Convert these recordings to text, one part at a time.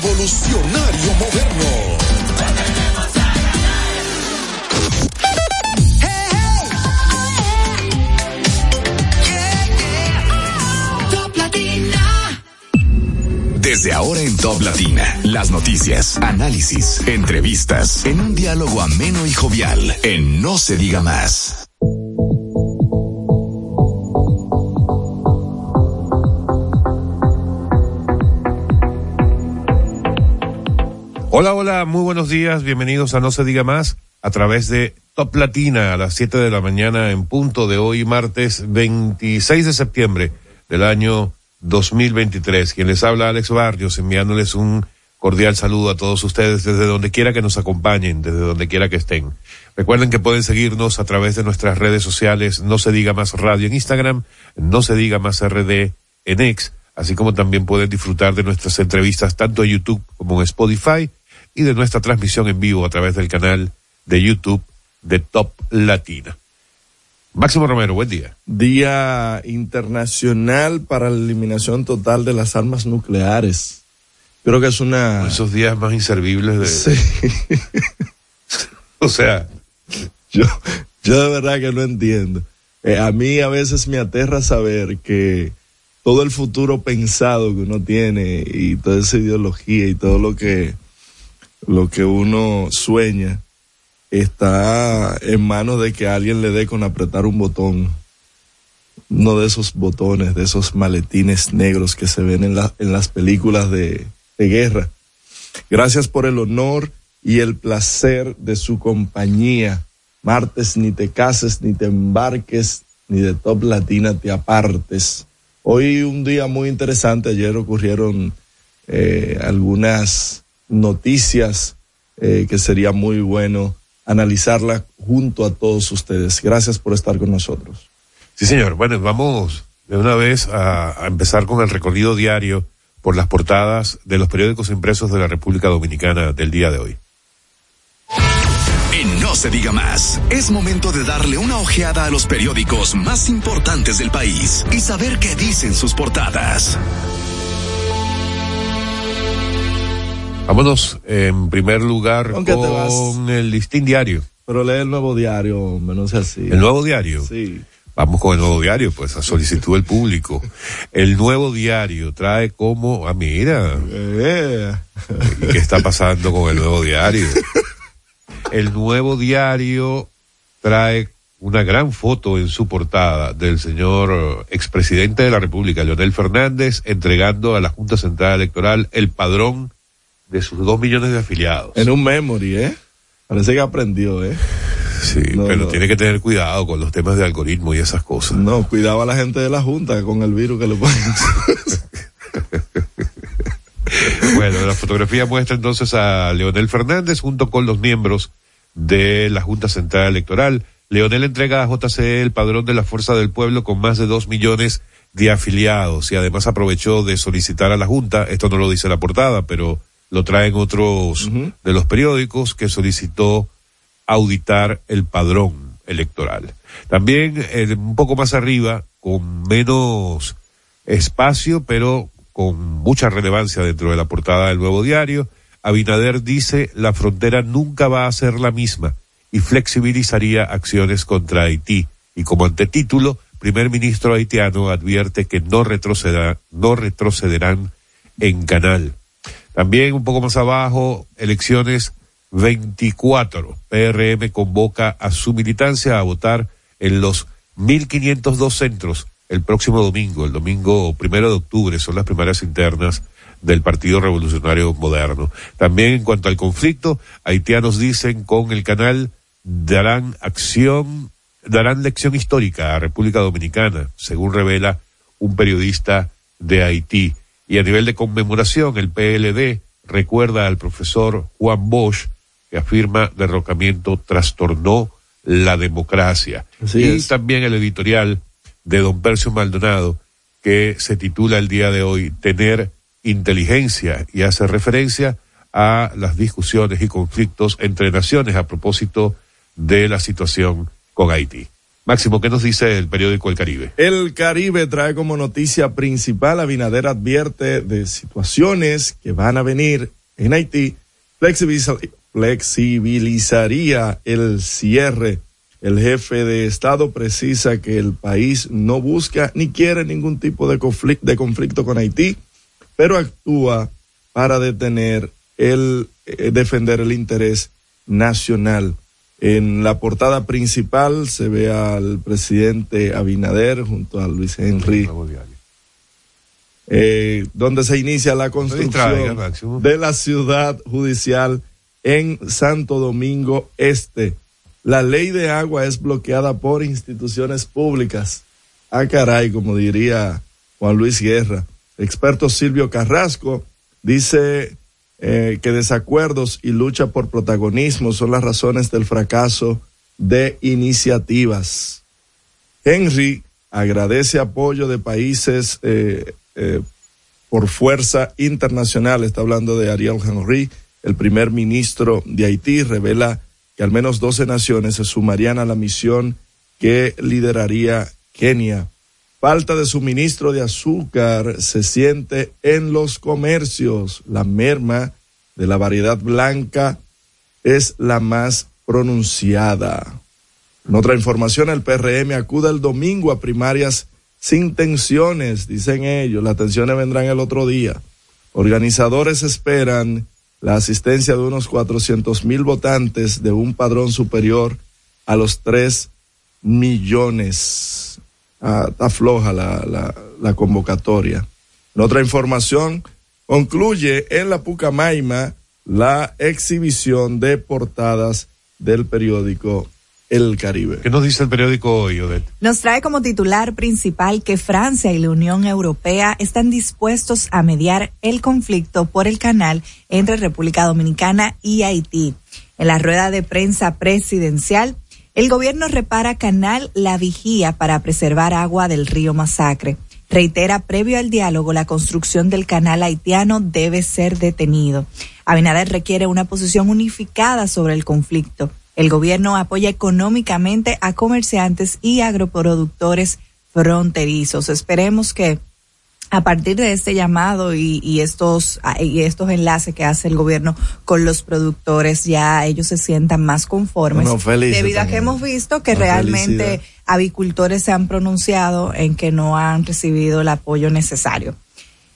revolucionario moderno. Desde ahora en Top Latina, las noticias, análisis, entrevistas, en un diálogo ameno y jovial, en No se diga más. Hola, hola, muy buenos días, bienvenidos a No se diga más a través de Top Latina a las 7 de la mañana en punto de hoy martes 26 de septiembre del año 2023. Quien les habla Alex Barrios enviándoles un cordial saludo a todos ustedes desde donde quiera que nos acompañen, desde donde quiera que estén. Recuerden que pueden seguirnos a través de nuestras redes sociales, no se diga más radio en Instagram, no se diga más RD en X, así como también pueden disfrutar de nuestras entrevistas tanto en YouTube como en Spotify y de nuestra transmisión en vivo a través del canal de YouTube de Top Latina. Máximo Romero, buen día. Día Internacional para la Eliminación Total de las Armas Nucleares. Creo que es una... Esos días más inservibles de... Sí. o sea... Yo, yo de verdad que no entiendo. Eh, a mí a veces me aterra saber que todo el futuro pensado que uno tiene y toda esa ideología y todo lo que lo que uno sueña está en manos de que alguien le dé con apretar un botón. Uno de esos botones, de esos maletines negros que se ven en, en las películas de, de guerra. Gracias por el honor y el placer de su compañía. Martes, ni te cases, ni te embarques, ni de Top Latina te apartes. Hoy un día muy interesante. Ayer ocurrieron eh, algunas noticias eh, que sería muy bueno analizarla junto a todos ustedes. Gracias por estar con nosotros. Sí, señor. Bueno, vamos de una vez a, a empezar con el recorrido diario por las portadas de los periódicos impresos de la República Dominicana del día de hoy. En No se diga más, es momento de darle una ojeada a los periódicos más importantes del país y saber qué dicen sus portadas. Vámonos en primer lugar ¿Con qué te vas? con el listín diario. Pero lee el nuevo diario, hombre, no sea así. El nuevo diario. Sí. Vamos con el nuevo diario, pues a solicitud del público. El nuevo diario trae como, ah, mira, Eh, ¿y ¿qué está pasando con el nuevo diario? El nuevo diario trae una gran foto en su portada del señor expresidente de la República, Leonel Fernández, entregando a la Junta Central Electoral el padrón de sus dos millones de afiliados. en un memory, ¿eh? Parece que aprendió, ¿eh? Sí, No, pero no. tiene que tener cuidado con los temas de algoritmo y esas cosas. No, cuidaba a la gente de la Junta con el virus que le ponen. Bueno, la fotografía muestra entonces a Leonel Fernández junto con los miembros de la Junta Central Electoral. Leonel entrega a JCE el padrón de la Fuerza del Pueblo con más de dos millones de afiliados y además aprovechó de solicitar a la Junta, esto no lo dice la portada, pero lo traen otros de los periódicos que solicitó auditar el padrón electoral. También eh, un poco más arriba, con menos espacio, pero con mucha relevancia dentro de la portada del nuevo diario, Abinader dice la frontera nunca va a ser la misma y flexibilizaría acciones contra Haití. Y como antetítulo, primer ministro haitiano advierte que no retrocederá, no retrocederán en canal. También un poco más abajo, elecciones 24. PRM convoca a su militancia a votar en los 1.502 centros el próximo domingo, el domingo primero de octubre, son las primarias internas del Partido Revolucionario Moderno. También en cuanto al conflicto, haitianos dicen con el canal darán acción, darán lección histórica a República Dominicana, según revela un periodista de Haití. Y a nivel de conmemoración, el PLD recuerda al profesor Juan Bosch, que afirma derrocamiento trastornó la democracia. Así y es. también el editorial de don Percio Maldonado, que se titula el día de hoy Tener inteligencia y hace referencia a las discusiones y conflictos entre naciones a propósito de la situación con Haití. Máximo, ¿qué nos dice el periódico El Caribe? El Caribe trae como noticia principal, Abinader advierte de situaciones que van a venir en Haití, flexibilizaría el cierre. El jefe de Estado precisa que el país no busca ni quiere ningún tipo de conflicto, de conflicto con Haití, pero actúa para detener el eh, defender el interés nacional. En la portada principal se ve al presidente Abinader junto a Luis Henry, eh, donde se inicia la construcción de la ciudad judicial en Santo Domingo Este. La ley de agua es bloqueada por instituciones públicas. Ah, caray, como diría Juan Luis Guerra. Experto Silvio Carrasco dice eh, que desacuerdos y lucha por protagonismo son las razones del fracaso de iniciativas. Henry agradece apoyo de países eh, eh, por fuerza internacional. Está hablando de Ariel Henry, el primer ministro de Haití. Revela que al menos 12 naciones se sumarían a la misión que lideraría Kenia. Falta de suministro de azúcar se siente en los comercios. La merma de la variedad blanca es la más pronunciada. En otra información, el PRM acude el domingo a primarias sin tensiones, dicen ellos. Las tensiones vendrán el otro día. Organizadores esperan la asistencia de unos 400 mil votantes de un padrón superior a los 3 millones afloja la, la, la, convocatoria. En otra información, concluye en la Pucamaima la exhibición de portadas del periódico El Caribe. ¿Qué nos dice el periódico hoy, Odette? Nos trae como titular principal que Francia y la Unión Europea están dispuestos a mediar el conflicto por el canal entre República Dominicana y Haití. En la rueda de prensa presidencial, el gobierno repara canal La Vigía para preservar agua del río Masacre. Reitera, previo al diálogo, la construcción del canal haitiano debe ser detenido. Abinader requiere una posición unificada sobre el conflicto. El gobierno apoya económicamente a comerciantes y agroproductores fronterizos. Esperemos que a partir de este llamado y, estos ah, y estos enlaces que hace el gobierno con los productores ya ellos se sientan más conformes debido a que hemos visto que realmente avicultores se han pronunciado en que no han recibido el apoyo necesario.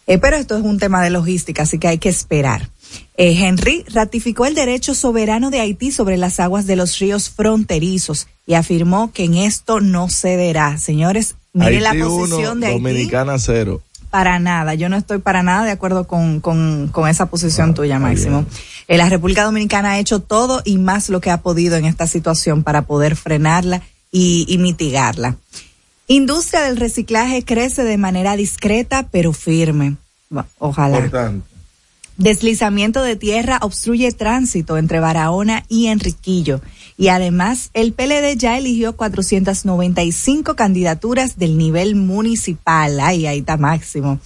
Eh, pero esto es un tema de logística así que hay que esperar. Eh, Henry ratificó el derecho soberano de Haití sobre las aguas de los ríos fronterizos y afirmó que en esto no cederá. Señores miren la posición de Haití. Dominicana cero para nada, yo no estoy para nada de acuerdo con, con, con esa posición ah, tuya, Máximo. Eh, la República Dominicana ha hecho todo y más lo que ha podido en esta situación para poder frenarla y, y mitigarla. Industria del reciclaje crece de manera discreta pero firme. Ojalá. Deslizamiento de tierra obstruye tránsito entre Barahona y Enriquillo. Y además, el PLD ya eligió 495 candidaturas del nivel municipal. Ay, ahí está máximo.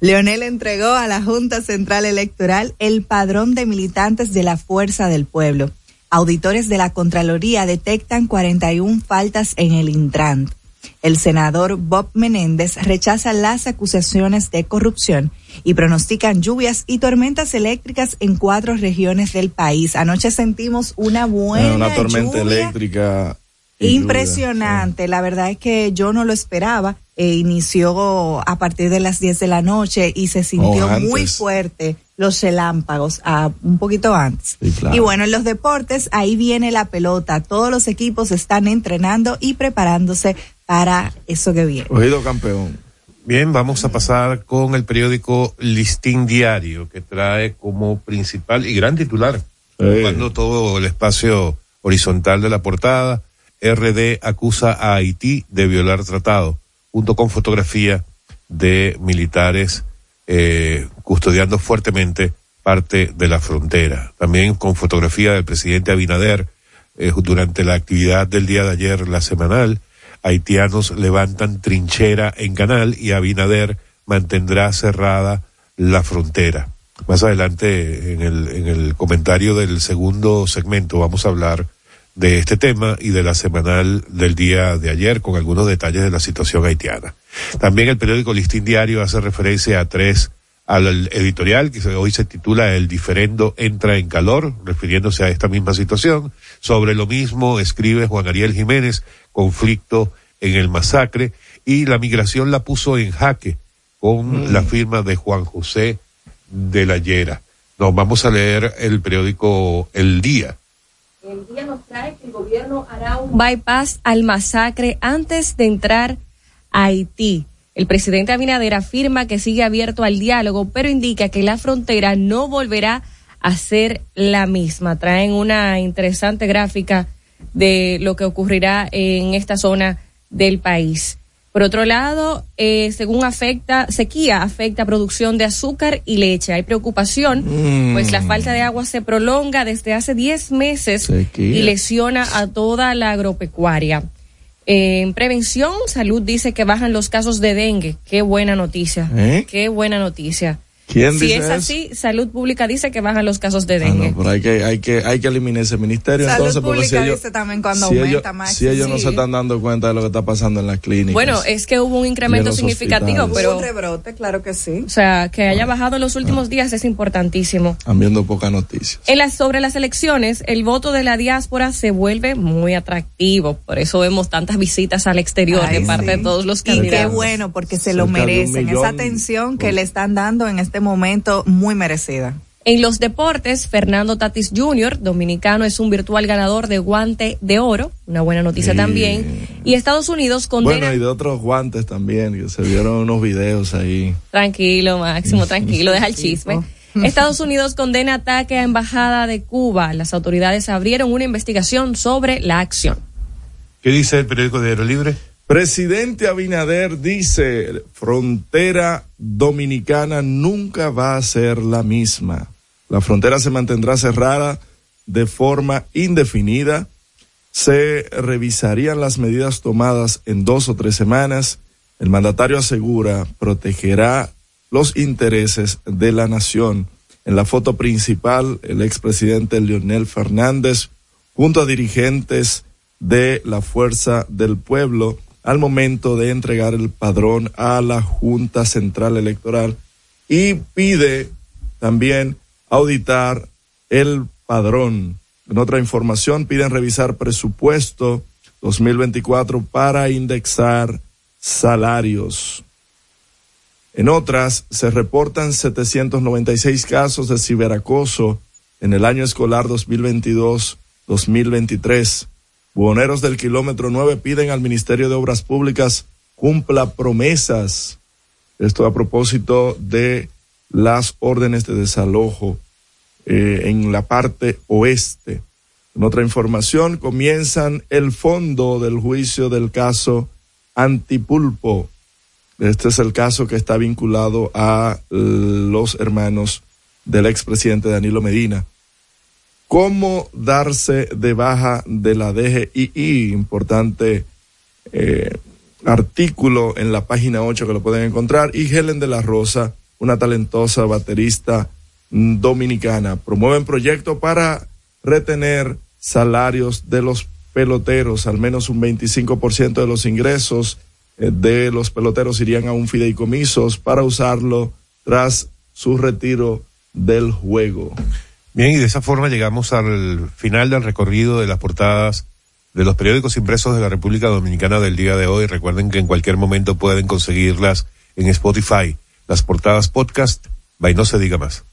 Leonel entregó a la Junta Central Electoral el padrón de militantes de la Fuerza del Pueblo. Auditores de la Contraloría detectan 41 faltas en el Intrant. El senador Bob Menéndez rechaza las acusaciones de corrupción y pronostican lluvias y tormentas eléctricas en cuatro regiones del país. Anoche sentimos una buena una tormenta eléctrica impresionante. La verdad es que yo no lo esperaba. E inició a partir de las 10 de la noche y se sintió oh, muy fuerte los relámpagos a, un poquito antes. Y bueno, en los deportes, ahí viene la pelota. Todos los equipos están entrenando y preparándose para eso que viene. Oído campeón. Bien, vamos a pasar con el periódico Listín Diario, que trae como principal y gran titular, ocupando todo el espacio horizontal de la portada. RD acusa a Haití de violar tratado, junto con fotografía de militares eh, custodiando fuertemente parte de la frontera. También con fotografía del presidente Abinader eh, durante la actividad del día de ayer, la semanal, haitianos levantan trinchera en Canal y Abinader mantendrá cerrada la frontera. Más adelante en el, en el comentario del segundo segmento vamos a hablar de este tema y de la semanal del día de ayer con algunos detalles de la situación haitiana. También el periódico Listín Diario hace referencia a tres al editorial que hoy se titula El diferendo entra en calor, refiriéndose a esta misma situación. Sobre lo mismo escribe Juan Ariel Jiménez, conflicto en el masacre, y la migración la puso en jaque con mm. la firma de Juan José de la Llera. Nos vamos a leer el periódico El Día. El día nos trae que el gobierno hará un bypass al masacre antes de entrar a Haití. El presidente Abinader afirma que sigue abierto al diálogo, pero indica que la frontera no volverá a ser la misma. Traen una interesante gráfica de lo que ocurrirá en esta zona del país. Por otro lado, eh, según afecta, sequía afecta producción de azúcar y leche. Hay preocupación, pues la falta de agua se prolonga desde hace 10 meses y lesiona a toda la agropecuaria. En prevención, salud dice que bajan los casos de dengue. Qué buena noticia. ¿Eh? Qué buena noticia si es así, Salud Pública dice que bajan los casos de ah, dengue. pero hay que, hay que, hay que eliminar ese ministerio. Salud entonces, Pública si ellos, dice también cuando aumenta más. Si ellos no se están dando cuenta de lo que está pasando en las clínicas. Bueno, es que hubo un incremento significativo, pero. Un rebrote, claro que sí. O sea, que haya bajado en los últimos días es importantísimo. Están viendo pocas noticias. En las, sobre las elecciones, el voto de la diáspora se vuelve muy atractivo. Por eso vemos tantas visitas al exterior de parte de todos los candidatos. Y qué bueno, porque se lo merecen. Esa atención que le están dando en este momento muy merecida. En los deportes, Fernando Tatis Jr., dominicano, es un virtual ganador de guante de oro, una buena noticia también. Y Estados Unidos condena... Bueno, y de otros guantes también, que se vieron unos videos ahí. Tranquilo, Máximo, tranquilo, deja el chisme. Estados Unidos condena ataque a Embajada de Cuba. Las autoridades abrieron una investigación sobre la acción. ¿Qué dice el periódico de Aero Libre? Presidente Abinader dice, frontera dominicana nunca va a ser la misma. La frontera se mantendrá cerrada de forma indefinida. Se revisarían las medidas tomadas en dos o tres semanas. El mandatario asegura protegerá los intereses de la nación. En la foto principal, el expresidente Leonel Fernández, junto a dirigentes de la Fuerza del Pueblo, al momento de entregar el padrón a la Junta Central Electoral y pide también auditar el padrón. En otra información, piden revisar presupuesto 2024 para indexar salarios. En otras, se reportan 796 casos de ciberacoso en el año escolar 2022-2023. Buhoneros del kilómetro 9 piden al Ministerio de Obras Públicas cumpla promesas. Esto a propósito de las órdenes de desalojo eh, en la parte oeste. En otra información, comienzan el fondo del juicio del caso Antipulpo. Este es el caso que está vinculado a los hermanos del expresidente Danilo Medina cómo darse de baja de la DGII, importante eh, artículo en la página 8 que lo pueden encontrar, y Helen de la Rosa, una talentosa baterista dominicana. Promueven proyecto para retener salarios de los peloteros, al menos un 25% de los ingresos eh, de los peloteros irían a un fideicomisos para usarlo tras su retiro del juego. Bien, y de esa forma llegamos al final del recorrido de las portadas de los periódicos impresos de la República Dominicana del día de hoy. Recuerden que en cualquier momento pueden conseguirlas en Spotify. Las portadas podcast, by No Se Diga Más.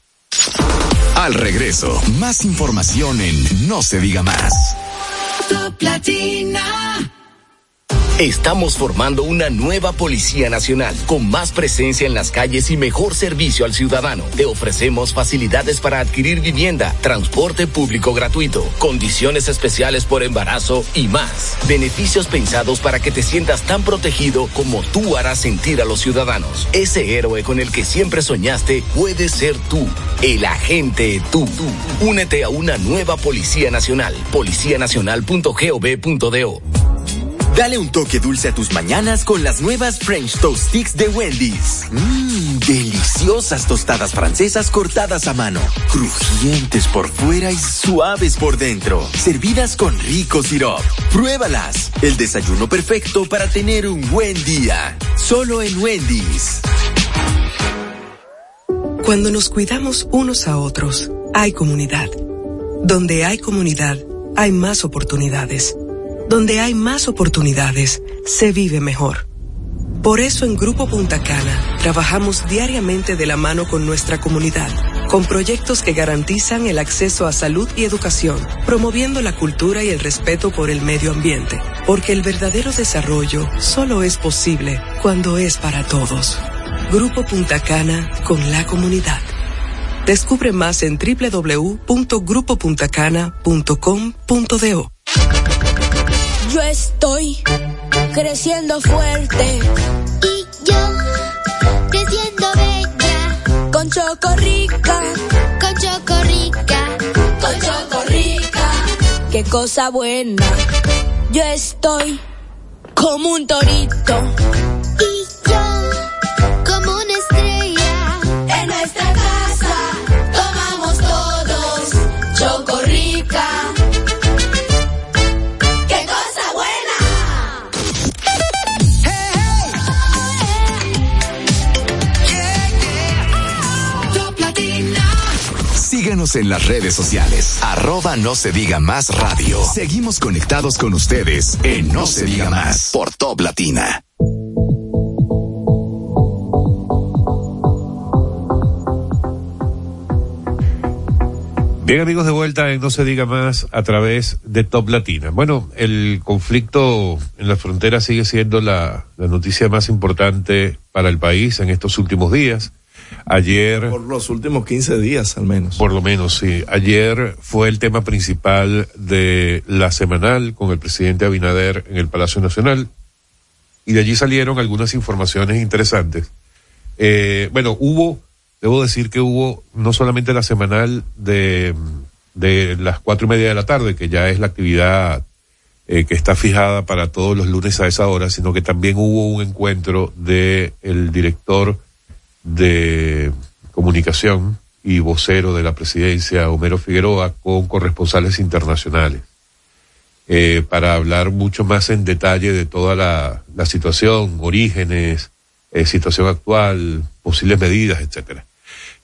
Al regreso, más información en No Se Diga Más. Estamos formando una nueva Policía Nacional con más presencia en las calles y mejor servicio al ciudadano. Te ofrecemos facilidades para adquirir vivienda, transporte público gratuito, condiciones especiales por embarazo y más. Beneficios pensados para que te sientas tan protegido como tú harás sentir a los ciudadanos. Ese héroe con el que siempre soñaste puede ser tú, el agente tú. Únete a una nueva Policía Nacional, policianacional.gov.do. Dale un toque dulce a tus mañanas con las nuevas French Toast Sticks de Wendy's. Mmm, deliciosas tostadas francesas cortadas a mano, crujientes por fuera y suaves por dentro, servidas con rico sirop. Pruébalas. El desayuno perfecto para tener un buen día. Solo en Wendy's. Cuando nos cuidamos unos a otros, hay comunidad. Donde hay comunidad, hay más oportunidades. Donde hay más oportunidades, se vive mejor. Por eso en Grupo Punta Cana trabajamos diariamente de la mano con nuestra comunidad, con proyectos que garantizan el acceso a salud y educación, promoviendo la cultura y el respeto por el medio ambiente, porque el verdadero desarrollo solo es posible cuando es para todos. Grupo Punta Cana con la comunidad. Descubre más en www.grupopuntacana.com.do. Yo estoy creciendo fuerte. Y yo creciendo bella. Con Chocorrica. Con Chocorrica. Con Chocorrica. Qué cosa buena. Yo estoy como un torito. En las redes sociales. Arroba no se diga más radio. Seguimos conectados con ustedes en No se diga más por Top Latina. Bien amigos de vuelta en No se diga más a través de Top Latina. Bueno, el conflicto en la frontera sigue siendo la noticia más importante para el país en estos últimos días. Ayer... Por los últimos 15 días al menos. Por lo menos, sí. Ayer fue el tema principal de la semanal con el presidente Abinader en el Palacio Nacional y de allí salieron algunas informaciones interesantes. Eh, bueno, hubo, debo decir que hubo no solamente la semanal de, de las cuatro y media de la tarde, que ya es la actividad eh, que está fijada para todos los lunes a esa hora, sino que también hubo un encuentro de el director de comunicación y vocero de la presidencia, Homero Figueroa, con corresponsales internacionales, eh, para hablar mucho más en detalle de toda la, situación, orígenes, eh, situación actual, posibles medidas, etcétera.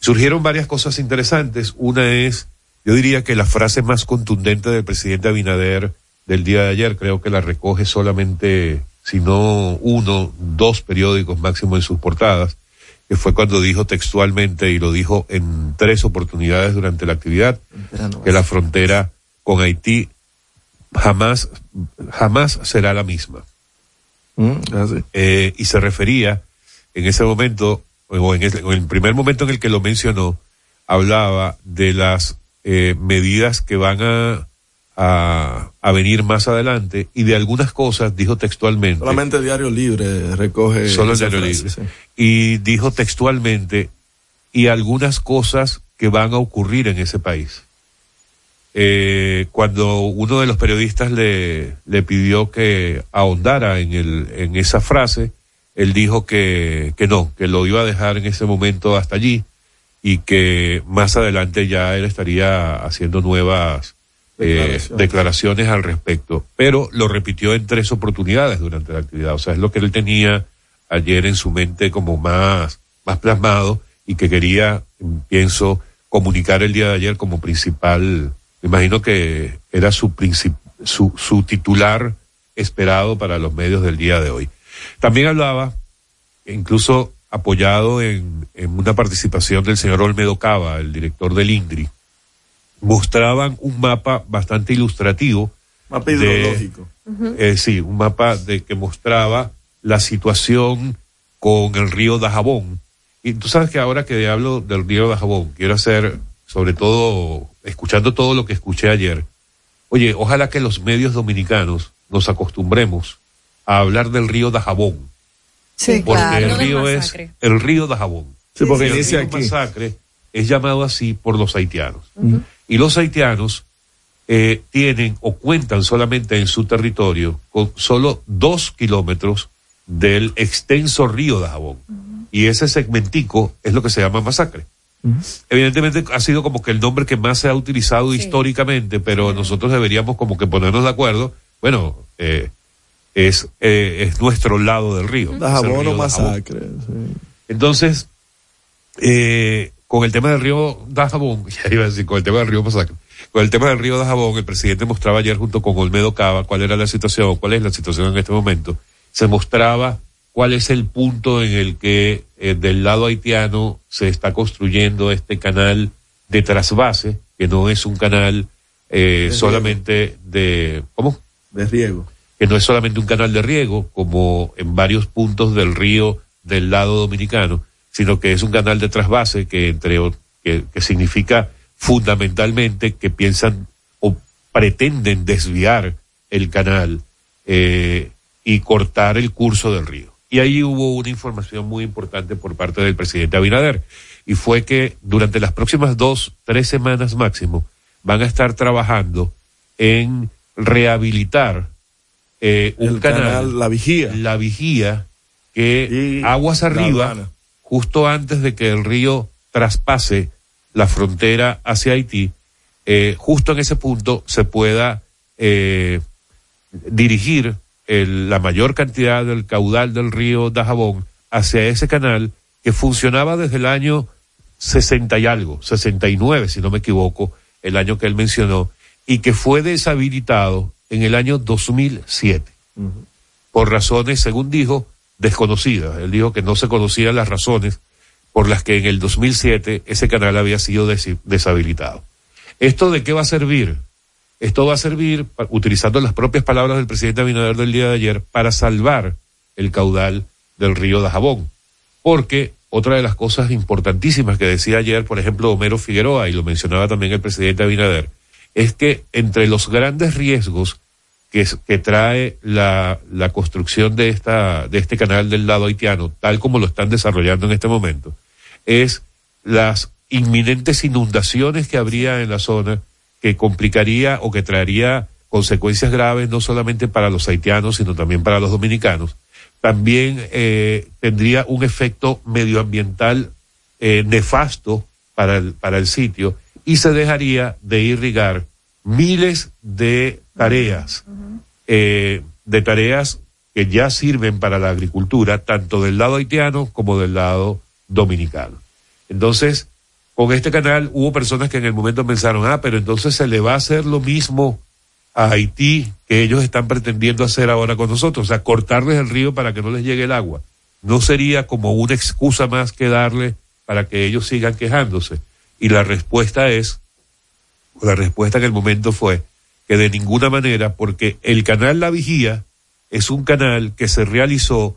Surgieron varias cosas interesantes. Una es, yo diría que la frase más contundente del presidente Abinader del día de ayer, creo que la recoge solamente, si no uno, dos periódicos máximo en sus portadas, que fue cuando dijo textualmente, y lo dijo en tres oportunidades durante la actividad, que la frontera con Haití jamás, jamás será la misma. Mm, así. Eh, y se refería en ese momento, o en, ese- en el primer momento en el que lo mencionó, hablaba de las eh, medidas que van a, a, a venir más adelante y de algunas cosas, dijo textualmente. Solamente Diario Libre recoge. Solo el Diario frase, Libre. sí. Y dijo textualmente, y algunas cosas que van a ocurrir en ese país. Eh, cuando uno de los periodistas le, le pidió que ahondara en, el, en esa frase, él dijo que, que no, que lo iba a dejar en ese momento hasta allí y que más adelante ya él estaría haciendo nuevas eh, Declaraciones. declaraciones al respecto. Pero lo repitió en tres oportunidades durante la actividad. O sea, es lo que él tenía ayer en su mente como más, más plasmado y que quería, pienso, comunicar el día de ayer como principal, me imagino que era su, su, su titular esperado para los medios del día de hoy. También hablaba, incluso apoyado en, en una participación del señor Olmedo Cava, el director del INDRI, mostraban un mapa bastante ilustrativo. Mapa de- hidrológico. eh, sí, un mapa de que mostraba la situación con el río Dajabón. Y tú sabes que ahora que hablo del río Dajabón, quiero hacer, sobre todo, escuchando todo lo que escuché ayer, oye, ojalá que los medios dominicanos nos acostumbremos a hablar del río Dajabón, Sí, porque claro. el río es el río Dajabón. Sí, porque Y el río aquí. masacre es llamado así por los haitianos. Y los haitianos eh, tienen o cuentan solamente en su territorio con solo dos kilómetros del extenso río de Jabón. Y ese segmentico es lo que se llama masacre. Evidentemente ha sido como que el nombre que más se ha utilizado históricamente, pero nosotros deberíamos como que ponernos de acuerdo. Bueno, eh, es, eh, es nuestro lado del río. el Dajabón río o masacre. sí. Entonces, eh, con el tema del río Dajabón, ya iba a decir, con el tema del río Masacre, con el tema del río Dajabón, el presidente mostraba ayer junto con Olmedo Cava cuál era la situación, cuál es la situación en este momento. Se mostraba cuál es el punto en el que eh, del lado haitiano se está construyendo este canal de trasvase, que no es un canal eh, De solamente de, ¿cómo? De riego. que no es solamente un canal de riego, como en varios puntos del río del lado dominicano, sino que es un canal de trasvase que entre que, que significa fundamentalmente que piensan o pretenden desviar el canal eh, y cortar el curso del río. Y ahí hubo una información muy importante por parte del presidente Abinader, y fue que durante las próximas dos, tres semanas máximo, van a estar trabajando en rehabilitar eh, un El canal, canal La Vigía. la vigía, que Y aguas arriba. Justo antes de que el río traspase la frontera hacia Haití, eh, justo en ese punto se pueda eh, dirigir el- la mayor cantidad del caudal del río Dajabón hacia ese canal que funcionaba desde el año 60 y algo, 69 si no me equivoco, el año que él mencionó, y que fue deshabilitado en el año 2007 por razones, según dijo, desconocidas. Él dijo que no se conocían las razones por las que en el 2007 ese canal había sido deshabilitado. ¿Esto de qué va a servir? Esto va a servir, utilizando las propias palabras del presidente Abinader del día de ayer, para salvar el caudal del río Dajabón. Porque otra de las cosas importantísimas que decía ayer, por ejemplo, Homero Figueroa, y lo mencionaba también el presidente Abinader, es que entre los grandes riesgos que, trae la, la construcción de esta, de este canal del lado haitiano, tal como lo están desarrollando en este momento, es las inminentes inundaciones que habría en la zona que complicaría o que traería consecuencias graves no solamente para los haitianos, sino también para los dominicanos. También eh, tendría un efecto medioambiental eh, nefasto para el, para el sitio y se dejaría de irrigar miles de tareas, eh, de tareas que ya sirven para la agricultura, tanto del lado haitiano como del lado dominicano. Entonces, con este canal hubo personas que en el momento pensaron, ah, pero entonces se le va a hacer lo mismo a Haití que ellos están pretendiendo hacer ahora con nosotros, o sea, cortarles el río para que no les llegue el agua. No sería como una excusa más que darle para que ellos sigan quejándose. Y la respuesta es, la respuesta en el momento fue que de ninguna manera, porque el canal La Vigía es un canal que se realizó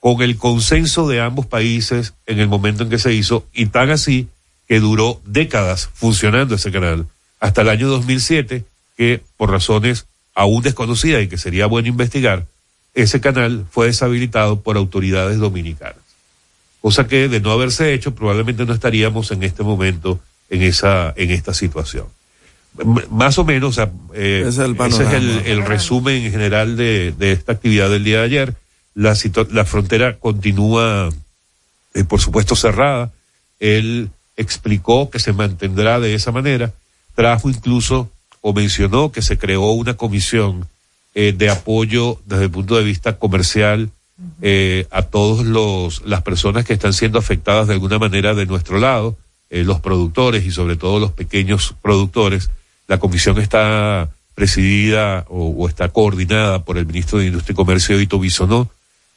con el consenso de ambos países en el momento en que se hizo y tan así que duró décadas funcionando ese canal hasta el año 2007 que por razones aún desconocidas y que sería bueno investigar ese canal fue deshabilitado por autoridades dominicanas. Cosa que de no haberse hecho probablemente no estaríamos en este momento en esa en esta situación más o menos o sea, eh, Ese es el ese es el, panorama. el resumen general de, de esta actividad del día de ayer la, la frontera continúa eh, por supuesto cerrada él explicó que se mantendrá de esa manera trajo incluso o mencionó que se creó una comisión eh, de apoyo desde el punto de vista comercial eh, a todos los las personas que están siendo afectadas de alguna manera de nuestro lado, eh, los productores y sobre todo los pequeños productores. La comisión está presidida o, o está coordinada por el ministro de Industria y Comercio, Ito Bisonó,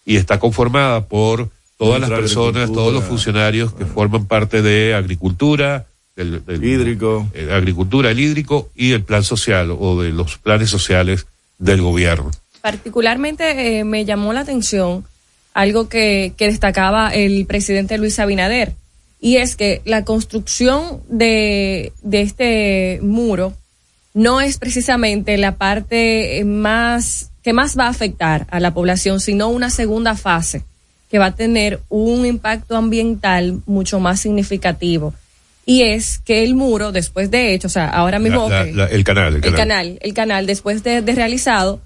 y está conformada por todas las personas, todos los funcionarios que forman parte de agricultura, del, del- Hídrico. eh, agricultura, el hídrico y el plan social o de los planes sociales del gobierno. Particularmente eh, me llamó la atención algo que, que destacaba el presidente Luis Abinader, y es que la construcción de, de este muro no es precisamente la parte eh, más que más va a afectar a la población, sino una segunda fase que va a tener un impacto ambiental mucho más significativo. y es que el muro, después de hecho, o sea, ahora mismo... La- la- ok, la- el canal, el el canal. canal, el canal, después de, de realizado,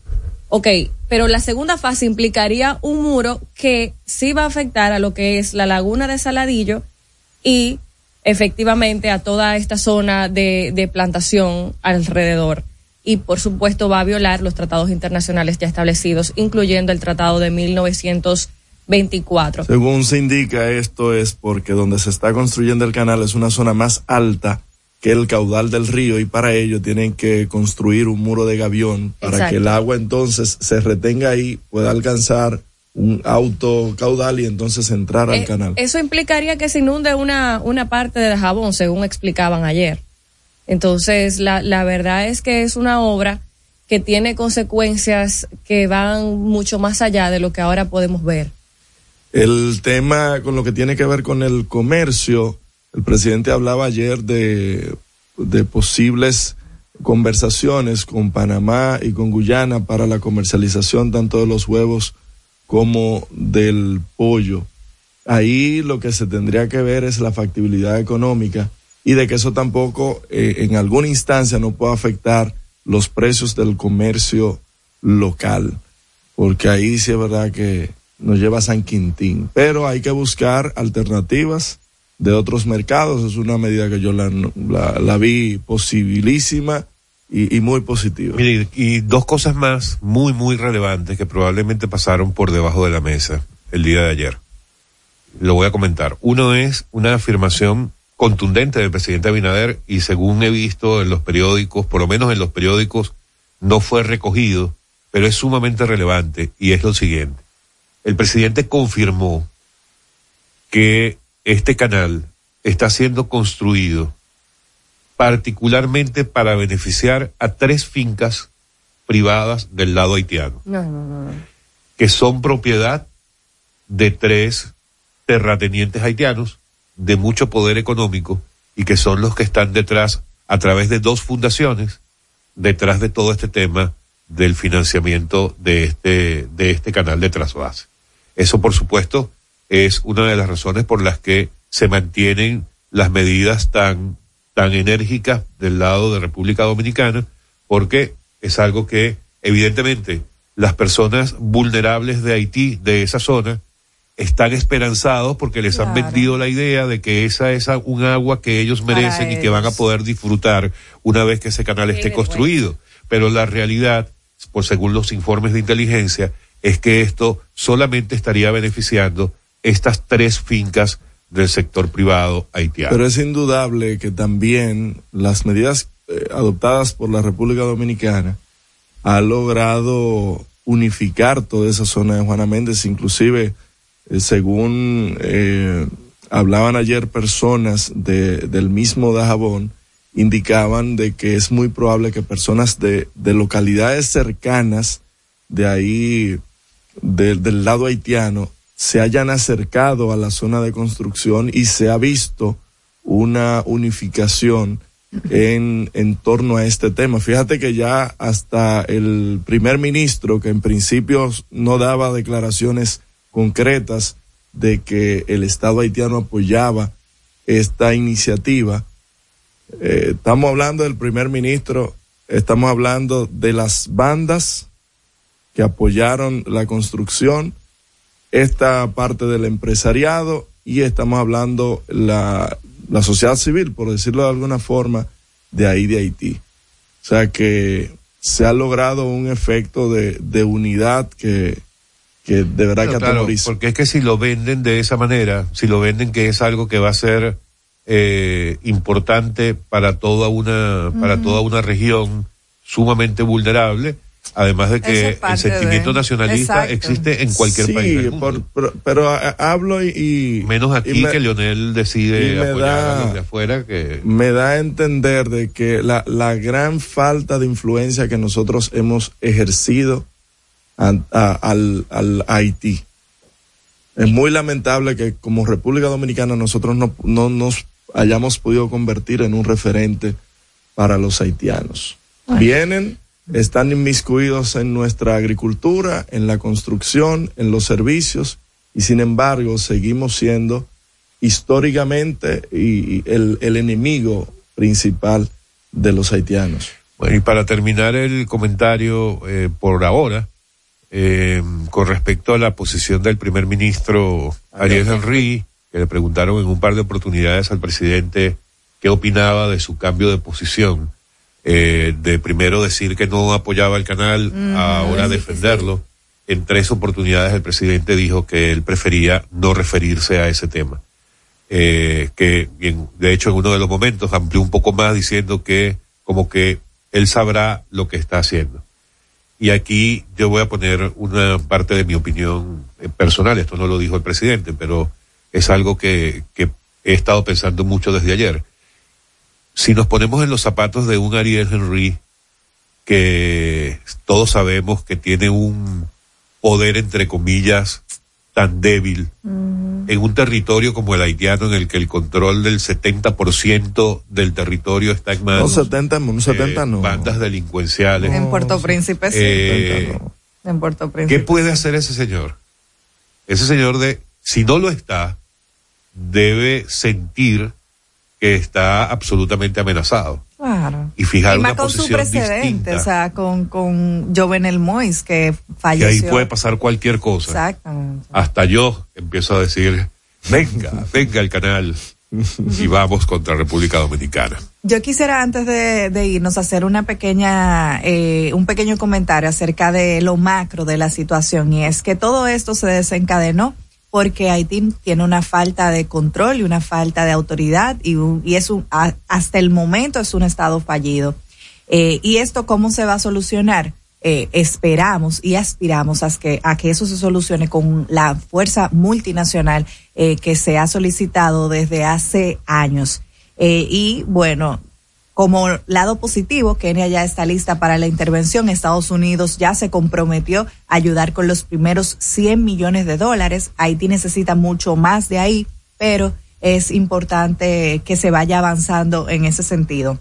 ok, pero la segunda fase implicaría un muro que sí va a afectar a lo que es la laguna de Saladillo y efectivamente a toda esta zona de, de plantación alrededor. Y por supuesto va a violar los tratados internacionales ya establecidos, incluyendo el tratado de 1924. Según se indica, esto es porque donde se está construyendo el canal es una zona más alta que el caudal del río y para ello tienen que construir un muro de gavión para Exacto. que el agua entonces se retenga ahí, pueda alcanzar un auto caudal y entonces entrar al Eh, canal. Eso implicaría que se inunde una, una parte del jabón, según explicaban ayer. Entonces, la, la verdad es que es una obra que tiene consecuencias que van mucho más allá de lo que ahora podemos ver. El tema con lo que tiene que ver con el comercio, el presidente hablaba ayer de, de posibles conversaciones con Panamá y con Guyana para la comercialización tanto de los huevos como del pollo. Ahí lo que se tendría que ver es la factibilidad económica y de que eso tampoco eh, en alguna instancia no pueda afectar los precios del comercio local porque ahí sí es verdad que nos lleva a San Quintín. Pero hay que buscar alternativas de otros mercados. Es una medida que yo la, la, la vi posibilísima y, y muy positiva. Mire, y dos cosas más muy, muy relevantes que probablemente pasaron por debajo de la mesa el día de ayer. Lo voy a comentar. Uno es una afirmación contundente del presidente Abinader y según he visto en los periódicos, por lo menos en los periódicos, no fue recogido, pero es sumamente relevante y es lo siguiente. El presidente confirmó que este canal está siendo construido particularmente para beneficiar a tres fincas privadas del lado haitiano, No, no, no. que son propiedad de tres terratenientes haitianos de mucho poder económico y que son los que están detrás, a través de dos fundaciones, detrás de todo este tema del financiamiento de este, de este canal de trasvase. Eso, por supuesto, es una de las razones por las que se mantienen las medidas tan, tan enérgicas del lado de República Dominicana, porque es algo que, evidentemente, las personas vulnerables de Haití, de esa zona, están esperanzados porque les han vendido la idea de que esa es un agua que ellos merecen y que van a poder disfrutar una vez que ese canal esté vergüenza. construido. Pero la realidad, por según los informes de inteligencia, es que esto solamente estaría beneficiando estas tres fincas del sector privado haitiano. Pero es indudable que también las medidas eh, adoptadas por la República Dominicana ha logrado unificar toda esa zona de Juana Méndez, inclusive eh, según eh, hablaban ayer personas de, del mismo Dajabón, indicaban de que es muy probable que personas de, de localidades cercanas de ahí, de- del lado haitiano, se hayan acercado a la zona de construcción y se ha visto una unificación en, en torno a este tema. Fíjate que ya hasta el primer ministro, que en principio no daba declaraciones concretas de que el Estado haitiano apoyaba esta iniciativa, eh, estamos hablando del primer ministro, estamos hablando de las bandas que apoyaron la construcción, esta parte del empresariado y estamos hablando la, la sociedad civil, por decirlo de alguna forma, de ahí de Haití. O sea que se ha logrado un efecto de, de unidad que, que de verdad Claro, que claro, porque es que si lo venden de esa manera, si lo venden que es algo que va a ser eh, importante para toda una para toda una región sumamente vulnerable, además de que el sentimiento de- nacionalista Exacto. existe en cualquier sí, país del mundo. por- pero, a- hablo y, y- menos aquí y me- que Leonel y decide me apoyar da- a los de afuera que me da a entender de que la, la gran falta de influencia que nosotros hemos ejercido a- a- al, al Haití. Es muy lamentable que como República Dominicana nosotros no, no nos hayamos podido convertir en un referente para los haitianos. Vienen, están inmiscuidos en nuestra agricultura, en la construcción, en los servicios, y sin embargo seguimos siendo históricamente y, el, el enemigo principal de los haitianos. Bueno, y para terminar el comentario eh, por ahora, eh, con respecto a la posición del primer ministro Ariel Henry, que le preguntaron en un par de oportunidades al presidente qué opinaba de su cambio de posición, eh, de primero decir que no apoyaba el canal, ahora defenderlo. En tres oportunidades el presidente dijo que él prefería no referirse a ese tema. Eh, que de hecho en uno de los momentos amplió un poco más diciendo que como que él sabrá lo que está haciendo. Y aquí yo voy a poner una parte de mi opinión eh, personal, esto no lo dijo el presidente, pero es algo que, que he estado pensando mucho desde ayer. Si nos ponemos en los zapatos de un Ariel Henry, que todos sabemos que tiene un poder, entre comillas, tan débil, en un territorio como el haitiano, en el que el control del 70% del territorio está en No, manos 70, no, 70 eh, no. bandas delincuenciales. En Puerto Príncipe, sí. Eh, en Puerto ¿Qué Príncipe. puede hacer ese señor? Ese señor de, si no lo está, debe sentir que está absolutamente amenazado Claro. y fijar y una más con su precedente, distinta. o sea, con, con Jovenel Mois, que que falleció. ahí puede pasar cualquier cosa. Exactamente. Hasta yo empiezo a decir, venga, venga el canal y vamos contra República Dominicana. Yo quisiera antes de, de irnos hacer una pequeña, eh, un pequeño comentario acerca de lo macro de la situación y es que todo esto se desencadenó porque Haití tiene una falta de control y una falta de autoridad y, un- y es un, a- hasta el momento es un estado fallido. Eh, ¿Y esto cómo se va a solucionar? Eh, esperamos y aspiramos a que, a que eso se solucione con la fuerza multinacional eh, que se ha solicitado desde hace años. Eh, y bueno, como lado positivo, Kenia ya está lista para la intervención. Estados Unidos ya se comprometió a ayudar con los primeros 100 millones de dólares. Haití necesita mucho más de ahí, pero es importante que se vaya avanzando en ese sentido.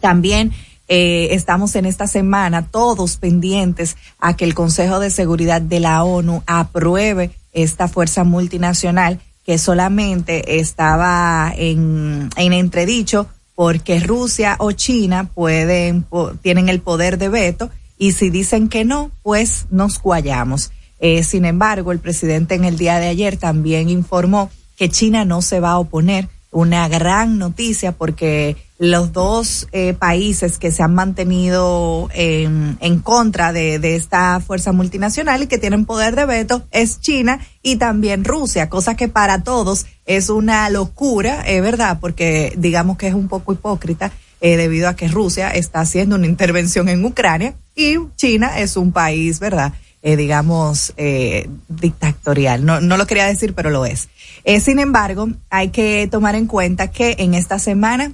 También eh, estamos en esta semana todos pendientes a que el Consejo de Seguridad de la ONU apruebe esta fuerza multinacional que solamente estaba en, en entredicho porque Rusia o China pueden tienen el poder de veto y si dicen que no, pues nos cuallamos. Eh, sin embargo, el presidente en el día de ayer también informó que China no se va a oponer una gran noticia porque los dos eh, países que se han mantenido en, en contra de, esta fuerza multinacional y que tienen poder de veto es China y también Rusia, cosa que para todos es una locura, es verdad, porque digamos que es un poco hipócrita eh, debido a que Rusia está haciendo una intervención en Ucrania y China es un país, ¿verdad? Eh, digamos, eh, dictatorial. No, no lo quería decir, pero lo es. Eh, sin embargo, hay que tomar en cuenta que en esta semana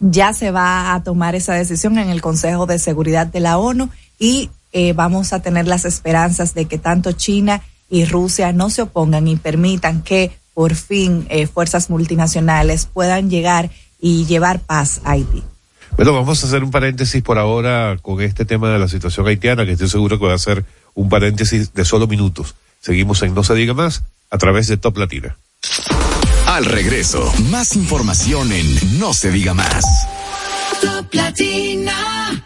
ya se va a tomar esa decisión en el Consejo de Seguridad de la ONU y eh, vamos a tener las esperanzas de que tanto China y Rusia no se opongan y permitan que por fin eh, fuerzas multinacionales puedan llegar y llevar paz a Haití. Bueno, vamos a hacer un paréntesis por ahora con este tema de la situación haitiana, que estoy seguro que va a ser un paréntesis de solo minutos. Seguimos en No se diga más a través de Top Latina. Al regreso, más información en No se diga más. Top Latina.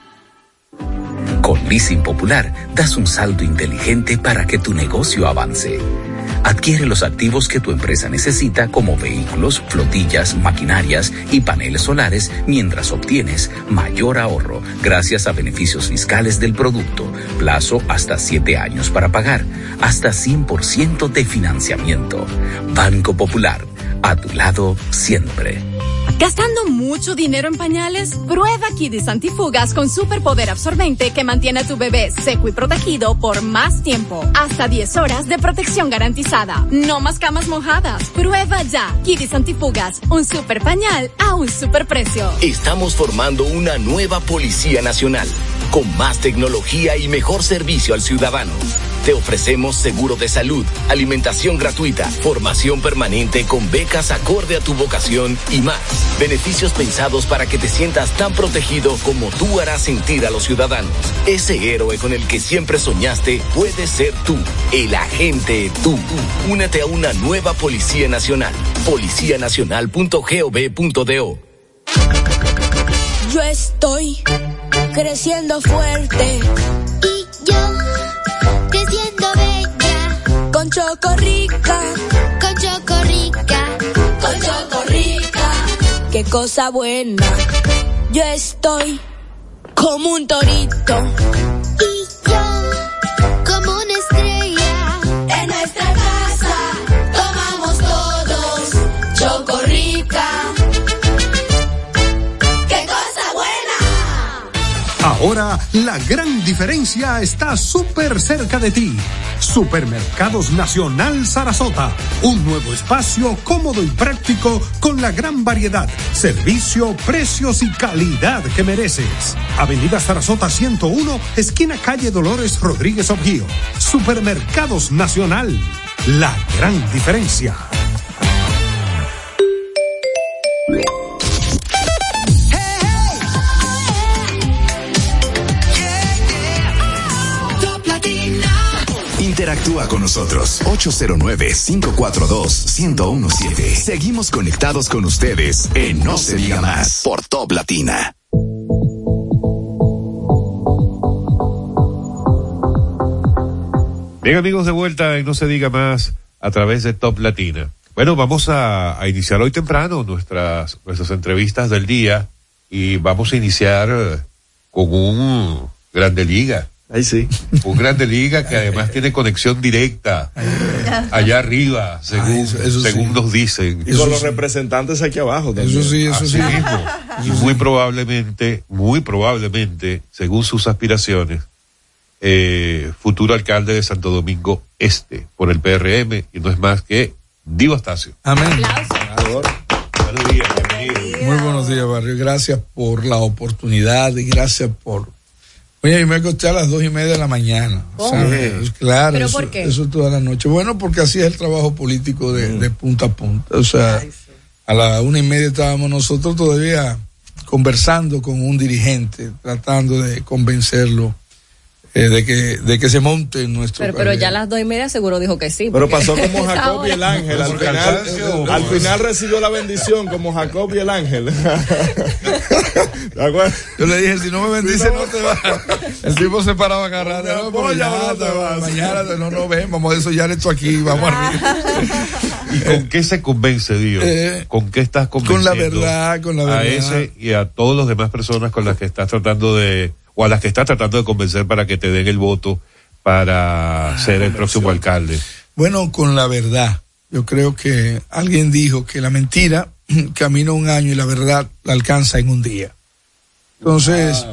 Con Leasing Popular das un salto inteligente para que tu negocio avance. Adquiere los activos que tu empresa necesita como vehículos, flotillas, maquinarias y paneles solares mientras obtienes mayor ahorro gracias a beneficios fiscales del producto, plazo hasta 7 años para pagar, hasta 100% de financiamiento. Banco Popular, a tu lado siempre. ¿Gastando mucho dinero en pañales? Prueba Kidis Antifugas con superpoder absorbente que mantiene a tu bebé seco y protegido por más tiempo. Hasta 10 horas de protección garantizada. No más camas mojadas. Prueba ya Kidis Antifugas, un super pañal a un super precio. Estamos formando una nueva Policía Nacional, con más tecnología y mejor servicio al ciudadano. Te ofrecemos seguro de salud, alimentación gratuita, formación permanente con becas acorde a tu vocación y más. Beneficios pensados para que te sientas tan protegido como tú harás sentir a los ciudadanos. Ese héroe con el que siempre soñaste puede ser tú, el agente tú. Únete a una nueva Policía Nacional. Policianacional.gov.do Yo estoy creciendo fuerte. Y yo. Con Chocorrica. Con Chocorrica. Con Chocorrica. Qué cosa buena. Yo estoy como un torito. Ahora la gran diferencia está súper cerca de ti. Supermercados Nacional Sarasota. Un nuevo espacio cómodo y práctico con la gran variedad, servicio, precios y calidad que mereces. Avenida Sarasota 101, esquina calle Dolores Rodríguez Objío. Supermercados Nacional. La gran diferencia. Interactúa con nosotros 809-542-1017. Seguimos conectados con ustedes en No se diga más por Top Latina. Bien amigos de vuelta y no se diga más a través de Top Latina. Bueno, vamos a, a iniciar hoy temprano nuestras, nuestras entrevistas del día y vamos a iniciar con un grande liga. Ahí sí. Un grande liga que además tiene conexión directa allá arriba, según, Ah, eso- eso según sí. nos dicen. Y con los representantes aquí abajo también. Así mismo. Y muy probablemente, muy probablemente, según sus aspiraciones, eh, futuro alcalde de Santo Domingo Este por el PRM y no es más que Divo Astacio. Amén. Buenos días, bienvenido. Muy buenos días, Barrio. Gracias por la oportunidad y gracias por. Oye, yo me acosté a las dos y media de la mañana. ¿Cómo? ¿sabes? Claro. ¿Pero eso, por qué? Eso toda la noche. Bueno, porque así es el trabajo político de, de punta a punta. O sea, a la una y media estábamos nosotros todavía conversando con un dirigente, tratando de convencerlo eh, de que de que se monte en nuestro Pero, pero ya a las dos y media seguro dijo que sí. Pero pasó como Jacob y el ángel. Al final, cansancio. al final recibió la bendición como Jacob y el ángel. ¿De acuerdo? Yo le dije, si no me bendice, no te vas. El tipo se paraba agarrado. No, ya, no te vas. Mañana no nos ven, vamos a desollar esto aquí, vamos arriba. ¿Y con qué se convence, Dios? Eh, ¿Con qué estás con convenciendo? la verdad, con la A verdad. ese y a todas las demás personas con las que estás tratando de, o a las que estás tratando de convencer para que te den el voto para ser el próximo alcalde. Bueno, con la verdad. Yo creo que alguien dijo que la mentira camina un año y la verdad la alcanza en un día. Entonces,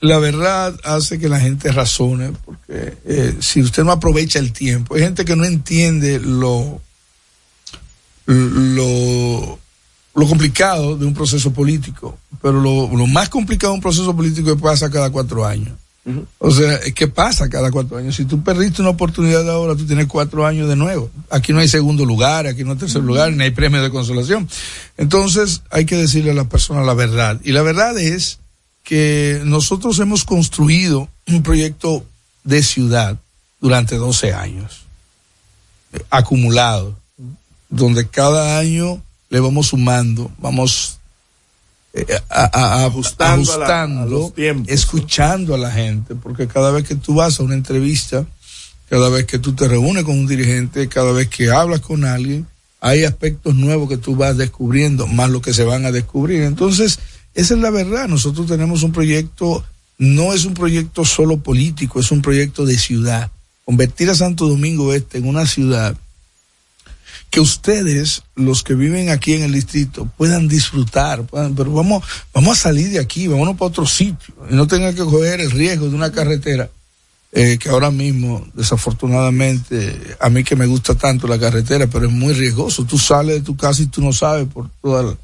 la verdad hace que la gente razone, porque eh, si usted no aprovecha el tiempo, hay gente que no entiende lo, lo, lo complicado de un proceso político, pero lo, lo más complicado de un proceso político es que pasa cada cuatro años. O sea, es que pasa cada cuatro años. Si tú perdiste una oportunidad ahora, tú tienes cuatro años de nuevo. Aquí no hay segundo lugar, aquí no hay tercer lugar, ni hay premio de consolación. Entonces, hay que decirle a la persona la verdad. Y la verdad es que nosotros hemos construido un proyecto de ciudad durante 12 años, acumulado, donde cada año le vamos sumando, vamos eh, a- a- a- Ajustando a la- a ajustando, los tiempos. escuchando a la gente, porque cada vez que tú vas a una entrevista, cada vez que tú te reúnes con un dirigente, cada vez que hablas con alguien, hay aspectos nuevos que tú vas descubriendo, más lo que se van a descubrir. Entonces, esa es la verdad. Nosotros tenemos un proyecto, no es un proyecto solo político, es un proyecto de ciudad. Convertir a Santo Domingo Este en una ciudad que ustedes, los que viven aquí en el distrito, puedan disfrutar, puedan- pero vamos, vamos a salir de aquí, vámonos para otro sitio y no tengan que coger el riesgo de una carretera eh, que ahora mismo, desafortunadamente, a mí que me gusta tanto la carretera, pero es muy riesgoso. Tú sales de tu casa y tú no sabes por todas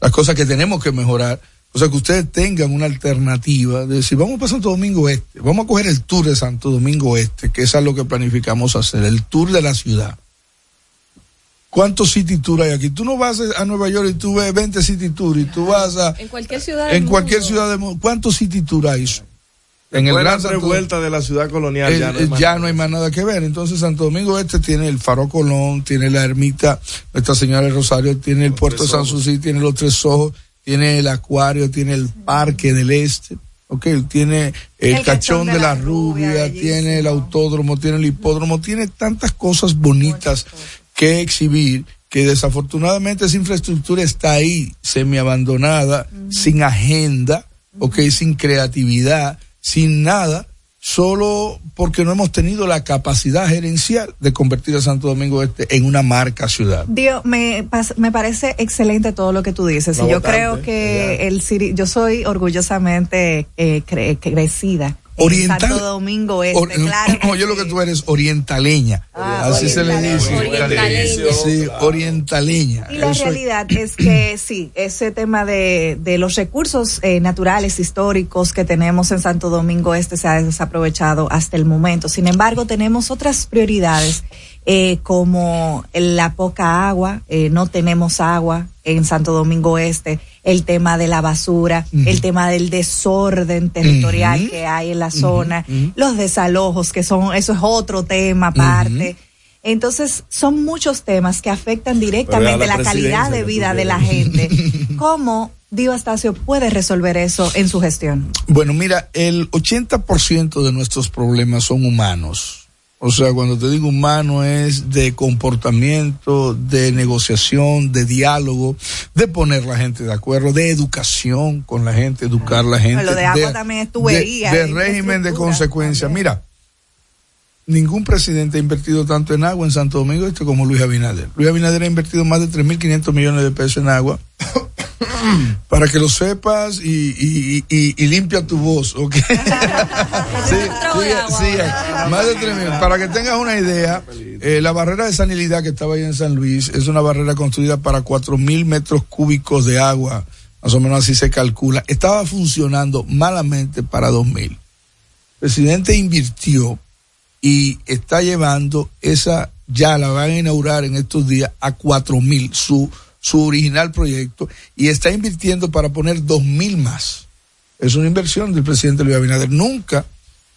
las cosas que tenemos que mejorar, O sea, que ustedes tengan una alternativa de decir, vamos para Santo Domingo Este, vamos a coger el tour de Santo Domingo Este, que es lo que planificamos hacer, el tour de la ciudad. ¿Cuántos city tour hay aquí? Tú no vas a Nueva York y tú ves 20 city tour y tú vas a... En cualquier ciudad En del cualquier mundo. ciudad del mundo. ¿Cuántos city tour hay? En el Gran revuelta de la ciudad colonial eh, ya no eh, hay ya no hay más nada que ver. Entonces Santo Domingo Este tiene el Faro Colón, tiene la ermita Nuestra Señora del Rosario, tiene el puerto de San Susi, tiene los Tres Ojos, tiene el acuario, tiene el Parque del Este. Ok, tiene el, El cachón de la, rubia, tiene el autódromo, tiene el hipódromo, tiene tantas cosas bonitas que exhibir que desafortunadamente esa infraestructura está ahí semi abandonada, sin agenda, ok, sin creatividad, sin nada, solo porque no hemos tenido la capacidad gerencial de convertir a Santo Domingo Este en una marca ciudad. Dios, me, me parece excelente todo lo que tú dices. No y yo votante, creo que el Ciri- yo soy orgullosamente eh, cre- crecida Oriental. en Santo Domingo Este, Or- claro. Oye, lo que tú eres orientaleña. Ah, Así se le dice. Orientaleña. Sí, orientaleña. Y la Eso es- realidad es que sí, ese tema de, de los recursos eh, naturales, históricos que tenemos en Santo Domingo Este se ha desaprovechado hasta el momento. Sin embargo, tenemos otras prioridades eh, como la poca agua, eh, no tenemos agua en Santo Domingo Este, el tema de la basura, el tema del desorden territorial que hay en la zona, los desalojos, que son, eso es otro tema aparte. Entonces, son muchos temas que afectan directamente la, la calidad de vida de la gente. ¿Cómo Dio Astacio puede resolver eso en su gestión? Bueno, mira, el 80% de nuestros problemas son humanos. O sea, cuando te digo humano es de comportamiento, de negociación, de diálogo, de poner la gente de acuerdo, de educación con la gente, educar a la gente. Lo de agua también es tubería, De, de de régimen de consecuencia. Mira, ningún presidente ha invertido tanto en agua en Santo Domingo Este como Luis Abinader. Luis Abinader ha invertido más de 3.500 millones de pesos en agua. Para que lo sepas y, y, y, y limpia tu voz, ¿ok? sí, sí, sí, más de 3.000. Para que tengas una idea, eh, la barrera de sanilidad que estaba ahí en San Luis es una barrera construida para 4.000 metros cúbicos de agua, más o menos así se calcula. Estaba funcionando malamente para 2.000. El presidente invirtió y está llevando esa, ya la van a inaugurar en estos días a cuatro mil, su, su original proyecto, y está invirtiendo para poner dos mil más. Es una inversión del presidente Luis Abinader. Nunca,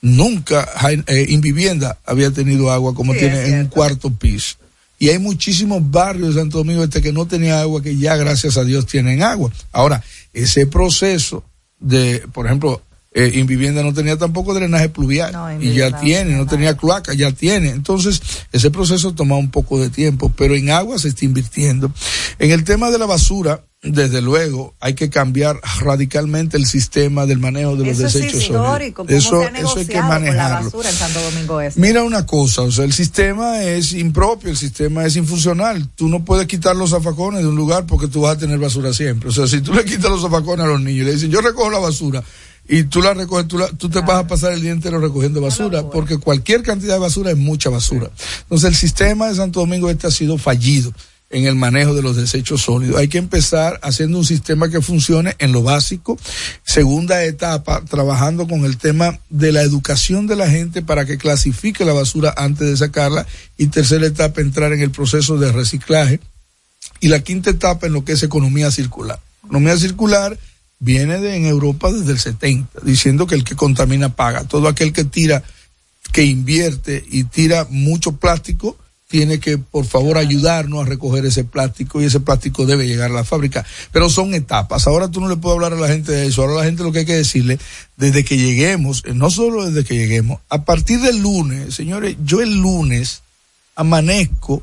nunca Jaime- eh, Invivienda había tenido agua como Sí, tiene en un cuarto piso. Y hay muchísimos barrios de Santo Domingo Este que no tenían agua, que ya gracias a Dios tienen agua. Ahora, ese proceso de, por ejemplo, eh, Invivienda no tenía tampoco drenaje pluvial y ya tiene, no tenía cloaca, ya tiene. Entonces, ese proceso toma un poco de tiempo, pero en agua se está invirtiendo. En el tema de la basura, desde luego, hay que cambiar radicalmente el sistema del manejo de los Eso es desechos histórico, sólidos. cómo Eso, se ha eso hay que negociado con la manejarlo. basura en Santo Domingo Este. Mira una cosa, o sea, el sistema es impropio, el sistema es infuncional. Tú no puedes quitar los zafacones de un lugar porque tú vas a tener basura siempre. O sea, si tú le quitas los zafacones a los niños y le dicen, yo recojo la basura, y tú la recoges, tú, la- tú te vas a pasar el día entero recogiendo basura, porque cualquier cantidad de basura es mucha basura. Entonces, el sistema de Santo Domingo Este ha sido fallido en el manejo de los desechos sólidos. Hay que empezar haciendo un sistema que funcione en lo básico. Segunda etapa, trabajando con el tema de la educación de la gente para que clasifique la basura antes de sacarla. Y tercera etapa, entrar en el proceso de reciclaje. Y la quinta etapa en lo que es economía circular. Economía circular viene de en Europa desde el 70, diciendo que el que contamina paga. Todo aquel que tira, que invierte y tira mucho plástico, tiene que, por favor, ayudarnos a recoger ese plástico y ese plástico debe llegar a la fábrica. Pero son etapas. Ahora tú no le puedes hablar a la gente de eso. Ahora la gente lo que hay que decirle, desde que lleguemos, eh, no solo desde que lleguemos, a partir del lunes, señores, yo el lunes amanezco,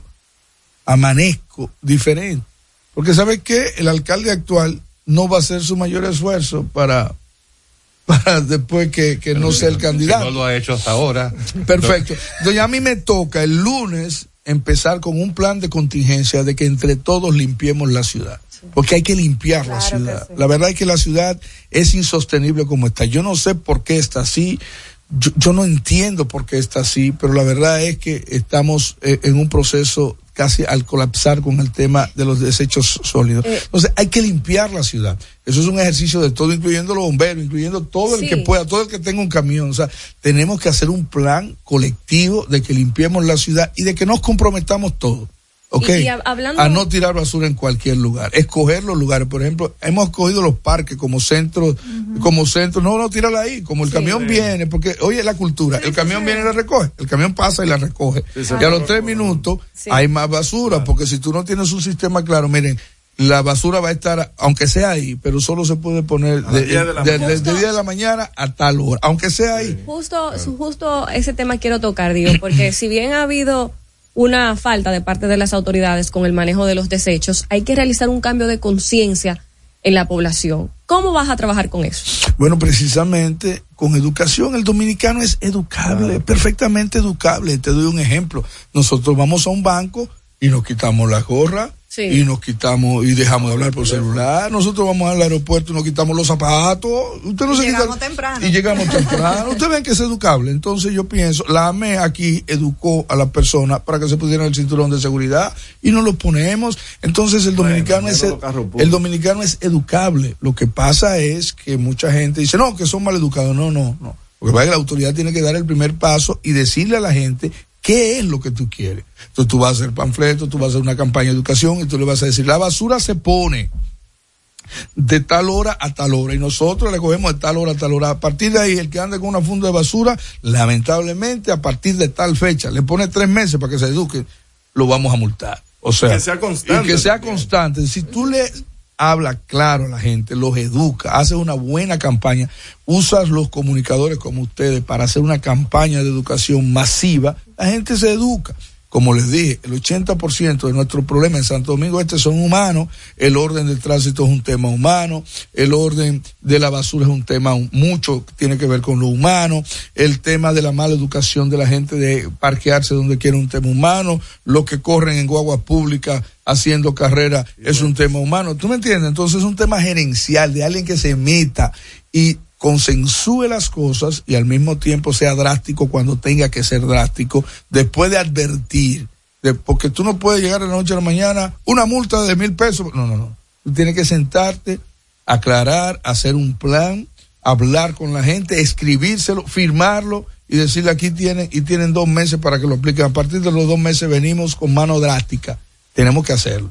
amanezco diferente. Porque ¿sabe qué? El alcalde actual no va a hacer su mayor esfuerzo para, para después que, que no sea el candidato. No lo ha hecho hasta ahora. Perfecto. Entonces a mí me toca el lunes empezar con un plan de contingencia de que entre todos limpiemos la ciudad. Porque hay que limpiar la ciudad. La verdad es que la ciudad es insostenible como está. Yo no sé por qué está así. Yo, yo no entiendo por qué está así, pero la verdad es que estamos eh, en un proceso casi al colapsar con el tema de los desechos sólidos. Eh. Entonces hay que limpiar la ciudad. Eso es un ejercicio de todo, incluyendo los bomberos, incluyendo todo el que pueda, todo el que tenga un camión. O sea, tenemos que hacer un plan colectivo de que limpiemos la ciudad y de que nos comprometamos todos. ¿Ok? Y- y hab- hablando- A no tirar basura en cualquier lugar. Escoger los lugares. Por ejemplo, hemos escogido los parques como centros, como centros. No, no, tírala ahí. Como el camión viene, porque, oye, la cultura. el camión viene y la recoge. El camión pasa y la recoge. y a los tres minutos Sí. hay más basura, porque si tú no tienes un sistema claro, miren, la basura va a estar, aunque sea ahí, pero solo se puede poner de, 10 de la de- mañana. de- de 10 de la mañana a tal hora, aunque sea ahí. Justo, su- justo ese tema quiero tocar, digo, porque si bien ha habido una falta de parte de las autoridades con el manejo de los desechos, hay que realizar un cambio de conciencia en la población. ¿Cómo vas a trabajar con eso? Bueno, precisamente con educación, el dominicano es educable, perfectamente educable. Te doy un ejemplo. Nosotros vamos a un banco y nos quitamos la gorra Sí. y nos quitamos y dejamos de hablar por celular. Nosotros vamos al aeropuerto y nos quitamos los zapatos. Usted no Y se quita- llegamos temprano. Y llegamos temprano. Ustedes ven que es educable. Entonces yo pienso, la AME aquí educó a la persona para que se pusieran el cinturón de seguridad y nos lo ponemos. Entonces el dominicano es el dominicano es educable. Lo que pasa es que mucha gente dice, no, que son mal educados. No, no, no. Porque la autoridad tiene que dar el primer paso y decirle a la gente qué es lo que tú quieres. Entonces tú vas a hacer panfletos, tú vas a hacer una campaña de educación y tú le vas a decir, la basura se pone de tal hora a tal hora y nosotros le cogemos de tal hora a tal hora. A partir de ahí, el que ande con una funda de basura, lamentablemente, a partir de tal fecha, le pone tres meses para que se eduque, lo vamos a multar. O sea, Que sea constante Y que sea constante. Si tú le hablas claro a la gente, los educa, haces una buena campaña, usas los comunicadores como ustedes para hacer una campaña de educación masiva, la gente se educa. Como les dije, el 80% de nuestros problemas en Santo Domingo Este son humanos, el orden del tránsito es un tema humano, el orden de la basura es un tema mucho que tiene que ver con lo humano, el tema de la mala educación de la gente de parquearse donde quiera un tema humano, los que corren en guaguas públicas haciendo carrera es un tema humano, ¿tú me entiendes? Entonces es un tema gerencial de alguien que se meta y consensúe las cosas y al mismo tiempo sea drástico cuando tenga que ser drástico, después de advertir, de- porque tú no puedes llegar de la noche a la mañana, una multa de mil pesos, no, no, no, tú tienes que sentarte, aclarar, hacer un plan, hablar con la gente, escribírselo, firmarlo y decirle aquí tienen y tienen dos meses para que lo apliquen. A partir de los dos meses venimos con mano drástica. Tenemos que hacerlo.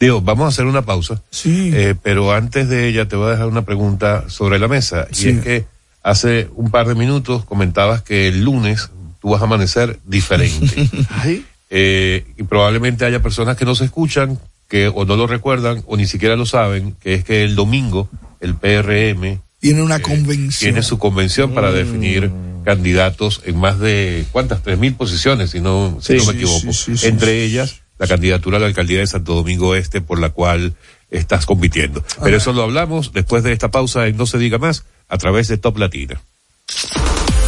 Digo, vamos a hacer una pausa. Sí. Eh, pero antes de ella te voy a dejar una pregunta sobre la mesa. Sí. Y es que hace un par de minutos comentabas que el lunes tú vas a amanecer diferente. Eh, y probablemente haya personas que no se escuchan, que o no lo recuerdan o ni siquiera lo saben, que es que el domingo el PRM Tiene una convención. tiene su convención para definir candidatos en más de, ¿cuántas? Tres mil posiciones, si no, si Sí, no me sí, equivoco. sí, sí, sí, Entre ellas, la candidatura a la alcaldía de Santo Domingo Este, por la cual estás compitiendo. Pero eso lo hablamos después de esta pausa en No se diga más, a través de Top Latina.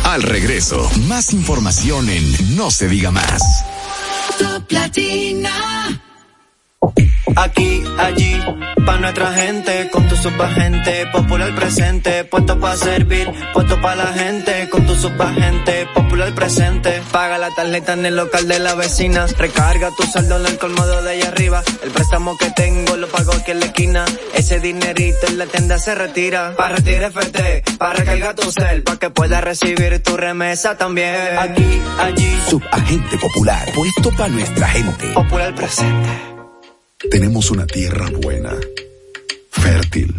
Al regreso, más información en No se diga más. Top Latina. Aquí, allí, pa' nuestra gente, con tu subagente, popular presente, puesto pa' servir, puesto pa' la gente, con tu subagente, popular presente. Paga la tarjeta en el local de la vecina, recarga tu saldo en el colmado de allá arriba, el préstamo que tengo lo pago aquí en la esquina, ese dinerito en la tienda se retira, pa' retirar FT, pa' recargar tu cel, pa' que puedas recibir tu remesa también. Aquí, allí, Subagente popular, puesto para nuestra gente. popular presente. Tenemos una tierra buena, fértil,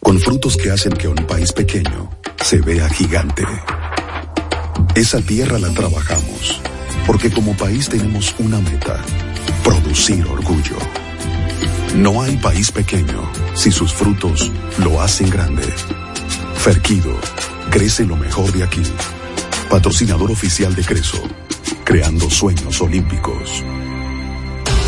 con frutos que hacen que un país pequeño se vea gigante. Esa tierra la trabajamos, porque como país tenemos una meta, producir orgullo. No hay país pequeño si sus frutos lo hacen grande. Ferquido, crece lo mejor de aquí. Patrocinador oficial de Creso, creando sueños olímpicos.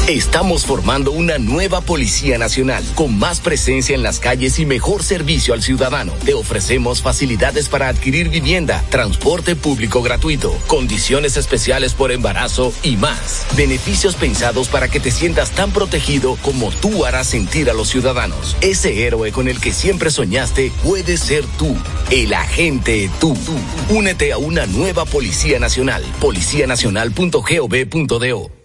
Estamos formando una nueva Policía Nacional con más presencia en las calles y mejor servicio al ciudadano. Te ofrecemos facilidades para adquirir vivienda, transporte público gratuito, condiciones especiales por embarazo y más. Beneficios pensados para que te sientas tan protegido como tú harás sentir a los ciudadanos. Ese héroe con el que siempre soñaste puede ser tú, el agente tú. Únete a una nueva Policía Nacional, policianacional.gov.do.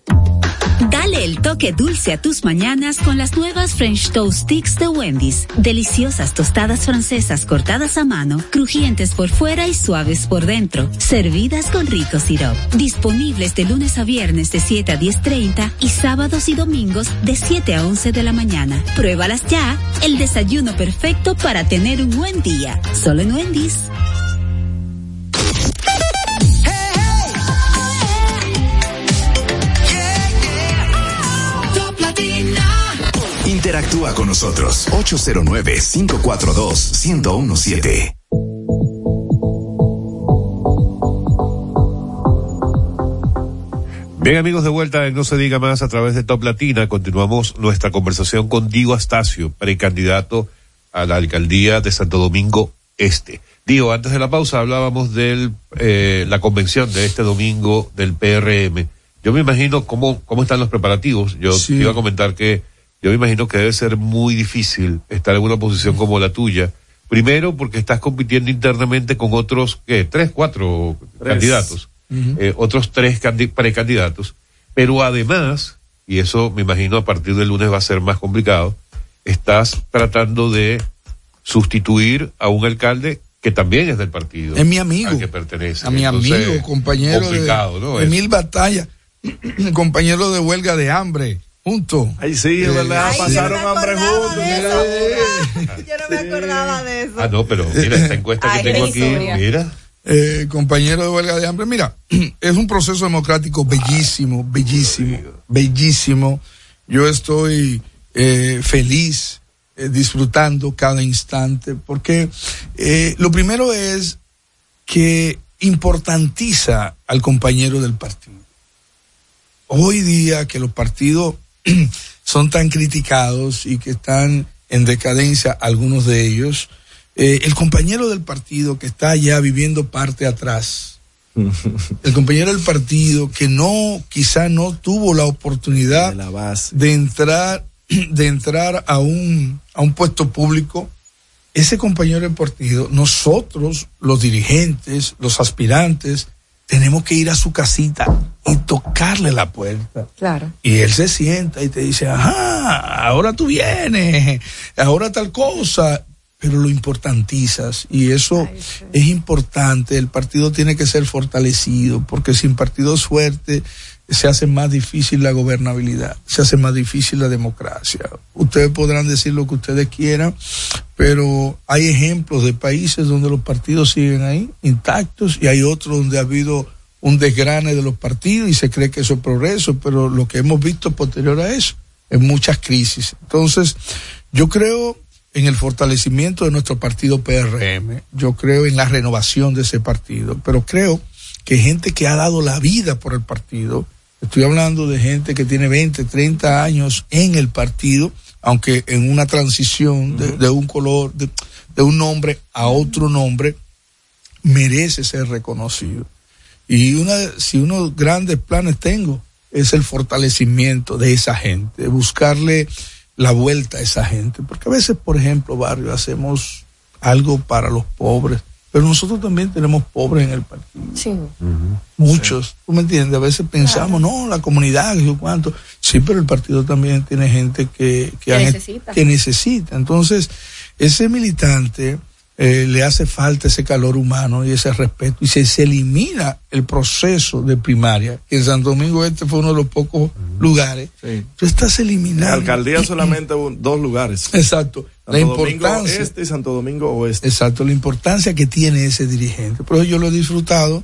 Dale el toque dulce a tus mañanas con las nuevas French Toast Sticks de Wendy's. Deliciosas tostadas francesas cortadas a mano, crujientes por fuera y suaves por dentro, servidas con rico sirop. Disponibles de lunes a viernes de 7 a 10.30 y sábados y domingos de 7 a 11 de la mañana. Pruébalas ya, el desayuno perfecto para tener un buen día. Solo en Wendy's. Interactúa con nosotros 809-542-1017. Bien amigos de vuelta en No se diga más a través de Top Latina, continuamos nuestra conversación con Diego Astacio, precandidato a la alcaldía de Santo Domingo Este. Diego, antes de la pausa hablábamos de eh, la convención de este domingo del PRM. Yo me imagino cómo, cómo están los preparativos. Yo Sí. te iba a comentar que yo me imagino que debe ser muy difícil estar en una posición como la tuya. Primero porque estás compitiendo internamente con otros, ¿qué? Tres, cuatro Tres. candidatos eh, otros tres candi- precandidatos, pero además, y eso me imagino a partir del lunes va a ser más complicado, estás tratando de sustituir a un alcalde que también es del partido. Es mi amigo. Al que pertenece. a mi Entonces, amigo, compañero complicado, de, ¿no? de mil batallas, compañero de huelga de hambre, junto. Ay, sí, es verdad, Ay, pasaron hambre juntos. Yo no me acordaba de eso. Ah, no, pero mira, esta encuesta que Ay, tengo aquí, historia. mira. Eh, compañero de huelga de hambre, mira, es un proceso democrático bellísimo, bellísimo, bellísimo. Yo estoy eh, feliz, eh, disfrutando cada instante, porque eh, lo primero es que importantiza al compañero del partido. Hoy día que los partidos son tan criticados y que están en decadencia algunos de ellos, eh, el compañero del partido que está ya viviendo parte atrás, el compañero del partido que no, quizá no tuvo la oportunidad de, entrar, de entrar a un, a un puesto público, ese compañero del partido, nosotros, los dirigentes, los aspirantes, tenemos que ir a su casita y tocarle la puerta. Claro. Y él se sienta y te dice, ajá, ahora tú vienes, ahora tal cosa, pero lo importantizas y eso es importante. El partido tiene que ser fortalecido porque sin partidos fuertes se hace más difícil la gobernabilidad, se hace más difícil la democracia. Ustedes podrán decir lo que ustedes quieran, pero hay ejemplos de países donde los partidos siguen ahí intactos y hay otros donde ha habido un desgrane de los partidos y se cree que eso es progreso, pero lo que hemos visto posterior a eso es muchas crisis. Entonces, yo creo en el fortalecimiento de nuestro partido PRM, yo creo en la renovación de ese partido, pero creo que gente que ha dado la vida por el partido, estoy hablando de gente que tiene 20, 30 años en el partido, aunque en una transición de, de un color, de, de un nombre a otro nombre, merece ser reconocido. Y una, si unos grandes planes tengo, es el fortalecimiento de esa gente, buscarle la vuelta a esa gente. Porque a veces, por ejemplo, barrio, hacemos algo para los pobres, pero nosotros también tenemos pobres en el partido. Sí. Muchos, ¿tú me entiendes? A veces pensamos, no, la comunidad, yo cuánto. Sí, pero el partido también tiene gente que, que, Que han- necesita. que necesita. Entonces, ese militante eh, le hace falta ese calor humano y ese respeto y se, se elimina el proceso de primaria, que en Santo Domingo Este fue uno de los pocos lugares. Tú estás En la eliminando. alcaldía solamente un- dos lugares. Exacto. La Santo Domingo importancia. Este y Santo Domingo Oeste. Exacto, la importancia que tiene ese dirigente. Por eso yo lo he disfrutado.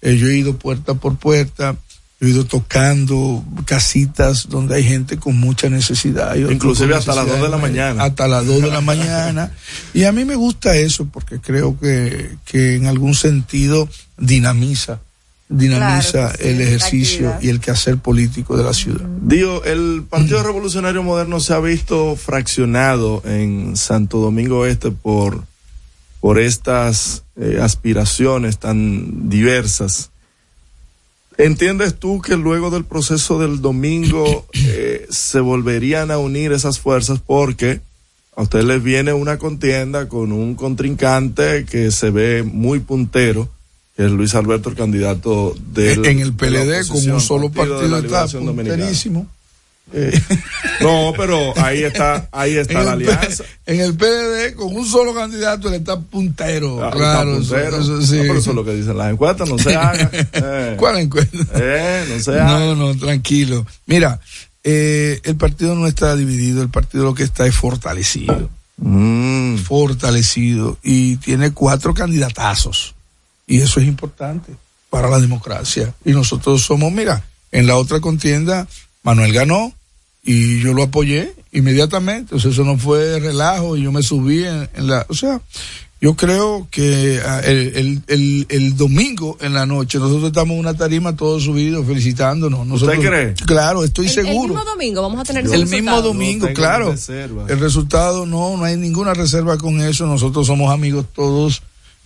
eh, yo he ido puerta por puerta, yo he ido tocando casitas donde hay gente con mucha necesidad. y otros Inclusive hasta las necesidad dos de la mañana. Hasta las dos de la mañana. Y a mí me gusta eso porque creo que, que en algún sentido dinamiza, dinamiza Claro que sí, el ejercicio y el quehacer político de la ciudad. Digo, el Partido Revolucionario Moderno se ha visto fraccionado en Santo Domingo Este por, por estas eh, aspiraciones tan diversas. ¿Entiendes tú que luego del proceso del domingo eh, se volverían a unir esas fuerzas porque a ustedes les viene una contienda con un contrincante que se ve muy puntero, que es Luis Alberto, el candidato del, en el PLD con un solo Partido está Dominicana. punterísimo. No, pero ahí está, ahí está la alianza. P- En el PLD, con un solo candidato, él está puntero. Ah, claro, está eso- No, sí. pero eso es lo que dicen las encuestas, no se hagan. Eh. ¿Cuál encuesta? Eh, no se hagan. No, no, tranquilo. Mira, eh, el partido no está dividido, el partido lo que está es fortalecido. Mm. Fortalecido. Y tiene cuatro candidatazos. Y eso es importante para la democracia. Y nosotros somos, mira, en la otra contienda, Manuel ganó y yo lo apoyé inmediatamente. O sea, eso no fue relajo y yo me subí en, en la, o sea, yo creo que ah, el, el, el, el domingo en la noche nosotros estamos en una tarima todos subidos felicitándonos. Nosotros, cree? Claro, estoy El- El, seguro. mismo domingo vamos a tener El resultado. mismo domingo, claro. reserva. El resultado no, no hay ninguna reserva con eso. Nosotros somos amigos todos,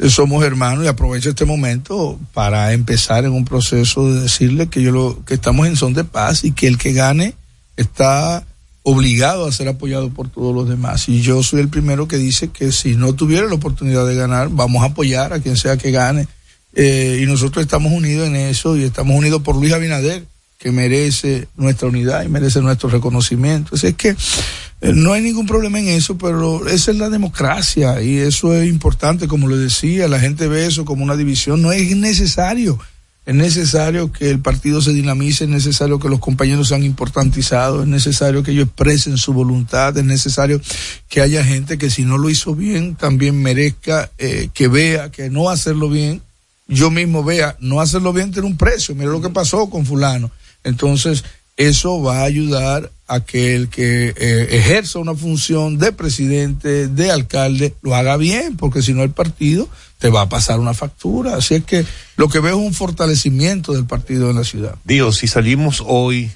somos hermanos y aprovecho este momento para empezar en un proceso de decirle que yo lo, que estamos en son de paz y que el que gane está obligado a ser apoyado por todos los demás. Y yo soy el primero que dice que si no tuviera la oportunidad de ganar, vamos a apoyar a quien sea que gane. Eh, y nosotros estamos unidos en eso y estamos unidos por Luis Abinader, que merece nuestra unidad y merece nuestro reconocimiento. Así es que eh, no hay ningún problema en eso, pero esa es la democracia y eso es importante, como lo decía, la gente ve eso como una división, no es necesario. Es necesario que el partido se dinamice, es necesario que los compañeros sean importantizados, es necesario que ellos expresen su voluntad, es necesario que haya gente que si no lo hizo bien también merezca eh, que vea que no hacerlo bien, yo mismo vea, no hacerlo bien tiene un precio, mira lo que pasó con fulano. Entonces, eso va a ayudar a que el que eh, ejerza una función de presidente, de alcalde, lo haga bien, porque si no el partido te va a pasar una factura. Así es que lo que veo es un fortalecimiento del partido en la ciudad. Dios, si salimos hoy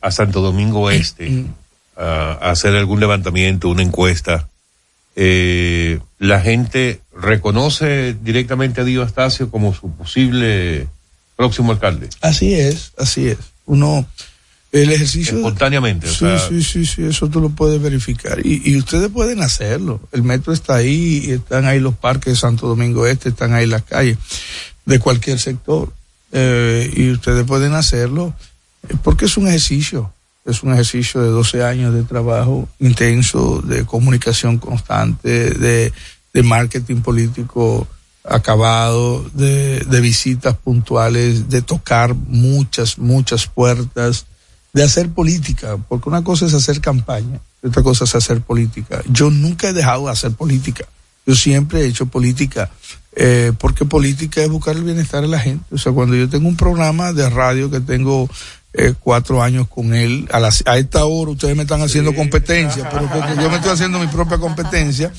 a Santo Domingo Este a, a hacer algún levantamiento, una encuesta, eh, la gente reconoce directamente a Dio Astacio como su posible próximo alcalde. Así es, así es. Uno, el ejercicio... Espontáneamente, o Sí, sea, sí, sí, sí, eso tú lo puedes verificar. Y, y ustedes pueden hacerlo. El metro está ahí, y están ahí los parques de Santo Domingo Este, están ahí las calles de cualquier sector. Eh, y ustedes pueden hacerlo eh, porque es un ejercicio. Es un ejercicio de 12 años de trabajo intenso, de comunicación constante, de, de marketing político acabado, de, de visitas puntuales, de tocar muchas, muchas puertas, de hacer política, porque una cosa es hacer campaña, otra cosa es hacer política. Yo nunca he dejado de hacer política. Yo siempre he hecho política, eh, porque política es buscar el bienestar de la gente. O sea, cuando yo tengo un programa de radio que tengo eh, cuatro años con él, a, las- a esta hora ustedes me están haciendo competencia, pero yo me estoy haciendo mi propia competencia.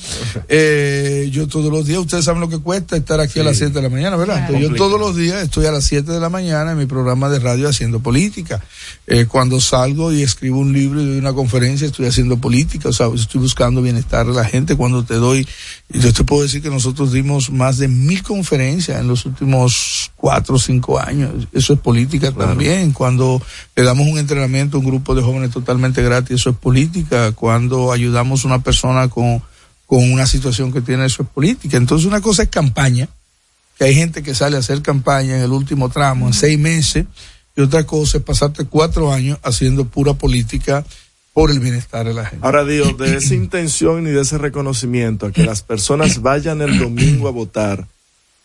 Eh, yo todos los días, ustedes saben lo que cuesta estar aquí a las 7 de la mañana, ¿verdad? Claro. Entonces, yo todos los días estoy a las 7 de la mañana en mi programa de radio haciendo política. Eh, cuando salgo y escribo un libro y doy una conferencia, estoy haciendo política, o sea, estoy buscando bienestar de la gente. Cuando te doy, yo te puedo decir que nosotros dimos más de mil conferencias en los últimos cuatro o cinco años. Eso es política también. Cuando le damos un entrenamiento a un grupo de jóvenes totalmente gratis, eso es política. Cuando ayudamos a una persona con, con una situación que tiene, eso es política. Entonces una cosa es campaña, que hay gente que sale a hacer campaña en el último tramo, en seis meses, y otra cosa es pasarte cuatro años haciendo pura política por el bienestar de la gente. Ahora, Dios, de esa intención y de ese reconocimiento a que las personas vayan el domingo a votar,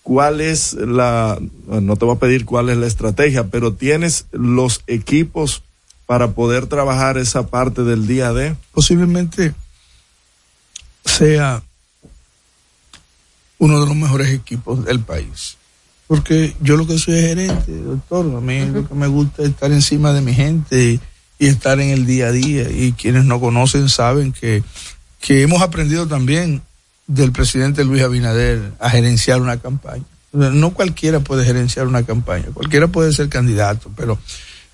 ¿cuál es la, no te voy a pedir cuál es la estrategia, pero tienes los equipos para poder trabajar esa parte del día de? posiblemente sea uno de los mejores equipos del país. Porque yo lo que soy es gerente, doctor, a mí lo que me gusta es estar encima de mi gente y, y estar en el día a día. Y quienes no conocen saben que, que hemos aprendido también del presidente Luis Abinader a gerenciar una campaña. No cualquiera puede gerenciar una campaña, cualquiera puede ser candidato, pero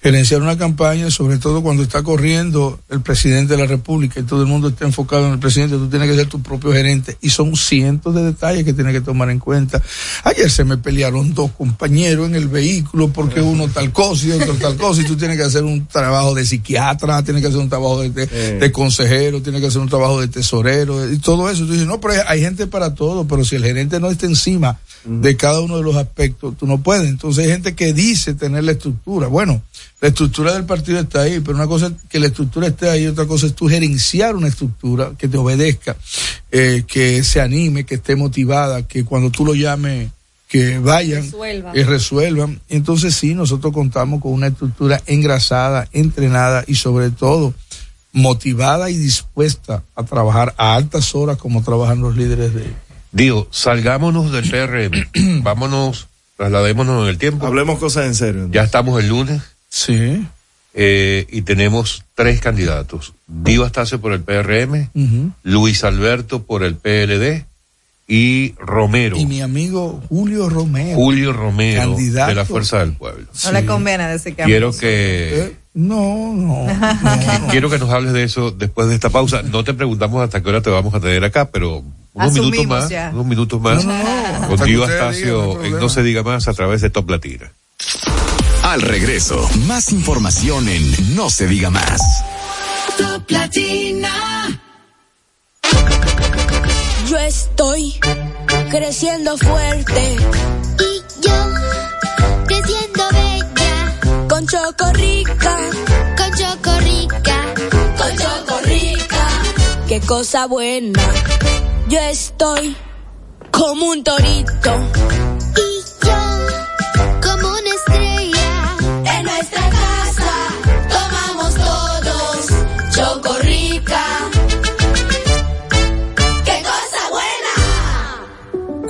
gerenciar una campaña, sobre todo cuando está corriendo el presidente de la República y todo el mundo está enfocado en el presidente, tú tienes que ser tu propio gerente y son cientos de detalles que tienes que tomar en cuenta. Ayer se me pelearon dos compañeros en el vehículo porque uno tal cosa y otro tal cosa y tú tienes que hacer un trabajo de psiquiatra, tienes que hacer un trabajo de, de- de consejero, tienes que hacer un trabajo de tesorero y todo eso. Tú dices, no, pero hay gente para todo, pero si el gerente no está encima de cada uno de los aspectos, tú no puedes. Entonces hay gente que dice tener la estructura. Bueno, La estructura del partido está ahí, pero una cosa es que la estructura esté ahí, otra cosa es tú gerenciar una estructura que te obedezca, eh, que se anime, que esté motivada, que cuando tú lo llames, que vayan Resuelva. y resuelvan. Entonces sí, nosotros contamos con una estructura engrasada, entrenada y sobre todo motivada y dispuesta a trabajar a altas horas como trabajan los líderes de Digo, salgámonos del PRM, vámonos, trasladémonos en el tiempo. Hablemos cosas en serio. Ya estamos el lunes. Sí. Eh, y tenemos tres candidatos. Dio Astacio por el PRM. Luis Alberto por el PLD y Romero, Y mi amigo Julio Romero. Julio Romero Candidato. de la Fuerza del Pueblo. No le conviene decir que Quiero que Eh, No, no. quiero que nos hables de eso después de esta pausa. No te preguntamos hasta qué hora te vamos a tener acá, pero unos Asumimos minutos más, ya. unos minutos más No, no, no. Hasta con que Dio ustedes Astacio no en. No se diga más a través de Top Latina. Al regreso, más información en No se diga más. Top Latina. Yo estoy creciendo fuerte y yo creciendo bella con chocorrica, con chocorrica, con chocorrica. Qué cosa buena. Yo estoy como un torito y yo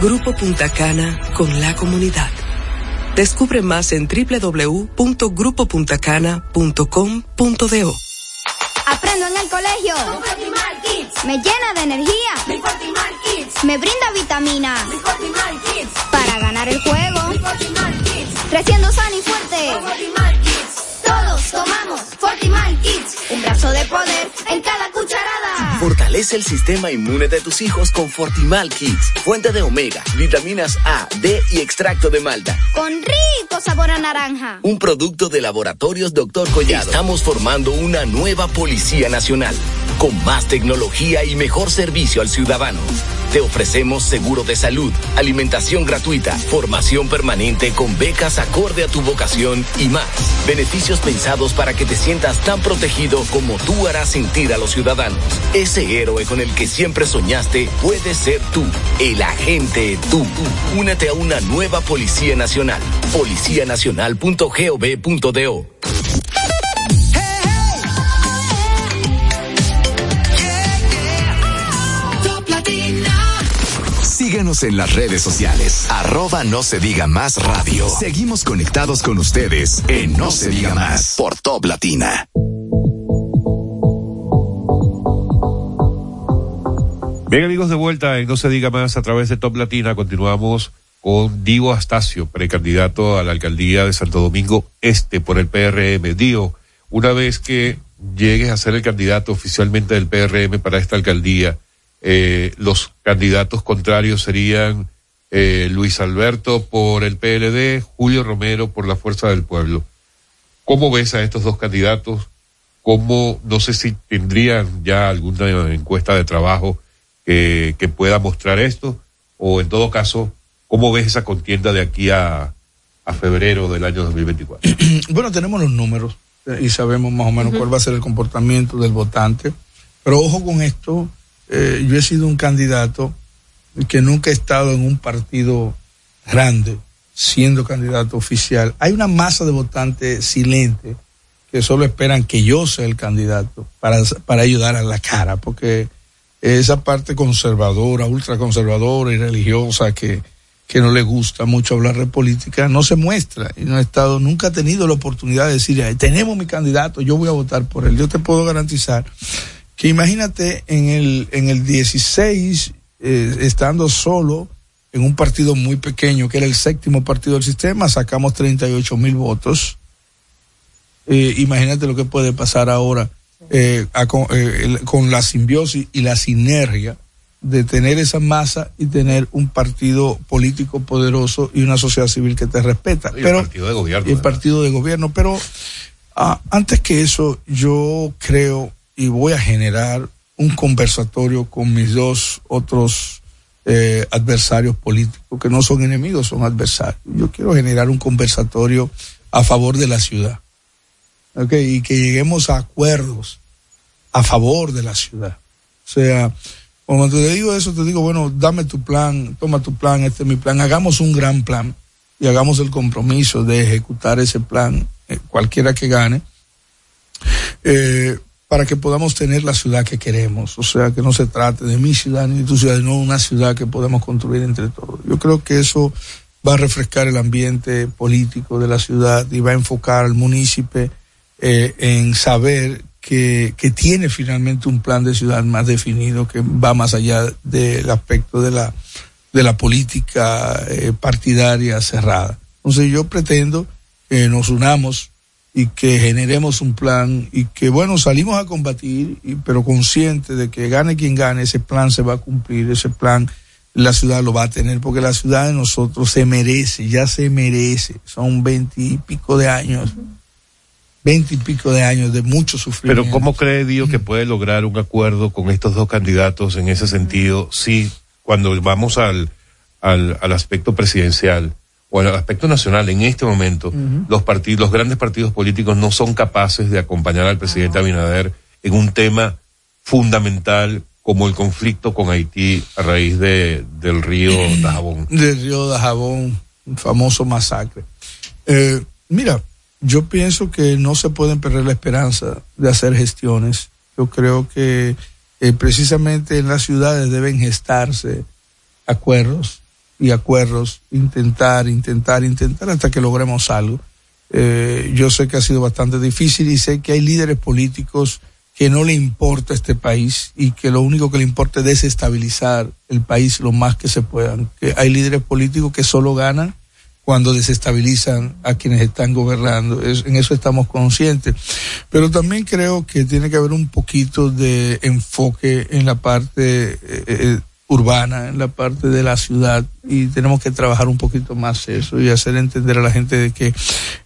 Grupo Punta Cana con la comunidad. Descubre más en www.grupopuntacana.com.do. Aprendo en el colegio. Me llena de energía. Me brinda vitaminas. Para ganar el juego. Creciendo sano y fuerte. Todos tomamos Fortimal Kids. Un brazo de poder en cada. Fortalece el sistema inmune de tus hijos con Fortimal Kids, fuente de omega, vitaminas A, D y extracto de malta. Con rico sabor a naranja. Un producto de laboratorios Dr. Collado. Estamos formando una nueva Policía Nacional, con más tecnología y mejor servicio al ciudadano. Te ofrecemos seguro de salud, alimentación gratuita, formación permanente con becas acorde a tu vocación y más. Beneficios pensados para que te sientas tan protegido como tú harás sentir a los ciudadanos. Ese héroe con el que siempre soñaste puede ser tú, el agente tú. Únete a una nueva Policía Nacional. Policianacional.gov.do. Síguenos en las redes sociales. Arroba no se diga más radio. Seguimos conectados con ustedes en No se diga más por Top Latina. Bien amigos, de vuelta en No se diga más a través de Top Latina. Continuamos con Diego Astacio, precandidato a la alcaldía de Santo Domingo Este por el PRM. Dio, una vez que llegues a ser el candidato oficialmente del PRM para esta alcaldía, eh, los candidatos contrarios serían eh, Luis Alberto por el PLD, Julio Romero por la Fuerza del Pueblo. ¿Cómo ves a estos dos candidatos? ¿Cómo, no sé si tendrían ya alguna encuesta de trabajo que, que pueda mostrar esto? O en todo caso, ¿cómo ves esa contienda de aquí a, a febrero del año 2024? bueno, tenemos los números eh, y sabemos más o menos cuál va a ser el comportamiento del votante. Pero ojo con esto, eh, yo he sido un candidato que nunca he estado en un partido grande siendo candidato oficial. Hay una masa de votantes silente que solo esperan que yo sea el candidato para, para ayudar a la cara, porque esa parte conservadora, ultraconservadora y religiosa que, que no le gusta mucho hablar de política, no se muestra y no ha estado, nunca ha tenido la oportunidad de decir, "Ay, tenemos mi candidato, yo voy a votar por él. Yo te puedo garantizar que imagínate en el, en el 16, eh, estando solo en un partido muy pequeño, que era el séptimo partido del sistema, sacamos 38 mil votos. Eh, imagínate lo que puede pasar ahora eh, a con, el- con la simbiosis y la sinergia de tener esa masa y tener un partido político poderoso y una sociedad civil que te respeta. Y el pero, partido de gobierno, y el partido de gobierno. Pero ah, antes que eso, yo creo y voy a generar un conversatorio con mis dos otros eh, adversarios políticos, que no son enemigos, son adversarios. Yo quiero generar un conversatorio a favor de la ciudad. ¿ok? Y que lleguemos a acuerdos a favor de la ciudad. O sea, cuando te digo eso, te digo, bueno, dame tu plan, toma tu plan, este es mi plan, hagamos un gran plan y hagamos el compromiso de ejecutar ese plan, eh, cualquiera que gane, eh, para que podamos tener la ciudad que queremos. O sea, que no se trate de mi ciudad ni de tu ciudad, sino una ciudad que podemos construir entre todos. Yo creo que eso va a refrescar el ambiente político de la ciudad y va a enfocar al municipio eh, en saber que, que tiene finalmente un plan de ciudad más definido que va más allá del aspecto de la, de la política eh, partidaria cerrada. Entonces yo pretendo que nos unamos y que generemos un plan y que bueno salimos a combatir y, pero consciente de que gane quien gane ese plan se va a cumplir ese plan la ciudad lo va a tener porque la ciudad de nosotros se merece ya se merece. Son veintipico de años veinte y pico de años de mucho sufrimiento. Pero ¿cómo cree Dios que puede lograr un acuerdo con estos dos candidatos en ese sentido si cuando vamos al, al, al aspecto presidencial o al aspecto nacional en este momento los partidos, los grandes partidos políticos no son capaces de acompañar al presidente Abinader en un tema fundamental como el conflicto con Haití a raíz de, del río Dajabón? del río de Jabón, un famoso masacre. Eh, mira, yo pienso que no se pueden perder la esperanza de hacer gestiones. Yo creo que eh, precisamente en las ciudades deben gestarse acuerdos y acuerdos, intentar, intentar, intentar hasta que logremos algo. Eh, yo sé que ha sido bastante difícil y sé que hay líderes políticos que no le importa este país y que lo único que le importa es desestabilizar el país lo más que se puedan. Hay líderes políticos que solo ganan cuando desestabilizan a quienes están gobernando. En eso estamos conscientes. Pero también creo que tiene que haber un poquito de enfoque en la parte eh, eh, urbana, en la parte de la ciudad, y tenemos que trabajar un poquito más eso y hacer entender a la gente de que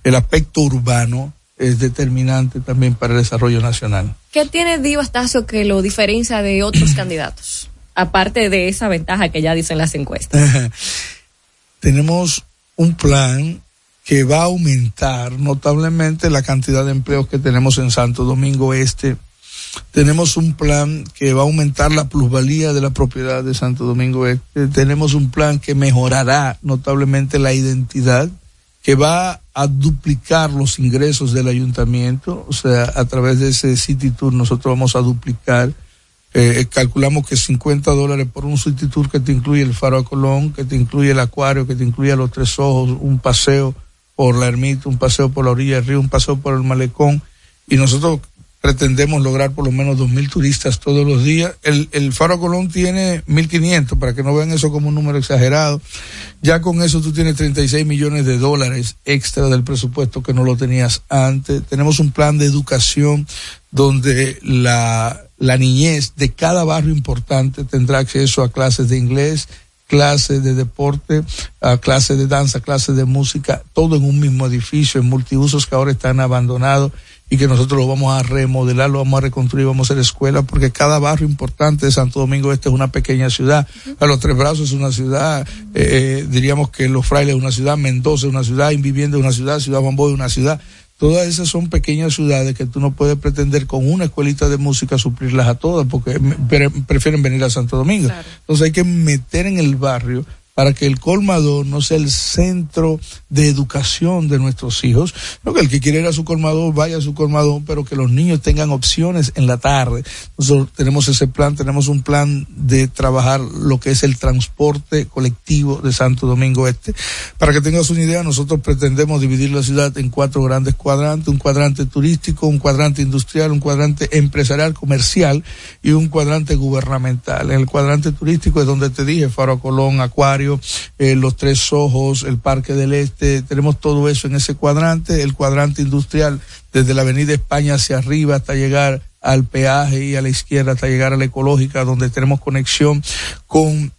el aspecto urbano es determinante también para el desarrollo nacional. ¿Qué tiene Dio Astacio que lo diferencia de otros candidatos? Aparte de esa ventaja que ya dicen las encuestas. tenemos un plan que va a aumentar notablemente la cantidad de empleos que tenemos en Santo Domingo Este. Tenemos un plan que va a aumentar la plusvalía de la propiedad de Santo Domingo Este. Tenemos un plan que mejorará notablemente la identidad, que va a duplicar los ingresos del ayuntamiento. O sea, a través de ese City Tour nosotros vamos a duplicar eh, calculamos que 50 dólares por un City Tour que te incluye el Faro a Colón, que te incluye el acuario, que te incluye los tres ojos, un paseo por la ermita, un paseo por la orilla del río, un paseo por el malecón. Y nosotros pretendemos lograr por lo menos 2.000 turistas todos los días. El, el Faro Colón tiene 1.500, para que no vean eso como un número exagerado. Ya con eso tú tienes 36 millones de dólares extra del presupuesto que no lo tenías antes. Tenemos un plan de educación donde la, la niñez de cada barrio importante tendrá acceso a clases de inglés, clases de deporte, a clases de danza, clases de música, todo en un mismo edificio, en multiusos que ahora están abandonados y que nosotros lo vamos a remodelar, lo vamos a reconstruir, vamos a hacer escuelas, porque cada barrio importante de Santo Domingo Este es una pequeña ciudad. A los Tres Brazos es una ciudad, eh, diríamos que Los Frailes es una ciudad, Mendoza es una ciudad, Invivienda es una ciudad, Ciudad Bamboy es una ciudad. Todas esas son pequeñas ciudades que tú no puedes pretender con una escuelita de música suplirlas a todas porque prefieren venir a Santo Domingo. Entonces hay que meter en el barrio para que el colmador no sea el centro de educación de nuestros hijos. No que el que quiere ir a su colmador vaya a su colmador, pero que los niños tengan opciones en la tarde. Nosotros tenemos ese plan, tenemos un plan de trabajar lo que es el transporte colectivo de Santo Domingo Este. Para que tengas una idea, nosotros pretendemos dividir la ciudad en cuatro grandes cuadrantes, un cuadrante turístico, un cuadrante industrial, un cuadrante empresarial, comercial y un cuadrante gubernamental. En el cuadrante turístico es donde te dije, Faro Colón, Acuario, eh, los Tres Ojos, el Parque del Este, tenemos todo eso en ese cuadrante, el cuadrante industrial desde la Avenida España hacia arriba hasta llegar al peaje y a la izquierda hasta llegar a la ecológica, donde tenemos conexión con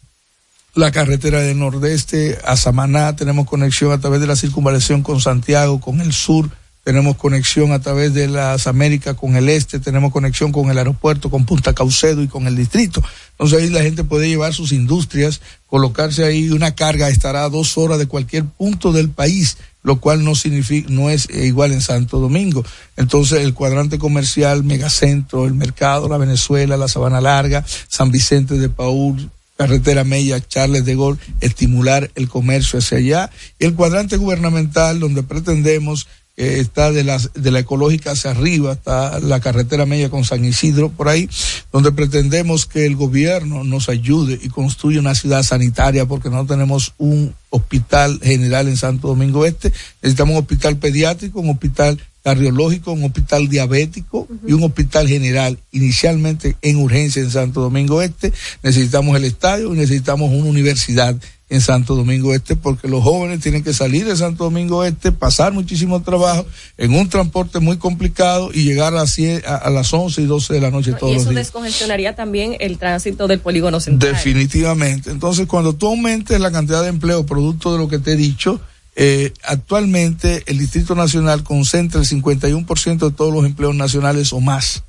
la carretera del nordeste a Samaná, tenemos conexión a través de la circunvalación con Santiago, con el sur, tenemos conexión a través de las Américas con el este, tenemos conexión con el aeropuerto, con Punta Caucedo y con el distrito. Entonces ahí la gente puede llevar sus industrias, colocarse ahí una carga, estará a dos horas de cualquier punto del país, lo cual no significa, no es igual en Santo Domingo. Entonces el cuadrante comercial, megacentro, el mercado, la Venezuela, la Sabana Larga, San Vicente de Paul, carretera Mella, Charles de Gaulle, estimular el comercio hacia allá. Y el cuadrante gubernamental, donde pretendemos eh, está de la, de la ecológica hacia arriba, está la carretera media con San Isidro por ahí, donde pretendemos que el gobierno nos ayude y construya una ciudad sanitaria porque no tenemos un hospital general en Santo Domingo Este, necesitamos un hospital pediátrico, un hospital cardiológico, un hospital diabético y un hospital general, inicialmente en urgencia en Santo Domingo Este, necesitamos el estadio y necesitamos una universidad en Santo Domingo Este, porque los jóvenes tienen que salir de Santo Domingo Este, pasar muchísimo trabajo en un transporte muy complicado y llegar a, a, las 11 y 12 de la noche todos y los días. eso descongestionaría también el tránsito del polígono central. Definitivamente. Entonces, cuando tú aumentes la cantidad de empleo producto de lo que te he dicho, eh, actualmente el Distrito Nacional concentra el 51% de todos los empleos nacionales o más.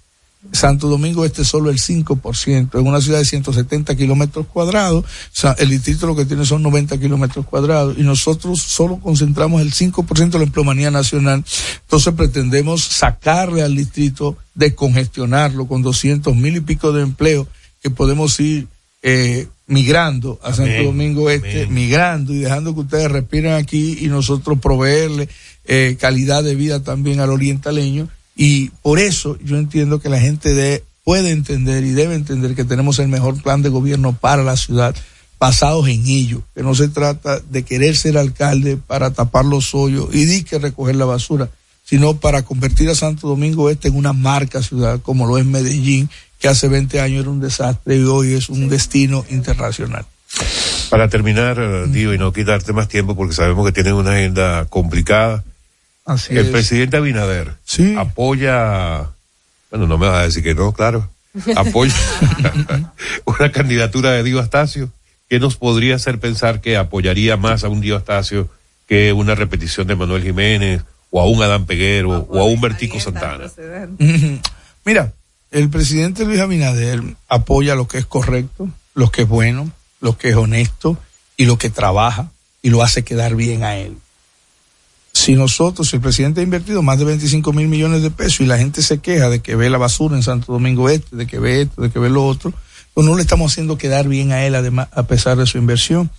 Santo Domingo Este solo el 5%, en una ciudad de 170 kilómetros cuadrados, el distrito lo que tiene son 90 kilómetros cuadrados. Y nosotros solo concentramos el 5% de la empleomanía nacional. Entonces pretendemos sacarle al distrito, descongestionarlo con 200 mil y pico de empleo que podemos ir eh, migrando a Santo Domingo Este, migrando y dejando que ustedes respiren aquí y nosotros proveerle eh, calidad de vida también al orientaleño y por eso yo entiendo que la gente de, puede entender y debe entender que tenemos el mejor plan de gobierno para la ciudad basados en ello, que no se trata de querer ser alcalde para tapar los hoyos y di que recoger la basura, sino para convertir a Santo Domingo Este en una marca ciudad como lo es Medellín, que hace 20 años era un desastre y hoy es un destino internacional. Para terminar, eh, Dio, y no quitarte más tiempo porque sabemos que tienen una agenda complicada, el presidente Abinader apoya, bueno, no me vas a decir que no, claro, apoya una candidatura de Dio Astacio. ¿Qué nos podría hacer pensar que apoyaría más a un Dio Astacio que una repetición de Manuel Jiménez o a un Adán Peguero o a un Vertico Santana? Mira, el presidente Luis Abinader apoya lo que es correcto, lo que es bueno, lo que es honesto y lo que trabaja y lo hace quedar bien a él si nosotros, si el presidente ha invertido más de 25 mil millones de pesos y la gente se queja de que ve la basura en Santo Domingo Este, de que ve esto, de que ve lo otro, pues no le estamos haciendo quedar bien a él además, a pesar de su inversión.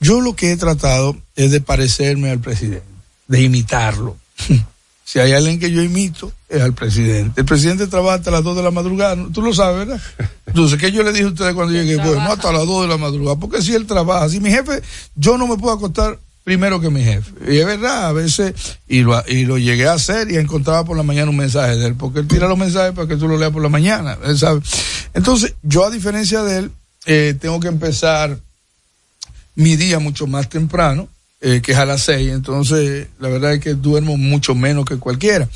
Yo lo que he tratado es de parecerme al presidente, de imitarlo. si hay alguien que yo imito, es al presidente. El presidente trabaja hasta las 2 de la madrugada, tú lo sabes, ¿verdad? Entonces, ¿qué yo le dije a ustedes cuando llegué? Bueno, hasta las 2 de la madrugada, porque si él trabaja, si mi jefe, yo no me puedo acostar primero que mi jefe. Y es verdad, a veces, y lo, y lo llegué a hacer y encontraba por la mañana un mensaje de él, porque él tira los mensajes para que tú lo leas por la mañana, él sabe. Entonces, yo a diferencia de él, eh, tengo que empezar mi día mucho más temprano, eh, que es a las seis, entonces la verdad es que duermo mucho menos que cualquiera.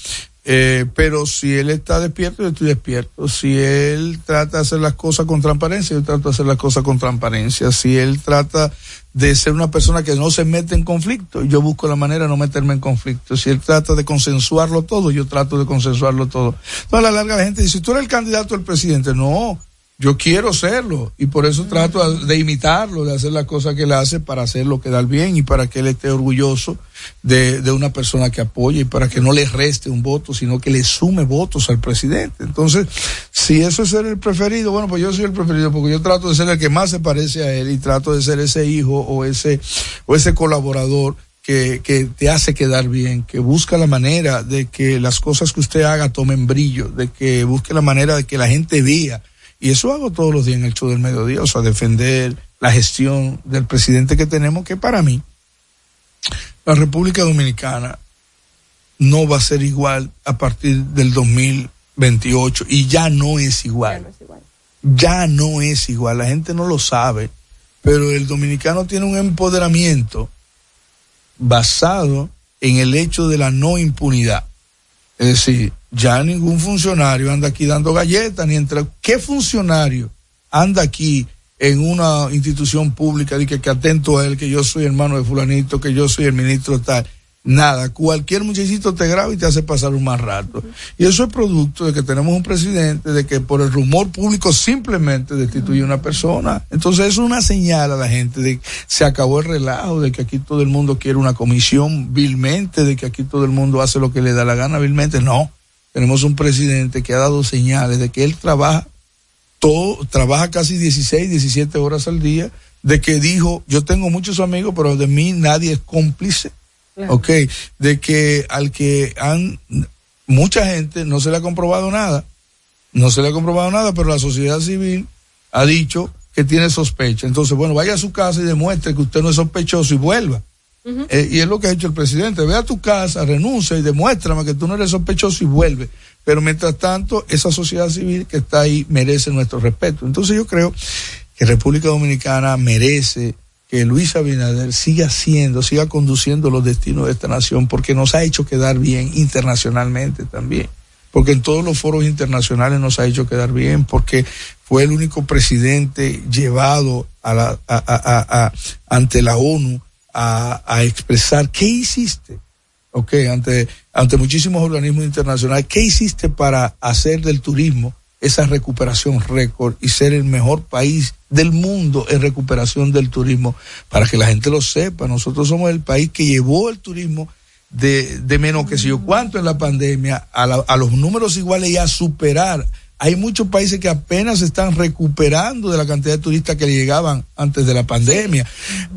Eh, pero si él está despierto, yo estoy despierto. Si él trata de hacer las cosas con transparencia, yo trato de hacer las cosas con transparencia. Si él trata de ser una persona que no se mete en conflicto, yo busco la manera de no meterme en conflicto. Si él trata de consensuarlo todo, yo trato de consensuarlo todo. Entonces, a la larga la gente dice, tú eres el candidato al presidente. No, yo quiero serlo y por eso trato de imitarlo, de hacer las cosas que él hace para hacerlo quedar bien y para que él esté orgulloso de, de, una persona que apoya y para que no le reste un voto, sino que le sume votos al presidente. Entonces, si eso es ser el preferido, bueno, pues yo soy el preferido porque yo trato de ser el que más se parece a él y trato de ser ese hijo o ese, o ese colaborador que, que, te hace quedar bien, que busca la manera de que las cosas que usted haga tomen brillo, de que busque la manera de que la gente vea y eso hago todos los días en el show del mediodía, o sea, defender la gestión del presidente que tenemos, que para mí, la República Dominicana no va a ser igual a partir del 2028 y ya no es igual. Ya no es igual. Ya no es igual. La gente no lo sabe, pero el dominicano tiene un empoderamiento basado en el hecho de la no impunidad. Es decir, ya ningún funcionario anda aquí dando galletas, ni entre... ¿Qué funcionario anda aquí en una institución pública de que, que atento a él, que yo soy hermano de fulanito, que yo soy el ministro tal? Nada, cualquier muchachito te graba y te hace pasar un más rato. Y eso es producto de que tenemos un presidente de que por el rumor público simplemente destituye una persona. Entonces es una señal a la gente de que se acabó el relajo, de que aquí todo el mundo quiere una comisión vilmente, de que aquí todo el mundo hace lo que le da la gana vilmente. No, tenemos un presidente que ha dado señales de que él trabaja todo, trabaja casi 16, 17 horas al día, de que dijo, yo tengo muchos amigos, pero de mí nadie es cómplice Ok, de que al que han, mucha gente no se le ha comprobado nada, no se le ha comprobado nada, pero la sociedad civil ha dicho que tiene sospecha. Entonces, bueno, vaya a su casa y demuestre que usted no es sospechoso y vuelva. Eh, y es lo que ha hecho el presidente. Ve a tu casa, renuncia y demuéstrame que tú no eres sospechoso y vuelve. Pero mientras tanto, esa sociedad civil que está ahí merece nuestro respeto. Entonces yo creo que República Dominicana merece que Luis Abinader siga siendo, siga conduciendo los destinos de esta nación, porque nos ha hecho quedar bien internacionalmente también, porque en todos los foros internacionales nos ha hecho quedar bien, porque fue el único presidente llevado a la, a, a, ante la ONU a, expresar qué hiciste, ok, ante, ante muchísimos organismos internacionales, qué hiciste para hacer del turismo esa recuperación récord y ser el mejor país del mundo en recuperación del turismo, para que la gente lo sepa. Nosotros somos el país que llevó el turismo de, de menos que si yo cuánto en la pandemia a, a los números iguales y a superar. Hay muchos países que apenas están recuperando de la cantidad de turistas que le llegaban antes de la pandemia.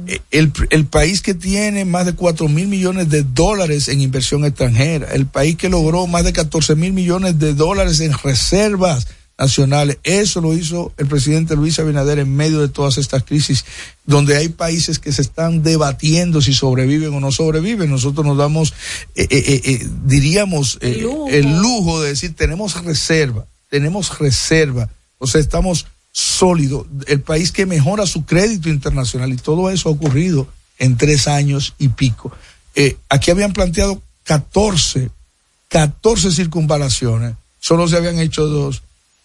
Eh, el, el país que tiene más de cuatro mil millones de dólares en inversión extranjera, el país que logró más de 14 mil millones de dólares en reservas nacionales. Eso lo hizo el presidente Luis Abinader en medio de todas estas crisis, donde hay países que se están debatiendo si sobreviven o no sobreviven. Nosotros nos damos, eh, eh, eh, diríamos, el lujo. de decir, tenemos reserva, tenemos reserva, o sea, estamos sólidos. El país que mejora su crédito internacional y todo eso ha ocurrido en tres años y pico. aquí habían planteado 14, 14 circunvalaciones, solo se habían hecho dos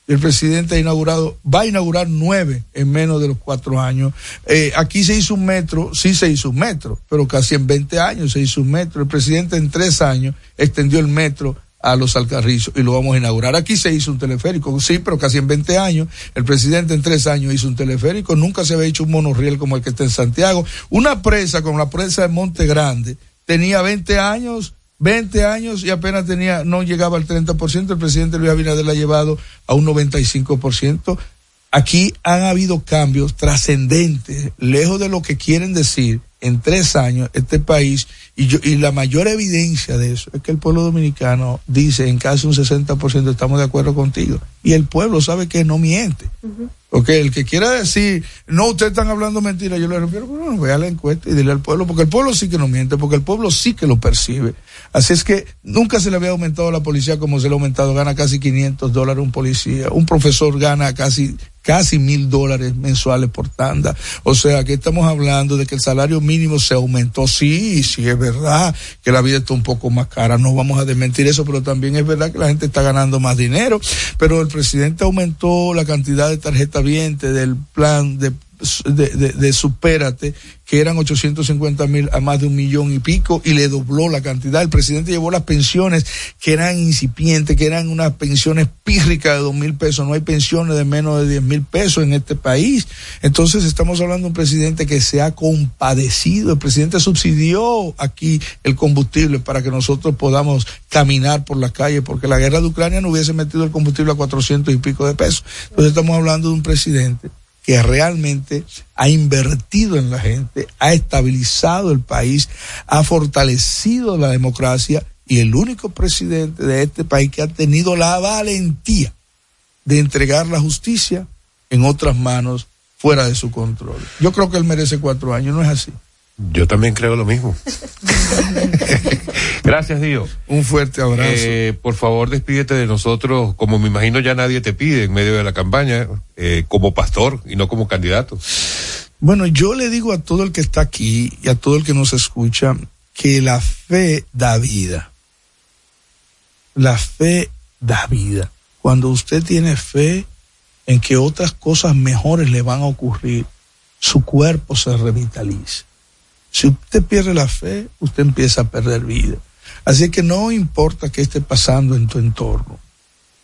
el presidente ha inaugurado, va a inaugurar nueve en menos de los cuatro años. Eh, aquí se hizo un metro, sí se hizo un metro, pero casi en 20 años se hizo un metro. El presidente en tres años extendió el metro a los Alcarrizos y lo vamos a inaugurar. Aquí se hizo un teleférico, sí, pero casi en 20 años. El presidente en tres años hizo un teleférico. Nunca se había hecho un monorriel como el que está en Santiago. Una presa como la presa de Monte Grande tenía 20 años 20 años y apenas tenía, no llegaba al 30%, el presidente Luis Abinader la ha llevado a un 95%. Aquí han habido cambios trascendentes, lejos de lo que quieren decir en tres años este país, y, yo, y la mayor evidencia de eso es que el pueblo dominicano dice en casi un 60% estamos de acuerdo contigo, y el pueblo sabe que no miente. Ok, el que quiera decir, no, ustedes están hablando mentira, yo le refiero, bueno, voy a la encuesta y dile al pueblo, porque el pueblo sí que no miente, porque el pueblo sí que lo percibe. Así es que nunca se le había aumentado a la policía como se le ha aumentado, gana casi 500 dólares un policía, un profesor gana casi casi mil dólares mensuales por tanda. O sea, que estamos hablando de que el salario mínimo se aumentó. Sí, sí es verdad que la vida está un poco más cara. No vamos a desmentir eso, pero también es verdad que la gente está ganando más dinero. Pero el presidente aumentó la cantidad de tarjeta viente del plan de de, de, supérate, que eran 850 mil a más de un millón y pico, y le dobló la cantidad. El presidente llevó las pensiones que eran incipientes, que eran unas pensiones pírricas de dos mil pesos. No hay pensiones de menos de diez mil pesos en este país. Entonces estamos hablando de un presidente que se ha compadecido. El presidente subsidió aquí el combustible para que nosotros podamos caminar por la calle, porque la guerra de Ucrania no hubiese metido el combustible a 400 y pico de pesos. Entonces estamos hablando de un presidente que realmente ha invertido en la gente, ha estabilizado el país, ha fortalecido la democracia y el único presidente de este país que ha tenido la valentía de entregar la justicia en otras manos fuera de su control. Yo creo que él merece cuatro años, ¿no es así? Yo también creo lo mismo. Gracias, Dio. Un fuerte abrazo. Eh, por favor, despídete de nosotros, como me imagino ya nadie te pide en medio de la campaña, eh, como pastor y no como candidato. Bueno, yo le digo a todo el que está aquí y a todo el que nos escucha que la fe da vida. la fe da vida. Cuando usted tiene fe en que otras cosas mejores le van a ocurrir, su cuerpo se revitaliza. Si usted pierde la fe, usted empieza a perder vida. Así que no importa qué esté pasando en tu entorno,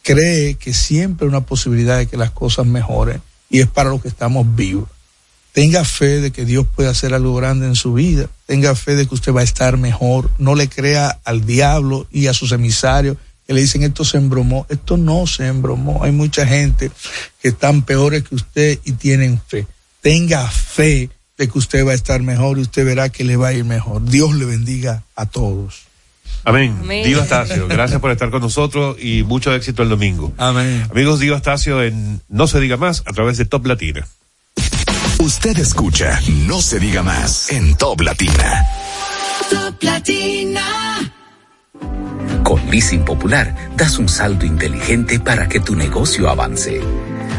cree que siempre hay una posibilidad de que las cosas mejoren y es para lo que estamos vivos. Tenga fe de que Dios puede hacer algo grande en su vida. Tenga fe de que usted va a estar mejor. No le crea al diablo y a sus emisarios que le dicen esto se embromó. Esto no se embromó. Hay mucha gente que están peores que usted y tienen fe. Tenga fe de que usted va a estar mejor y usted verá que le va a ir mejor. Dios le bendiga a todos. Amén. Amén. Diva Estacio, gracias por estar con nosotros y mucho éxito el domingo. Amén. Amigos, Diva Estacio en No se diga más a través de Top Latina. Usted escucha No se diga más en Top Latina. Top Latina. Con Leasing Popular das un salto inteligente para que tu negocio avance.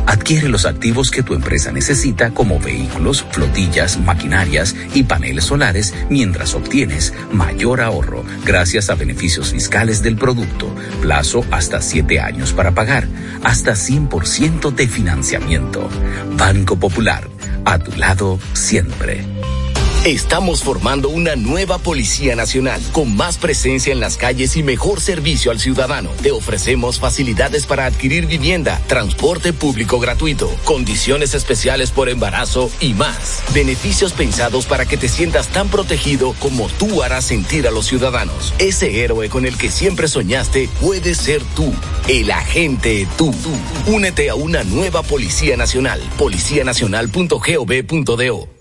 Adquiere los activos que tu empresa necesita como vehículos, flotillas, maquinarias y paneles solares mientras obtienes mayor ahorro gracias a beneficios fiscales del producto, plazo hasta 7 años para pagar, hasta 100% de financiamiento. Banco Popular, a tu lado siempre. Estamos formando una nueva Policía Nacional con más presencia en las calles y mejor servicio al ciudadano. Te ofrecemos facilidades para adquirir vivienda, transporte público gratuito, condiciones especiales por embarazo y más. Beneficios pensados para que te sientas tan protegido como tú harás sentir a los ciudadanos. Ese héroe con el que siempre soñaste puede ser tú, el agente tú. Únete a una nueva Policía Nacional, policianacional.gov.do.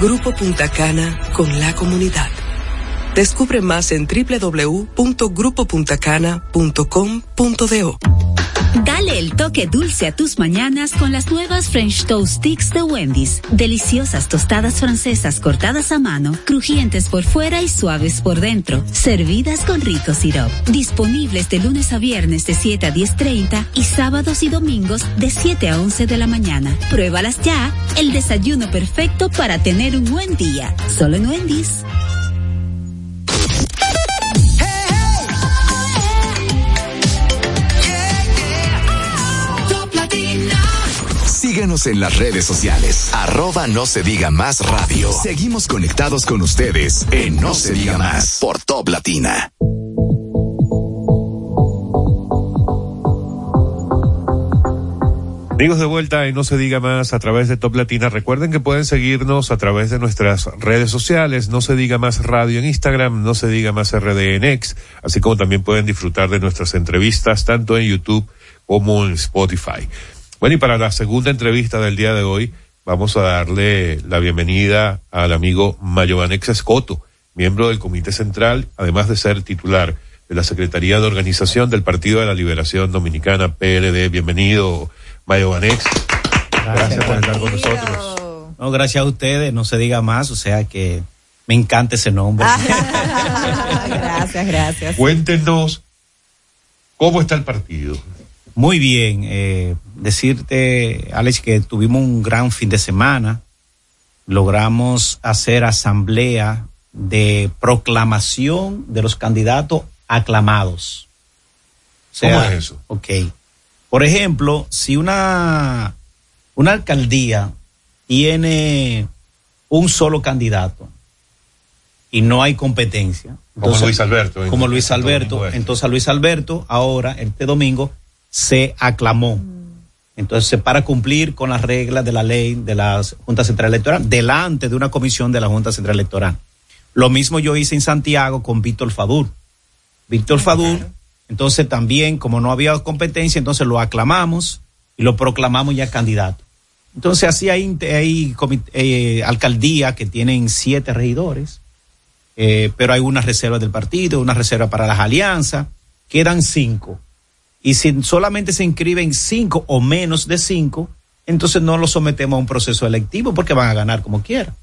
Grupo Punta Cana con la comunidad. Descubre más en www.grupopuntacana.com.do. Dale el toque dulce a tus mañanas con las nuevas French Toast Sticks de Wendy's. Deliciosas tostadas francesas cortadas a mano, crujientes por fuera y suaves por dentro, servidas con rico sirop. Disponibles de lunes a viernes de 7 a 10.30 y sábados y domingos de 7 a 11 de la mañana. Pruébalas ya, el desayuno perfecto para tener un buen día. Solo en Wendy's. Síguenos en las redes sociales. Arroba no se diga más radio. Seguimos conectados con ustedes en No se diga más por Top Latina. Amigos de vuelta y no se diga más a través de Top Latina. Recuerden que pueden seguirnos a través de nuestras redes sociales. No se diga más radio en Instagram, no se diga más RD en X, así como también pueden disfrutar de nuestras entrevistas tanto en YouTube como en Spotify. Bueno, y para la segunda entrevista del día de hoy, vamos a darle la bienvenida al amigo Mayobanex Escoto, miembro del Comité Central, además de ser titular de la Secretaría de Organización del Partido de la Liberación Dominicana, PLD. Bienvenido, Mayobanex. Gracias por estar con nosotros. No, gracias a ustedes, no se diga más, o sea que me encanta ese nombre. gracias, gracias. Cuéntenos cómo está el partido. Muy bien, eh, decirte, Alex, que tuvimos un gran fin de semana. Logramos hacer asamblea de proclamación de los candidatos aclamados. O sea, ¿Cómo es eso? Ok. Por ejemplo, si una, una alcaldía tiene un solo candidato y no hay competencia. Como Luis Alberto, Como Luis en Alberto. Este. Entonces a Luis Alberto ahora, este domingo, se aclamó. Entonces, para cumplir con las reglas de la ley de la Junta Central Electoral, delante de una comisión de la Junta Central Electoral. Lo mismo yo hice en Santiago con Víctor Fadur. Víctor Fadur, entonces también, como no había competencia, entonces lo aclamamos y lo proclamamos ya candidato. Entonces, así hay, eh, alcaldías que tienen siete regidores, eh, pero hay una reserva del partido, una reserva para las alianzas, quedan cinco. Y si solamente se inscriben cinco o menos de cinco, entonces no lo sometemos a un proceso electivo porque van a ganar como quieran.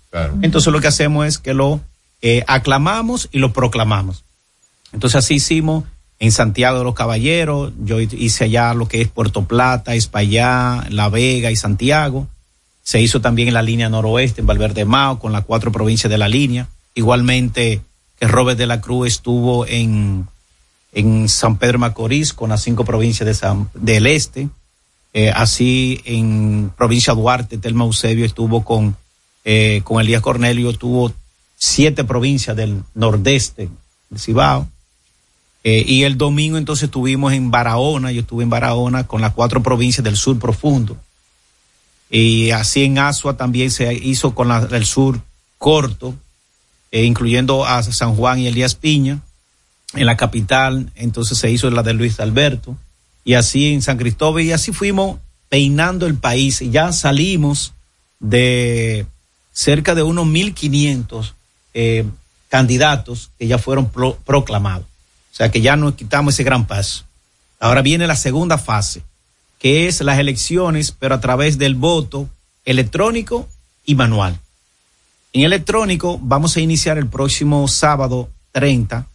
Entonces lo que hacemos es que lo eh, aclamamos y lo proclamamos. Entonces así hicimos en Santiago de los Caballeros, yo hice allá lo que es Puerto Plata, Espaillá, La Vega y Santiago. Se hizo también en la línea noroeste, en Valverde Mao, con las cuatro provincias de la línea. Igualmente que Robert de la Cruz estuvo en, en San Pedro Macorís con las cinco provincias del este. Eh, así en provincia Duarte, Telma Eusebio estuvo con, eh, con Elías Cornelio, tuvo siete provincias del nordeste del Cibao. Eh, y el domingo entonces estuvimos en Barahona, yo estuve en Barahona con las cuatro provincias del sur profundo. Y así en Asua también se hizo con la del sur corto, incluyendo a San Juan y Elías Piña. En la capital, entonces se hizo la de Luis Alberto. Y así en San Cristóbal, y así fuimos peinando el país. Ya salimos de cerca de unos 1.500 eh, candidatos que ya fueron proclamados. O sea que ya nos quitamos ese gran paso. Ahora viene la segunda fase, que es las elecciones, pero a través del voto electrónico y manual. En electrónico vamos a iniciar el próximo sábado 30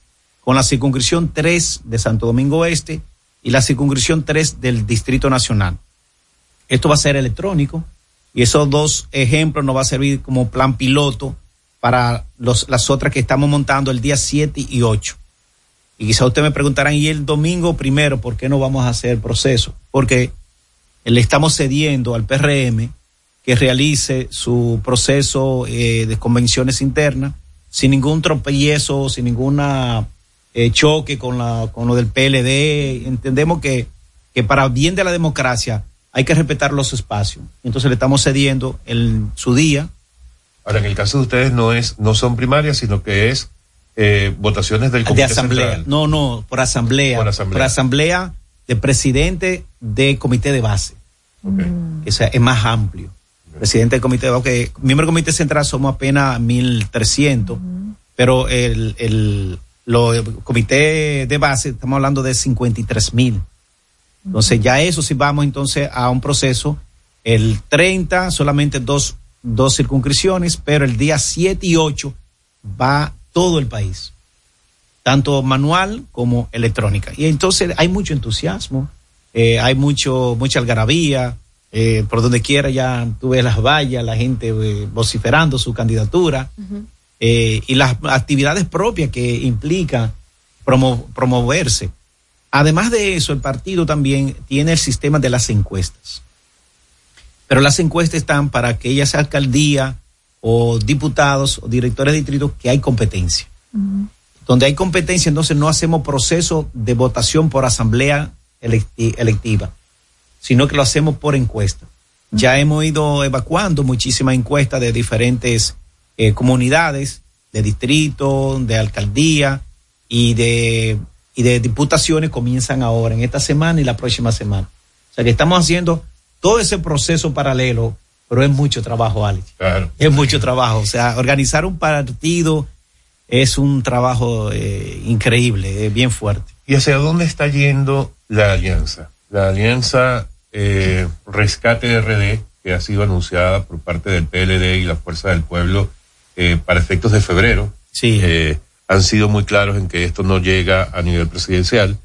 con la circunscripción 3 de Santo Domingo Este y la circunscripción 3 del Distrito Nacional. Esto va a ser electrónico y esos dos ejemplos nos va a servir como plan piloto para las otras que estamos montando el día 7 y 8. Y quizá ustedes me preguntarán, ¿y el domingo primero por qué no vamos a hacer proceso? Porque le estamos cediendo al PRM que realice su proceso eh, de convenciones internas sin ningún tropiezo, sin ninguna eh, choque con, la, con lo del PLD. Entendemos que, que para bien de la democracia hay que respetar los espacios. Entonces le estamos cediendo el, su día. Ahora, en el caso de ustedes no es, no son primarias, sino que es eh, votaciones del comité de asamblea. central. No, no, por asamblea, Por asamblea. Por asamblea de presidente de comité de base. O sea, es más amplio. Presidente del comité de base, que miembro del comité central somos apenas 1300, pero el, el, lo, el comité de base estamos hablando de 53 mil. Entonces ya eso si vamos entonces a un proceso, el 30 solamente dos, dos circunscripciones, pero el día 7 y 8 va todo el país, tanto manual como electrónica. Y entonces hay mucho entusiasmo, eh, hay mucho, mucha algarabía, eh, por donde quiera ya tú ves las vallas, la gente eh, vociferando su candidatura, eh, y las actividades propias que implica promo- promoverse. Además de eso, el partido también tiene el sistema de las encuestas. Pero las encuestas están para aquellas alcaldías o diputados o directores de distrito que hay competencia. Donde hay competencia, entonces no hacemos proceso de votación por asamblea electi- electiva, sino que lo hacemos por encuesta. Ya hemos ido evacuando muchísimas encuestas de diferentes eh, comunidades, de distrito, de alcaldía y de, y de diputaciones comienzan ahora, en esta semana y la próxima semana. O sea que estamos haciendo todo ese proceso paralelo, pero es mucho trabajo, Alex. Claro. Es mucho trabajo. O sea, organizar un partido es un trabajo eh, increíble, eh, bien fuerte. ¿Y hacia dónde está yendo la alianza? La alianza eh, Rescate RD, que ha sido anunciada por parte del PLD y la Fuerza del Pueblo eh, para efectos de febrero. Sí. Eh, han sido muy claros en que esto no llega a nivel presidencial,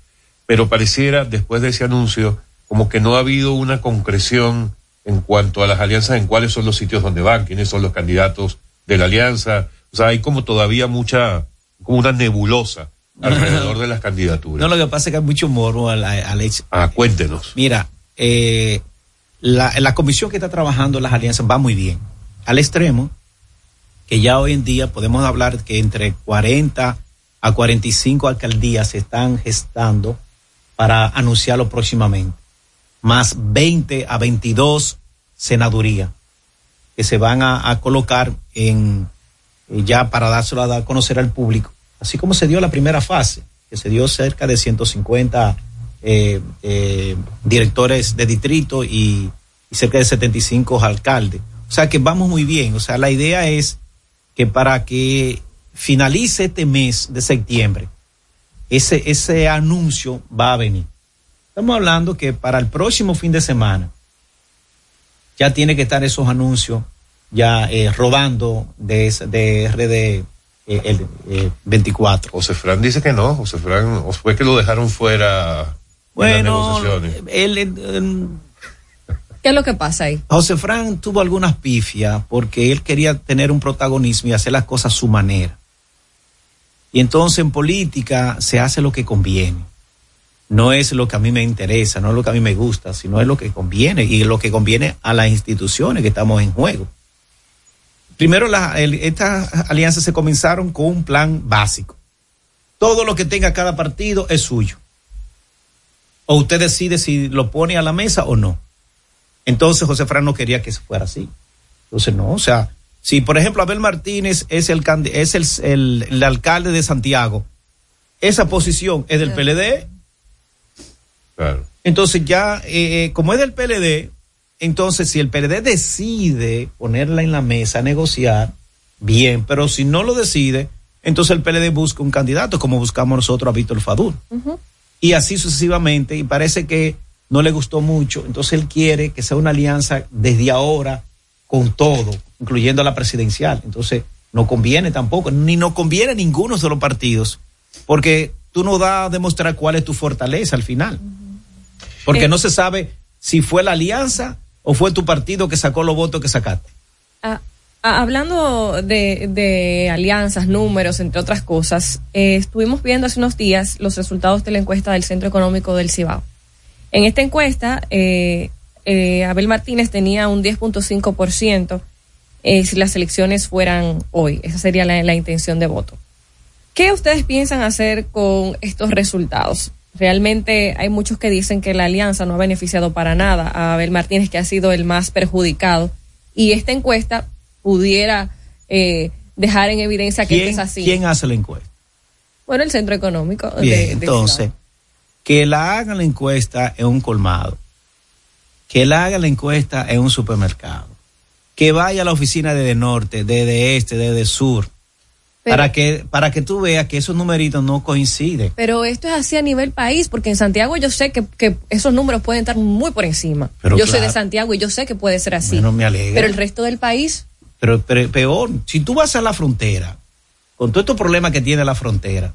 pero pareciera, después de ese anuncio, como que no ha habido una concreción en cuanto a las alianzas, en cuáles son los sitios donde van, quiénes son los candidatos de la alianza. O sea, hay como todavía mucha, como una nebulosa alrededor de las candidaturas. No, lo que pasa es que hay mucho morbo, Al- Alex. Ah, cuéntenos. Mira, eh, la, la comisión que está trabajando las alianzas va muy bien. Al extremo que ya hoy en día podemos hablar que entre 40 a 45 alcaldías se están gestando para anunciarlo próximamente, más 20 a 22 senadurías que se van a, colocar en eh, ya para dárselo a conocer al público, así como se dio la primera fase, que se dio cerca de 150 eh, eh, directores de distrito y, y cerca de 75 alcaldes. O sea que vamos muy bien. O sea, la idea es que para que finalice este mes de septiembre, ese, ese anuncio va a venir. Estamos hablando que para el próximo fin de semana ya tiene que estar esos anuncios ya eh, rodando de, de RD eh, el, eh, 24. José Fran dice que no, José Fran, o fue que lo dejaron fuera en las Bueno, negociaciones. él, él, él- ¿Qué es lo que pasa ahí? José Fran tuvo algunas pifias porque él quería tener un protagonismo y hacer las cosas a su manera. Y entonces en política se hace lo que conviene. No es lo que a mí me interesa, no es lo que a mí me gusta, sino es lo que conviene y lo que conviene a las instituciones que estamos en juego. Primero, estas alianzas se comenzaron con un plan básico. Todo lo que tenga cada partido es suyo. O usted decide si lo pone a la mesa o no. Entonces José Fran no quería que se fuera así. Entonces no, o sea, si por ejemplo Abel Martínez es el es el, el- el alcalde de Santiago, esa posición es del PLD. Claro. Entonces ya, eh, como es del PLD, entonces si el PLD decide ponerla en la mesa, negociar, bien, pero si no lo decide, entonces el PLD busca un candidato, como buscamos nosotros a Víctor Fadul. Y así sucesivamente, y parece que no le gustó mucho, entonces él quiere que sea una alianza desde ahora con todo, incluyendo la presidencial. Entonces, no conviene tampoco, ni no conviene a ninguno de los partidos, porque tú no das a demostrar cuál es tu fortaleza al final. Porque Eh, no se sabe si fue la alianza o fue tu partido que sacó los votos que sacaste. Ah, ah, hablando de, de alianzas, números, entre otras cosas, eh, estuvimos viendo hace unos días los resultados de la encuesta del Centro Económico del Cibao. En esta encuesta, eh, eh, Abel Martínez tenía un 10.5% eh, si las elecciones fueran hoy. Esa sería la, la intención de voto. ¿Qué ustedes piensan hacer con estos resultados? Realmente hay muchos que dicen que la alianza no ha beneficiado para nada a Abel Martínez, que ha sido el más perjudicado. Y esta encuesta pudiera eh, dejar en evidencia que esto ¿Quién, es así. quién hace la encuesta? Bueno, el centro económico. Bien, de entonces, que la hagan la encuesta en un colmado, que la hagan la encuesta en un supermercado, que vaya a la oficina de, de norte, de, de este, de, de sur, Pero- para que para que tú veas que esos numeritos no coinciden. Pero esto es así a nivel país, porque en Santiago yo sé que, que esos números pueden estar muy por encima. Pero yo soy de claro. Santiago y yo sé que puede ser así. Bueno, me alegra. Pero el resto del país, Pero, pero peor, si tú vas a la frontera, con todos estos problemas que tiene la frontera,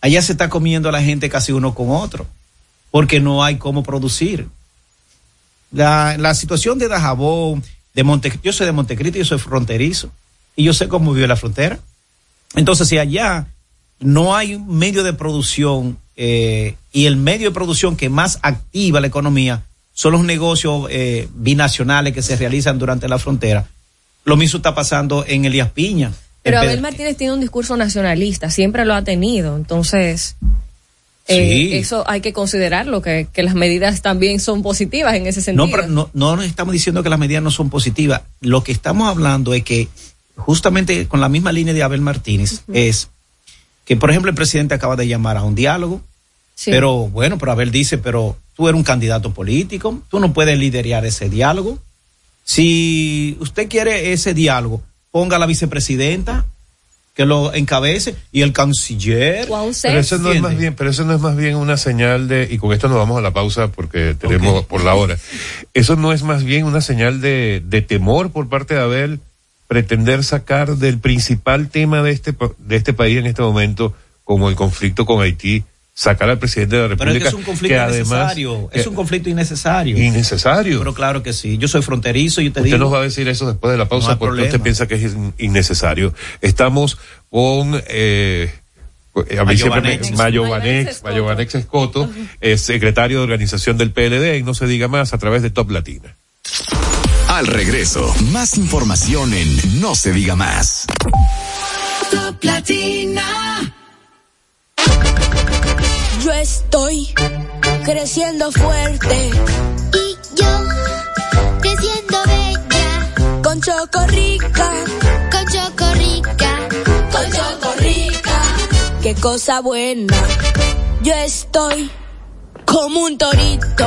allá se está comiendo la gente casi uno con otro, porque no hay cómo producir. La, la situación de Dajabón, de Monte, yo soy de Montecristo, yo soy fronterizo, y yo sé cómo vive la frontera. Entonces, si allá no hay un medio de producción eh, y el medio de producción que más activa la economía son los negocios eh, binacionales que se realizan durante la frontera, lo mismo está pasando en Elías Piña. Pero Abel Martínez tiene un discurso nacionalista, siempre lo ha tenido. Entonces, eh, Sí. eso hay que considerarlo, que, que las medidas también son positivas en ese sentido. No, pero no, no nos estamos diciendo que las medidas no son positivas. Lo que estamos hablando es que justamente con la misma línea de Abel Martínez es que, por ejemplo, el presidente acaba de llamar a un diálogo, Sí. pero bueno, pero Abel dice, pero tú eres un candidato político, tú no puedes liderar ese diálogo. Si usted quiere ese diálogo, ponga a la vicepresidenta que lo encabece y el canciller. O a un Pero eso no es más bien, pero eso no es más bien una señal de, y con esto nos vamos a la pausa porque tenemos por la hora. Eso no es más bien una señal de, de temor por parte de Abel pretender sacar del principal tema de este, de este país en este momento, como el conflicto con Haití, sacar al presidente de la Pero es República. que es un conflicto innecesario. que- es un conflicto innecesario. Innecesario. Pero claro que sí. Yo soy fronterizo, yo te Usted digo. nos va a decir eso después de la pausa No porque problema. usted piensa que es in- innecesario. Estamos con eh, a mí siempre me- Mayo Mayo Vanex Vanex, Escoto. Mayo Vanex Escoto, es secretario de organización del PLD y no se diga más a través de Top Latina. Al regreso, más información en No se diga más. Top Latina. Yo estoy creciendo fuerte Y yo, creciendo bella, con Chocorrica, con chocorrica. con Chocorrica. Qué cosa buena. Yo estoy como un torito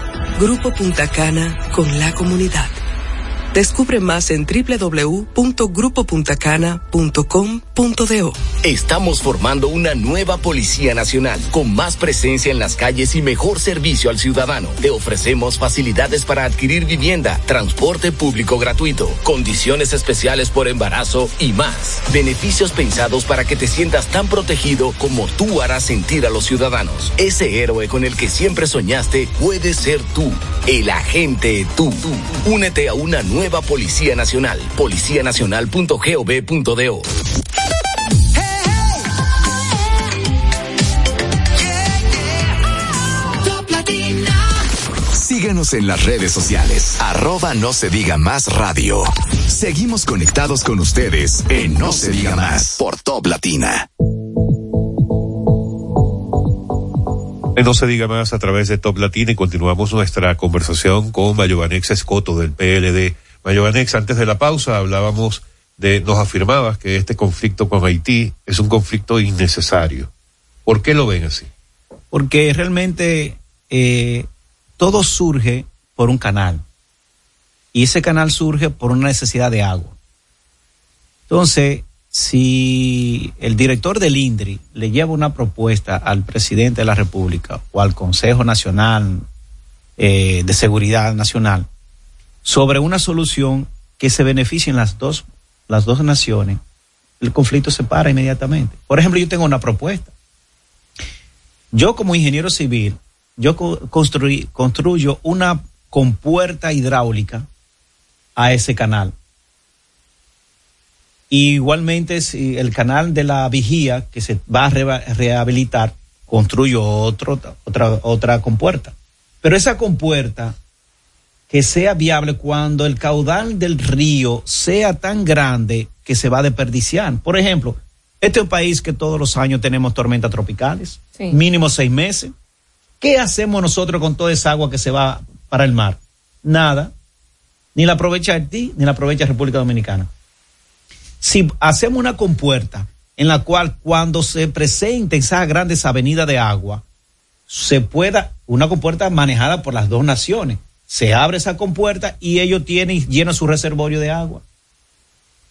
Grupo Punta Cana con la comunidad. Descubre más en www.grupopuntacana.com.do. Estamos formando una nueva Policía Nacional con más presencia en las calles y mejor servicio al ciudadano. Te ofrecemos facilidades para adquirir vivienda, transporte público gratuito, condiciones especiales por embarazo y más. Beneficios pensados para que te sientas tan protegido como tú harás sentir a los ciudadanos. Ese héroe con el que siempre soñaste puede ser tú, el agente tú. Únete a una nueva Policía Nacional. Policianacional.gov.do. Síguenos en las redes sociales. Arroba no se diga más radio. Seguimos conectados con ustedes en No se diga más por Top Latina. No se diga más a través de Top Latina y continuamos nuestra conversación con Mayovanex Escoto del PLD. Mayovanex, antes de la pausa hablábamos de, nos afirmabas que este conflicto con Haití es un conflicto innecesario. ¿Por qué lo ven así? Porque realmente eh, todo surge por un canal. Y ese canal surge por una necesidad de agua. Entonces, si el director del INDRI le lleva una propuesta al presidente de la República o al Consejo Nacional eh, de Seguridad Nacional sobre una solución que se beneficien las dos, las dos naciones, el conflicto se para inmediatamente. Por ejemplo, yo tengo una propuesta. Yo como ingeniero civil, yo construí, construyo una compuerta hidráulica a ese canal. igualmente, si el canal de la vigía que se va a rehabilitar, construyo otro, otra, otra compuerta. Pero esa compuerta que sea viable cuando el caudal del río sea tan grande que se va a desperdiciar. Por ejemplo, este es un país que todos los años tenemos tormentas tropicales, mínimo seis meses. ¿Qué hacemos nosotros con toda esa agua que se va para el mar? Nada. Ni la aprovecha Haití, ni la aprovecha República Dominicana. Si hacemos una compuerta en la cual cuando se presente esa grandes avenidas de agua, se pueda, una compuerta manejada por las dos naciones, se abre esa compuerta y ellos tienen lleno su reservorio de agua.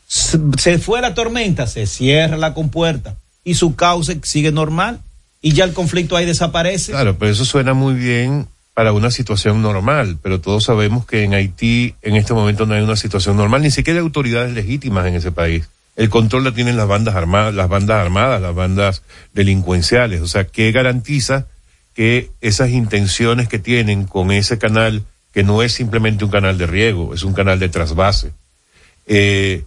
Se, fue la tormenta, se cierra la compuerta y su cauce sigue normal y ya el conflicto ahí desaparece. Claro, pero eso suena muy bien para una situación normal, pero todos sabemos que en Haití en este momento no hay una situación normal, ni siquiera hay autoridades legítimas en ese país. El control la tienen las bandas armadas, las bandas armadas, las bandas delincuenciales. O sea, ¿qué garantiza que esas intenciones que tienen con ese canal que no es simplemente un canal de riego, es un canal de trasvase, eh,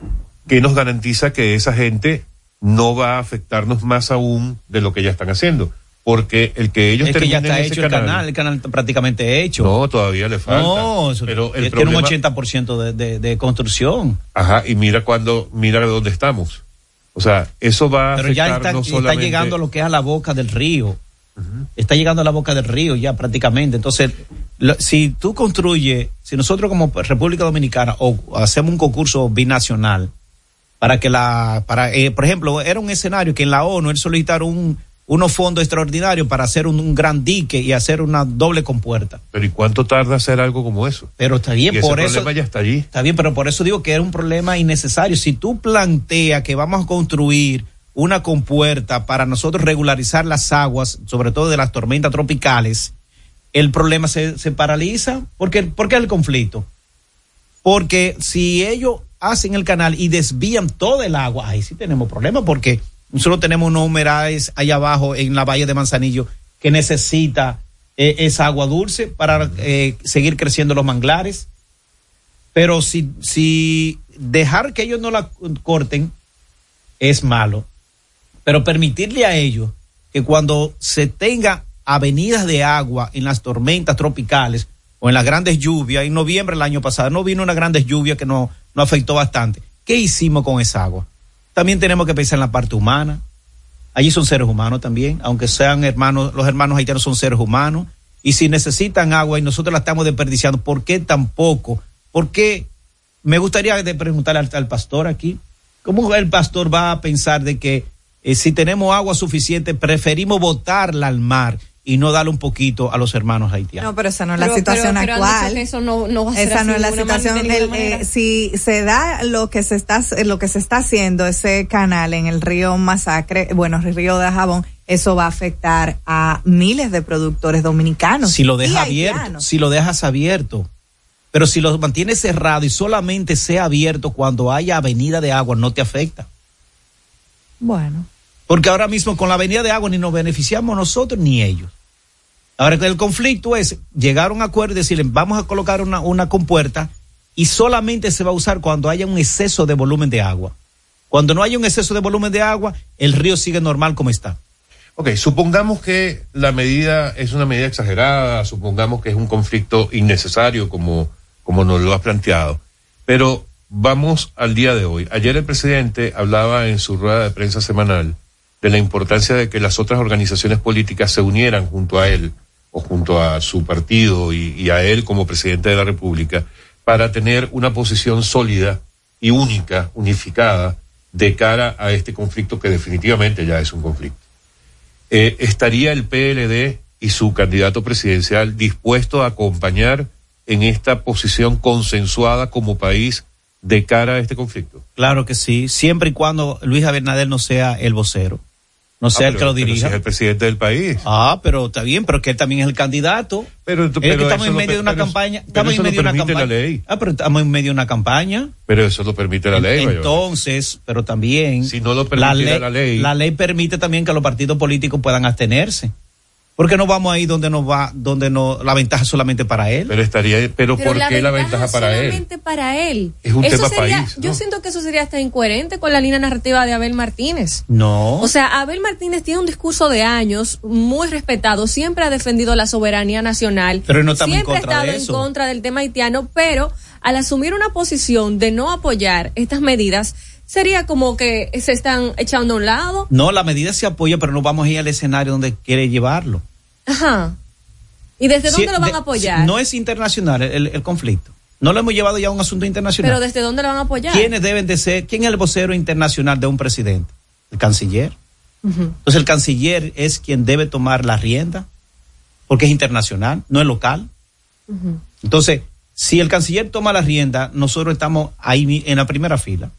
que nos garantiza que esa gente no va a afectarnos más aún de lo que ya están haciendo. Porque el que ellos es que ya está hecho el canal, el canal prácticamente hecho. No, todavía le falta. No, pero el tiene un 80% de, de, de construcción. Ajá, y mira cuando, mira dónde estamos. O sea, eso va a Pero ya está, está llegando a lo que es a la boca del río. Está llegando a la boca del río ya prácticamente. Entonces, si tú construyes, si nosotros como República Dominicana o hacemos un concurso binacional para que la, para, eh, por ejemplo, era un escenario que en la ONU él solicitaron un, unos fondos extraordinarios para hacer un, gran dique y hacer una doble compuerta. Pero ¿y cuánto tarda hacer algo como eso? Pero está bien, por ese eso. ya está allí. Está bien, pero por eso digo que era un problema innecesario. Si tú planteas que vamos a construir una compuerta para nosotros regularizar las aguas, sobre todo de las tormentas tropicales, el problema se, se paraliza. ¿Por qué? ¿Por qué el conflicto? Porque si ellos hacen el canal y desvían todo el agua, ahí sí tenemos problemas porque nosotros tenemos unos humedales allá abajo en la valle de Manzanillo que necesita eh, esa agua dulce para eh, seguir creciendo los manglares. Pero si, si dejar que ellos no la corten es malo. Pero permitirle a ellos que cuando se tenga avenidas de agua en las tormentas tropicales o en las grandes lluvias, en noviembre del año pasado, no vino una grandes lluvia que nos no afectó bastante. ¿Qué hicimos con esa agua? También tenemos que pensar en la parte humana. Allí son seres humanos también, aunque sean hermanos, los hermanos haitianos son seres humanos. Y si necesitan agua y nosotros la estamos desperdiciando, ¿por qué tampoco? ¿Por qué? Me gustaría preguntarle al, al pastor aquí, ¿cómo el pastor va a pensar de que eh, si tenemos agua suficiente, preferimos botarla al mar y no darle un poquito a los hermanos haitianos? No, pero esa no es la Pero- situación pero- pero actual. eso no, no va a ser Esa así no es la situación. El, eh, si se da lo que se está lo que se está haciendo ese canal en el río Masacre, bueno, el río de Jabón, eso va a afectar a miles de productores dominicanos. si lo y dejas abierto, si lo dejas abierto. Pero si lo mantienes cerrado y solamente sea abierto cuando haya avenida de agua, no te afecta. Bueno, Porque ahora mismo con la avenida de agua ni nos beneficiamos nosotros ni ellos. Ahora el conflicto es llegar a un acuerdo y decirle vamos a colocar una, una compuerta y solamente se va a usar cuando haya un exceso de volumen de agua. Cuando no haya un exceso de volumen de agua, el río sigue normal como está. Ok, supongamos que la medida es una medida exagerada, supongamos que es un conflicto innecesario como, como nos lo has planteado, pero vamos al día de hoy. Ayer el presidente hablaba en su rueda de prensa semanal de la importancia de que las otras organizaciones políticas se unieran junto a él o junto a su partido y, a él como presidente de la República para tener una posición sólida y única, unificada, de cara a este conflicto que definitivamente ya es un conflicto eh, ¿estaría el PLD y su candidato presidencial dispuesto a acompañar en esta posición consensuada como país de cara a este conflicto? Claro que sí, siempre y cuando Luis Abernadel no sea el vocero, no sea Ah, el pero- que lo pero si dirija. es el presidente del país. Ah, pero está bien, pero que él también es el candidato. Pero, Es que pero estamos en medio de una pero- campaña. pero Estamos en medio de una permite la campaña. ley. Ah, pero estamos en medio de una campaña. Pero eso lo permite la ley. Entonces, pero también. Si no lo permitiera la ley. La ley permite también que los partidos políticos puedan abstenerse. Porque no vamos ahí donde nos va, donde no, la ventaja es solamente para él. Pero estaría, pero, ¿por qué la ventaja para él? solamente para él. Es un Eso tema sería- país, ¿no? Yo siento que eso sería hasta incoherente con la línea narrativa de Abel Martínez. No. O sea, Abel Martínez tiene un discurso de años muy respetado, siempre ha defendido la soberanía nacional. Pero no estamos en siempre contra ha de estado en contra del tema haitiano, pero al asumir una posición de no apoyar estas medidas, sería como que se están echando a un lado. No, la medida se apoya, pero no vamos a ir al escenario donde quiere llevarlo. Ajá. ¿Y desde Si- dónde lo van de- a apoyar? si- No es internacional el, el conflicto. No lo hemos llevado ya a un asunto internacional. pero desde dónde lo van a apoyar? ¿Quiénes deben de ser? ¿Quién es el vocero internacional de un presidente? El canciller. Entonces el canciller es quien debe tomar la rienda, porque es internacional, no es local. Entonces, si el canciller toma la rienda, nosotros estamos ahí en la primera fila.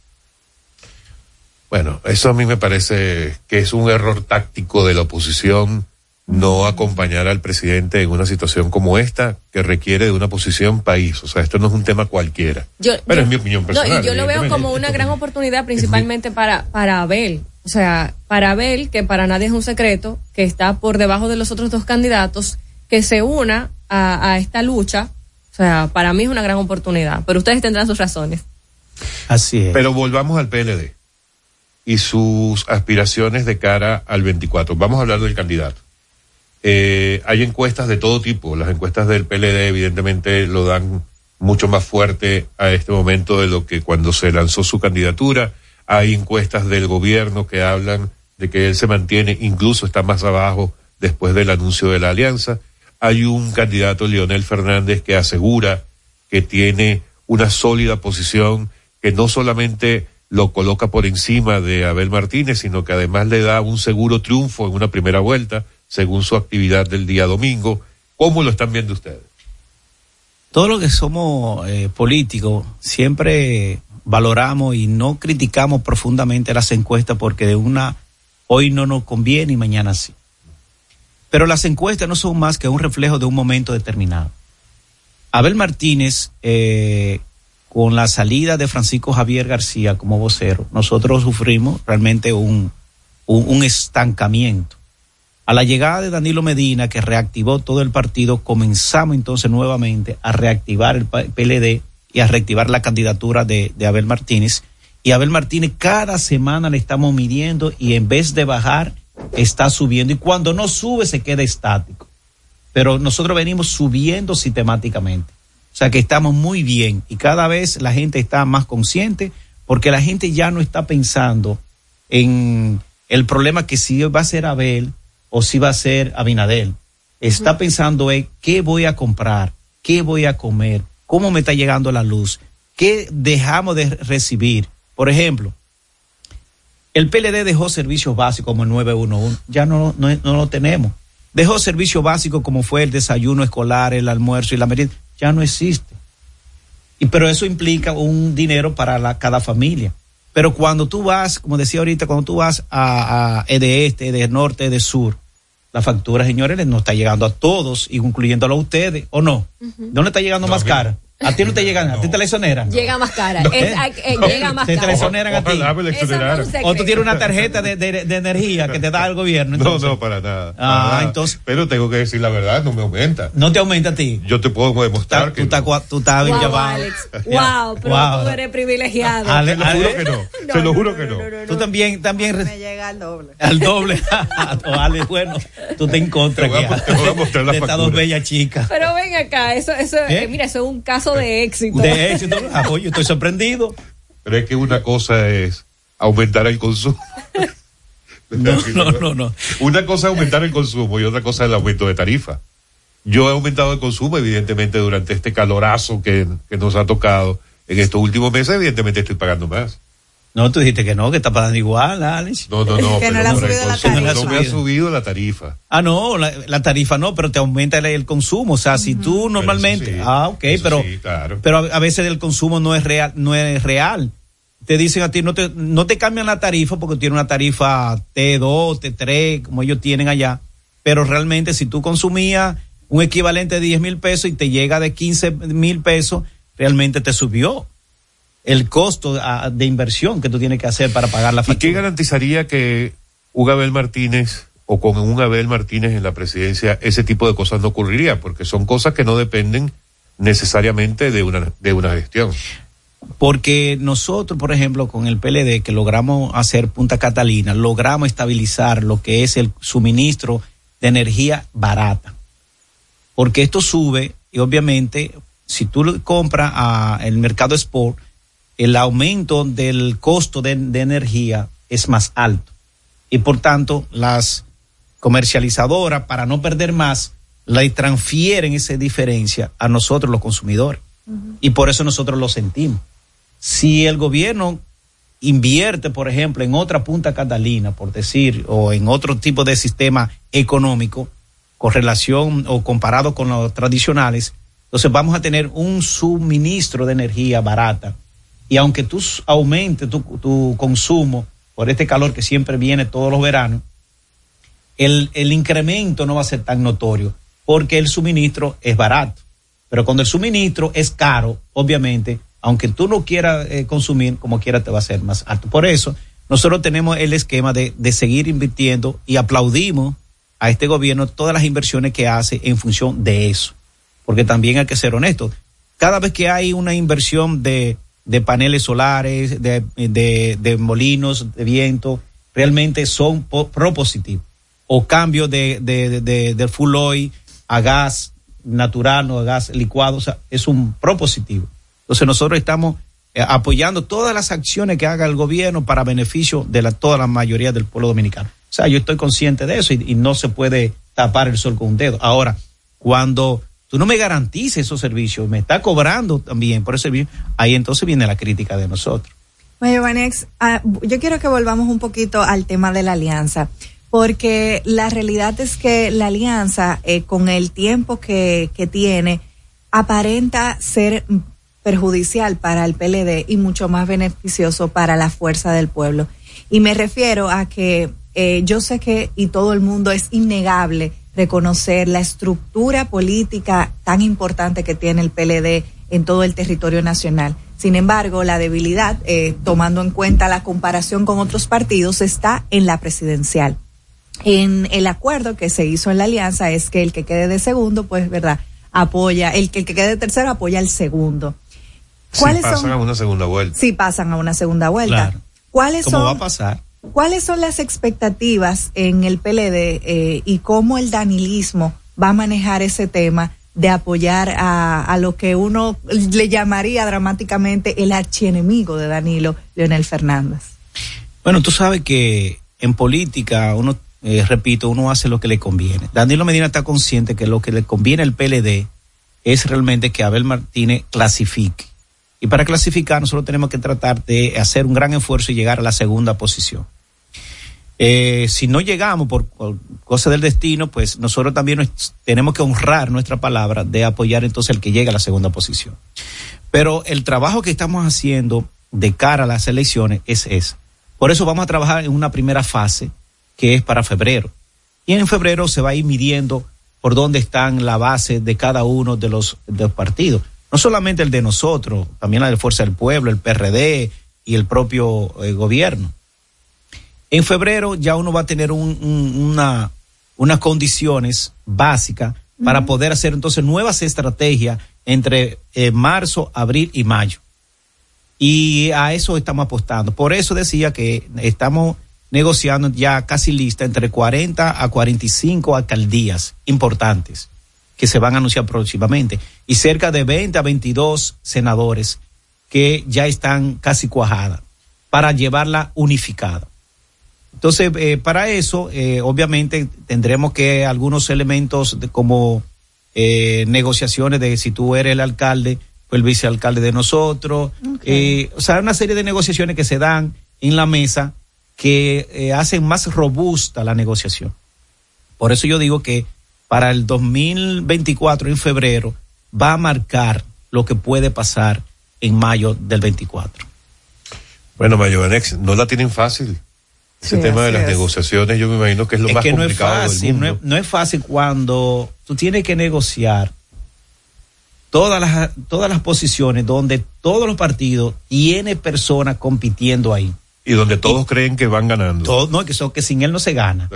Bueno, eso a mí me parece que es un error táctico de la oposición no acompañar al presidente en una situación como esta que requiere de una posición país. O sea, esto no es un tema cualquiera. Yo- Pero yo- es mi opinión No, personal. y yo lo veo como una gran oportunidad principalmente para, para Abel. O sea, para Abel, que para nadie es un secreto, que está por debajo de los otros dos candidatos, que se una a, a esta lucha. O sea, para mí es una gran oportunidad. Pero ustedes tendrán sus razones. Así es. Pero volvamos al PLD y sus aspiraciones de cara al 24. Vamos a hablar del candidato. Eh, hay encuestas de todo tipo. Las encuestas del PLD evidentemente lo dan mucho más fuerte a este momento de lo que cuando se lanzó su candidatura. Hay encuestas del gobierno que hablan de que él se mantiene, incluso está más abajo después del anuncio de la alianza. Hay un candidato, Leonel Fernández, que asegura que tiene una sólida posición, que no solamente lo coloca por encima de Abel Martínez, sino que además le da un seguro triunfo en una primera vuelta, según su actividad del día domingo. ¿Cómo lo están viendo ustedes? Todos los que somos eh, políticos siempre valoramos y no criticamos profundamente las encuestas porque de una hoy no nos conviene y mañana sí. Pero las encuestas no son más que un reflejo de un momento determinado. Abel Martínez, eh, con la salida de Francisco Javier García como vocero, nosotros sufrimos realmente un, un, estancamiento. A la llegada de Danilo Medina, que reactivó todo el partido, comenzamos entonces nuevamente a reactivar el PLD y a reactivar la candidatura de, de Abel Martínez. Y Abel Martínez cada semana le estamos midiendo y en vez de bajar, está subiendo. Y cuando no sube, se queda estático. pero nosotros venimos subiendo sistemáticamente. O sea que estamos muy bien y cada vez la gente está más consciente porque la gente ya no está pensando en el problema que si va a ser Abel o si va a ser Abinadel. Está pensando en qué voy a comprar, qué voy a comer, cómo me está llegando la luz, qué dejamos de recibir. Por ejemplo, el PLD dejó servicios básicos como el 911, ya no, no, no lo tenemos. Dejó servicios básicos como fue el desayuno escolar, el almuerzo y la merienda, ya no existe. Y pero eso implica un dinero para la, cada familia. Pero cuando tú vas, como decía ahorita, cuando tú vas a, a de este, de norte, de sur, la factura, señores, no está llegando a todos, incluyéndolo a ustedes, ¿o no? ¿Dónde está llegando más cara? A ti no te llegan, a ti te la exoneran. Llega más cara. Es- eh, llega más Te cara. exoneran a ti. Ojalá me la exoneraran. Eso no es un O tú tienes una tarjeta de, de- de energía que te da el gobierno. No, entonces. no, para nada. Ah, para nada. entonces- Pero tengo que decir la verdad, no me aumenta. No te aumenta a ti. Yo te puedo demostrar que. Tú estás tú estás bien Wow. Alex. Wow, pero Wow. tú eres privilegiado. Ale- Te lo juro Ale- que no. Te lo juro que no. Tú también, también Me llega al doble. al doble. O Ale, bueno, tú te encontras Te voy a- aquí, te voy a mostrar la dos bellas chicas. Pero ven acá, eso, eso, ¿Eh? eh, mira, eso es un caso de éxito. De éxito. Ah, pues, estoy sorprendido. Pero es que una cosa es aumentar el consumo. No, no, no, no. Una cosa es aumentar el consumo y otra cosa es el aumento de tarifa. Yo he aumentado el consumo, evidentemente, durante este calorazo que, que nos ha tocado en estos últimos meses, evidentemente estoy pagando más. No, tú dijiste que no, que está pagando igual, Alex. No, no, no. Que no pero le ha subido la consumo, tarifa. No me ha subido la tarifa. Ah, no, la, la tarifa no, pero te aumenta el, el consumo. O sea, si tú normalmente. sí, ah, ok, pero. sí, claro. Pero a, a veces el consumo no es real, no es real. Te dicen a ti, no te, no te cambian la tarifa porque tiene una tarifa T2, T3, como ellos tienen allá. Pero realmente si tú consumías un equivalente de 10 mil pesos y te llega de 15 mil pesos, realmente te subió el costo ah, de inversión que tú tienes que hacer para pagar la ¿Y qué factura. garantizaría que un Abel Martínez o con un Abel Martínez en la presidencia ese tipo de cosas no ocurriría? Porque son cosas que no dependen necesariamente de una, de una gestión. Porque nosotros, por ejemplo, con el PLD, que logramos hacer Punta Catalina, logramos estabilizar lo que es el suministro de energía barata. Porque esto sube y obviamente, si tú compras a el mercado sport, el aumento del costo de, de energía es más alto. Y por tanto, las comercializadoras, para no perder más, le transfieren esa diferencia a nosotros los consumidores. Y por eso nosotros lo sentimos. Si el gobierno invierte, por ejemplo, en otra Punta Catalina, por decir, o en otro tipo de sistema económico, con relación o comparado con los tradicionales, entonces vamos a tener un suministro de energía barata. Y aunque tú aumentes tu, tu consumo por este calor que siempre viene todos los veranos, el, el incremento no va a ser tan notorio porque el suministro es barato. Pero cuando el suministro es caro, obviamente, aunque tú no quieras eh, consumir, como quiera te va a ser más alto. Por eso, nosotros tenemos el esquema de, de seguir invirtiendo y aplaudimos a este gobierno todas las inversiones que hace en función de eso. Porque también hay que ser honestos. Cada vez que hay una inversión de, de paneles solares, de, de, de molinos de viento, realmente son po- propositivos. O cambio de, de, de, de- del full oil a gas natural o a gas licuado, o sea, es un propositivo. Entonces nosotros estamos eh, apoyando todas las acciones que haga el gobierno para beneficio de la, toda la mayoría del pueblo dominicano. O sea, yo estoy consciente de eso y no se puede tapar el sol con un dedo. Ahora, cuando tú no me garantices esos servicios, me está cobrando también por ese servicio, ahí entonces viene la crítica de nosotros. Bueno, Vanex, ah, yo quiero que volvamos un poquito al tema de la alianza, porque la realidad es que la alianza, eh, con el tiempo que, que tiene, aparenta ser perjudicial para el PLD y mucho más beneficioso para la fuerza del pueblo. Y me refiero a que eh, yo sé que, y todo el mundo es innegable, reconocer la estructura política tan importante que tiene el PLD en todo el territorio nacional. Sin embargo, la debilidad, eh, tomando en cuenta la comparación con otros partidos, está en la presidencial. En el acuerdo que se hizo en la alianza es que el que quede de segundo, pues, ¿verdad? Apoya, el que, el que quede de tercero apoya al segundo. Si ¿Cuáles pasan son? a una segunda vuelta. Si pasan a una segunda vuelta. Claro. ¿Cuáles ¿Cómo son? va a pasar? ¿Cuáles son las expectativas en el PLD eh, y cómo el danilismo va a manejar ese tema de apoyar a, a lo que uno le llamaría dramáticamente el archienemigo de Danilo, Leonel Fernández. Bueno, tú sabes que en política uno, eh, repito, uno hace lo que le conviene. Danilo Medina está consciente que lo que le conviene al PLD es realmente que Abel Martínez clasifique. Y para clasificar nosotros tenemos que tratar de hacer un gran esfuerzo y llegar a la segunda posición. Eh, si no llegamos por, por cosa del destino, pues nosotros también tenemos que honrar nuestra palabra de apoyar entonces el que llegue a la segunda posición. Pero el trabajo que estamos haciendo de cara a las elecciones es ese. Por eso vamos a trabajar en una primera fase que es para febrero. Y en febrero se va a ir midiendo por dónde están la base de cada uno de los, de los partidos. No solamente el de nosotros, también la de Fuerza del Pueblo, el PRD y el propio eh, gobierno. En febrero ya uno va a tener un- un- una, unas condiciones básicas para poder hacer entonces nuevas estrategias entre eh, marzo, abril y mayo. Y a eso estamos apostando. Por eso decía que estamos negociando ya casi lista entre 40 a 45 alcaldías importantes que se van a anunciar próximamente y cerca de 20 a 22 senadores que ya están casi cuajadas para llevarla unificada. Entonces, eh, para eso, eh, obviamente, tendremos que algunos elementos de- como eh, negociaciones de si tú eres el alcalde, pues el vicealcalde de nosotros, eh, o sea, una serie de negociaciones que se dan en la mesa que eh, hacen más robusta la negociación. Por eso yo digo que para el 2024, en febrero, va a marcar lo que puede pasar en mayo del 24. Bueno, Mayobanex, no la tienen fácil. Ese Sí, tema de las es. negociaciones, yo me imagino que es lo es más que no es complicado del fácil, no es, no es fácil cuando tú tienes que negociar todas las, todas las posiciones donde todos los partidos tienen personas compitiendo ahí. Y donde todos creen que van ganando. Todo, no, que, eso, que sin él no se gana.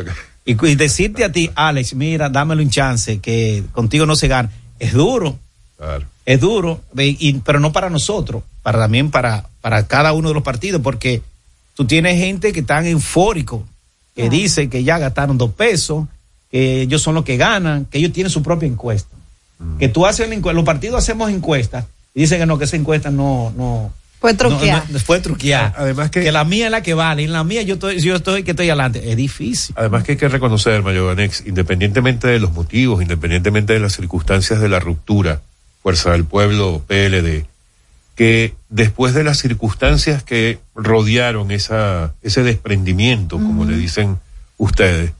Y, decirte a ti, Alex, mira, dámelo un chance, que contigo no se gana, es duro. Es duro, y- pero no para nosotros, para también para, para cada uno de los partidos, porque tú tienes gente que están eufóricos, que dice que ya gastaron dos pesos, que ellos son los que ganan, que ellos tienen su propia encuesta. Que tú haces la encuesta, los partidos hacemos encuestas y dicen que no, que esa encuesta no, no. Fue truqueada. fue truqueada. Además que, la mía es la que vale, en la mía yo estoy, yo estoy que estoy adelante. Es difícil. Además que hay que reconocer, Mayobanex, independientemente de los motivos, independientemente de las circunstancias de la ruptura, Fuerza del Pueblo, PLD, que después de las circunstancias que rodearon esa, ese desprendimiento, como le dicen ustedes,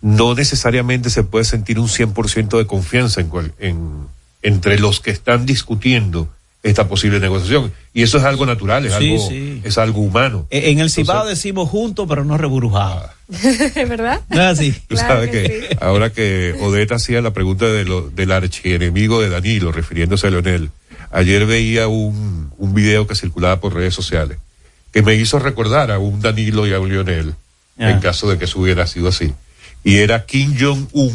no necesariamente se puede sentir un 100% de confianza en, cual- en- entre los que están discutiendo esta posible negociación. Y eso es algo natural, es, Sí, algo, sí. es algo humano. Eh, En el Cibao Entonces- decimos juntos, pero no reburujados. ¿Verdad? No es así. Tú sabes que, ahora que Odette hacía la pregunta de lo, del archienemigo de Danilo, refiriéndose a Leonel, ayer veía un, un video que circulaba por redes sociales que me hizo recordar a un Danilo y a un Leonel, Ah. en caso de que eso hubiera sido así. Y era Kim Jong-un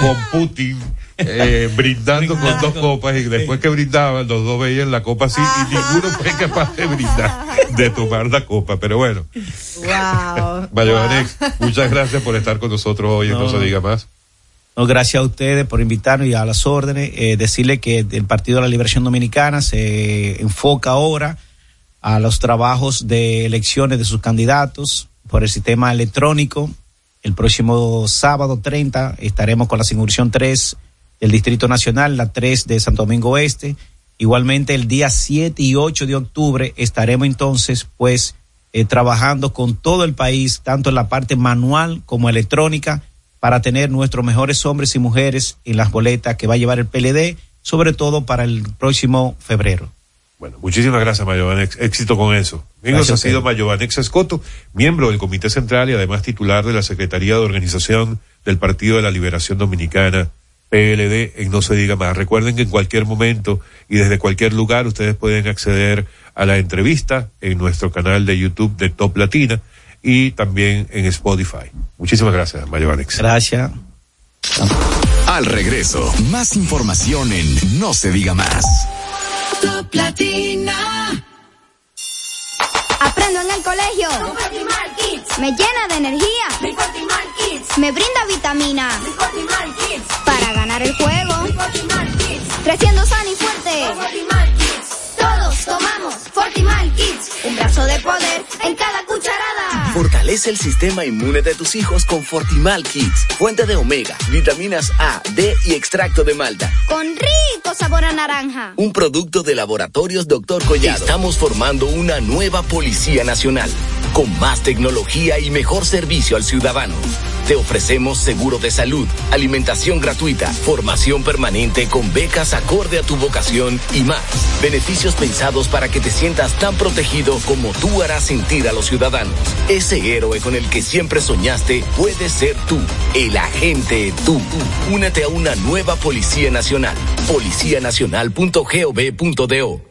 con Putin eh, brindando con dos copas y después que brindaban los dos veían la copa así y ninguno fue capaz de brindar, de tomar la copa. Pero bueno, Wow. Mayobanex, muchas gracias por estar con nosotros hoy en No. se diga más. No, gracias a ustedes por invitarnos y a las órdenes. Eh, decirle que el Partido de la Liberación Dominicana se enfoca ahora a los trabajos de elecciones de sus candidatos por el sistema electrónico. El próximo sábado 30 estaremos con la circunscripción 3 del Distrito Nacional, la 3 de Santo Domingo Oeste. Igualmente el día 7 y 8 de octubre estaremos entonces pues eh, trabajando con todo el país, tanto en la parte manual como electrónica, para tener nuestros mejores hombres y mujeres en las boletas que va a llevar el PLD, sobre todo para el próximo febrero. Bueno, muchísimas gracias, Mayobanex. Éxito con eso. Gracias ha sido. Mayobanex Escoto, miembro del Comité Central y además titular de la Secretaría de Organización del Partido de la Liberación Dominicana, PLD, en No Se Diga Más. Recuerden que en cualquier momento y desde cualquier lugar ustedes pueden acceder a la entrevista en nuestro canal de YouTube de Top Latina y también en Spotify. Muchísimas gracias, Mayobanex. Gracias. Al regreso, más información en No se diga más. Top Latina. Aprendo en el colegio. Me llena de energía. me brinda vitamina. Fortalece el sistema inmune de tus hijos con Fortimal Kids. Fuente de omega, vitaminas A, D y extracto de malta. Con rico sabor a naranja. Un producto de laboratorios Dr. Collado. Estamos formando una nueva Policía Nacional. Con más tecnología y mejor servicio al ciudadano. Te ofrecemos seguro de salud, alimentación gratuita, formación permanente con becas acorde a tu vocación y más. Beneficios pensados para que te sientas tan protegido como tú harás sentir a los ciudadanos. Ese héroe con el que siempre soñaste puede ser tú, el agente tú. Únete a una nueva Policía Nacional. Policianacional.gov.do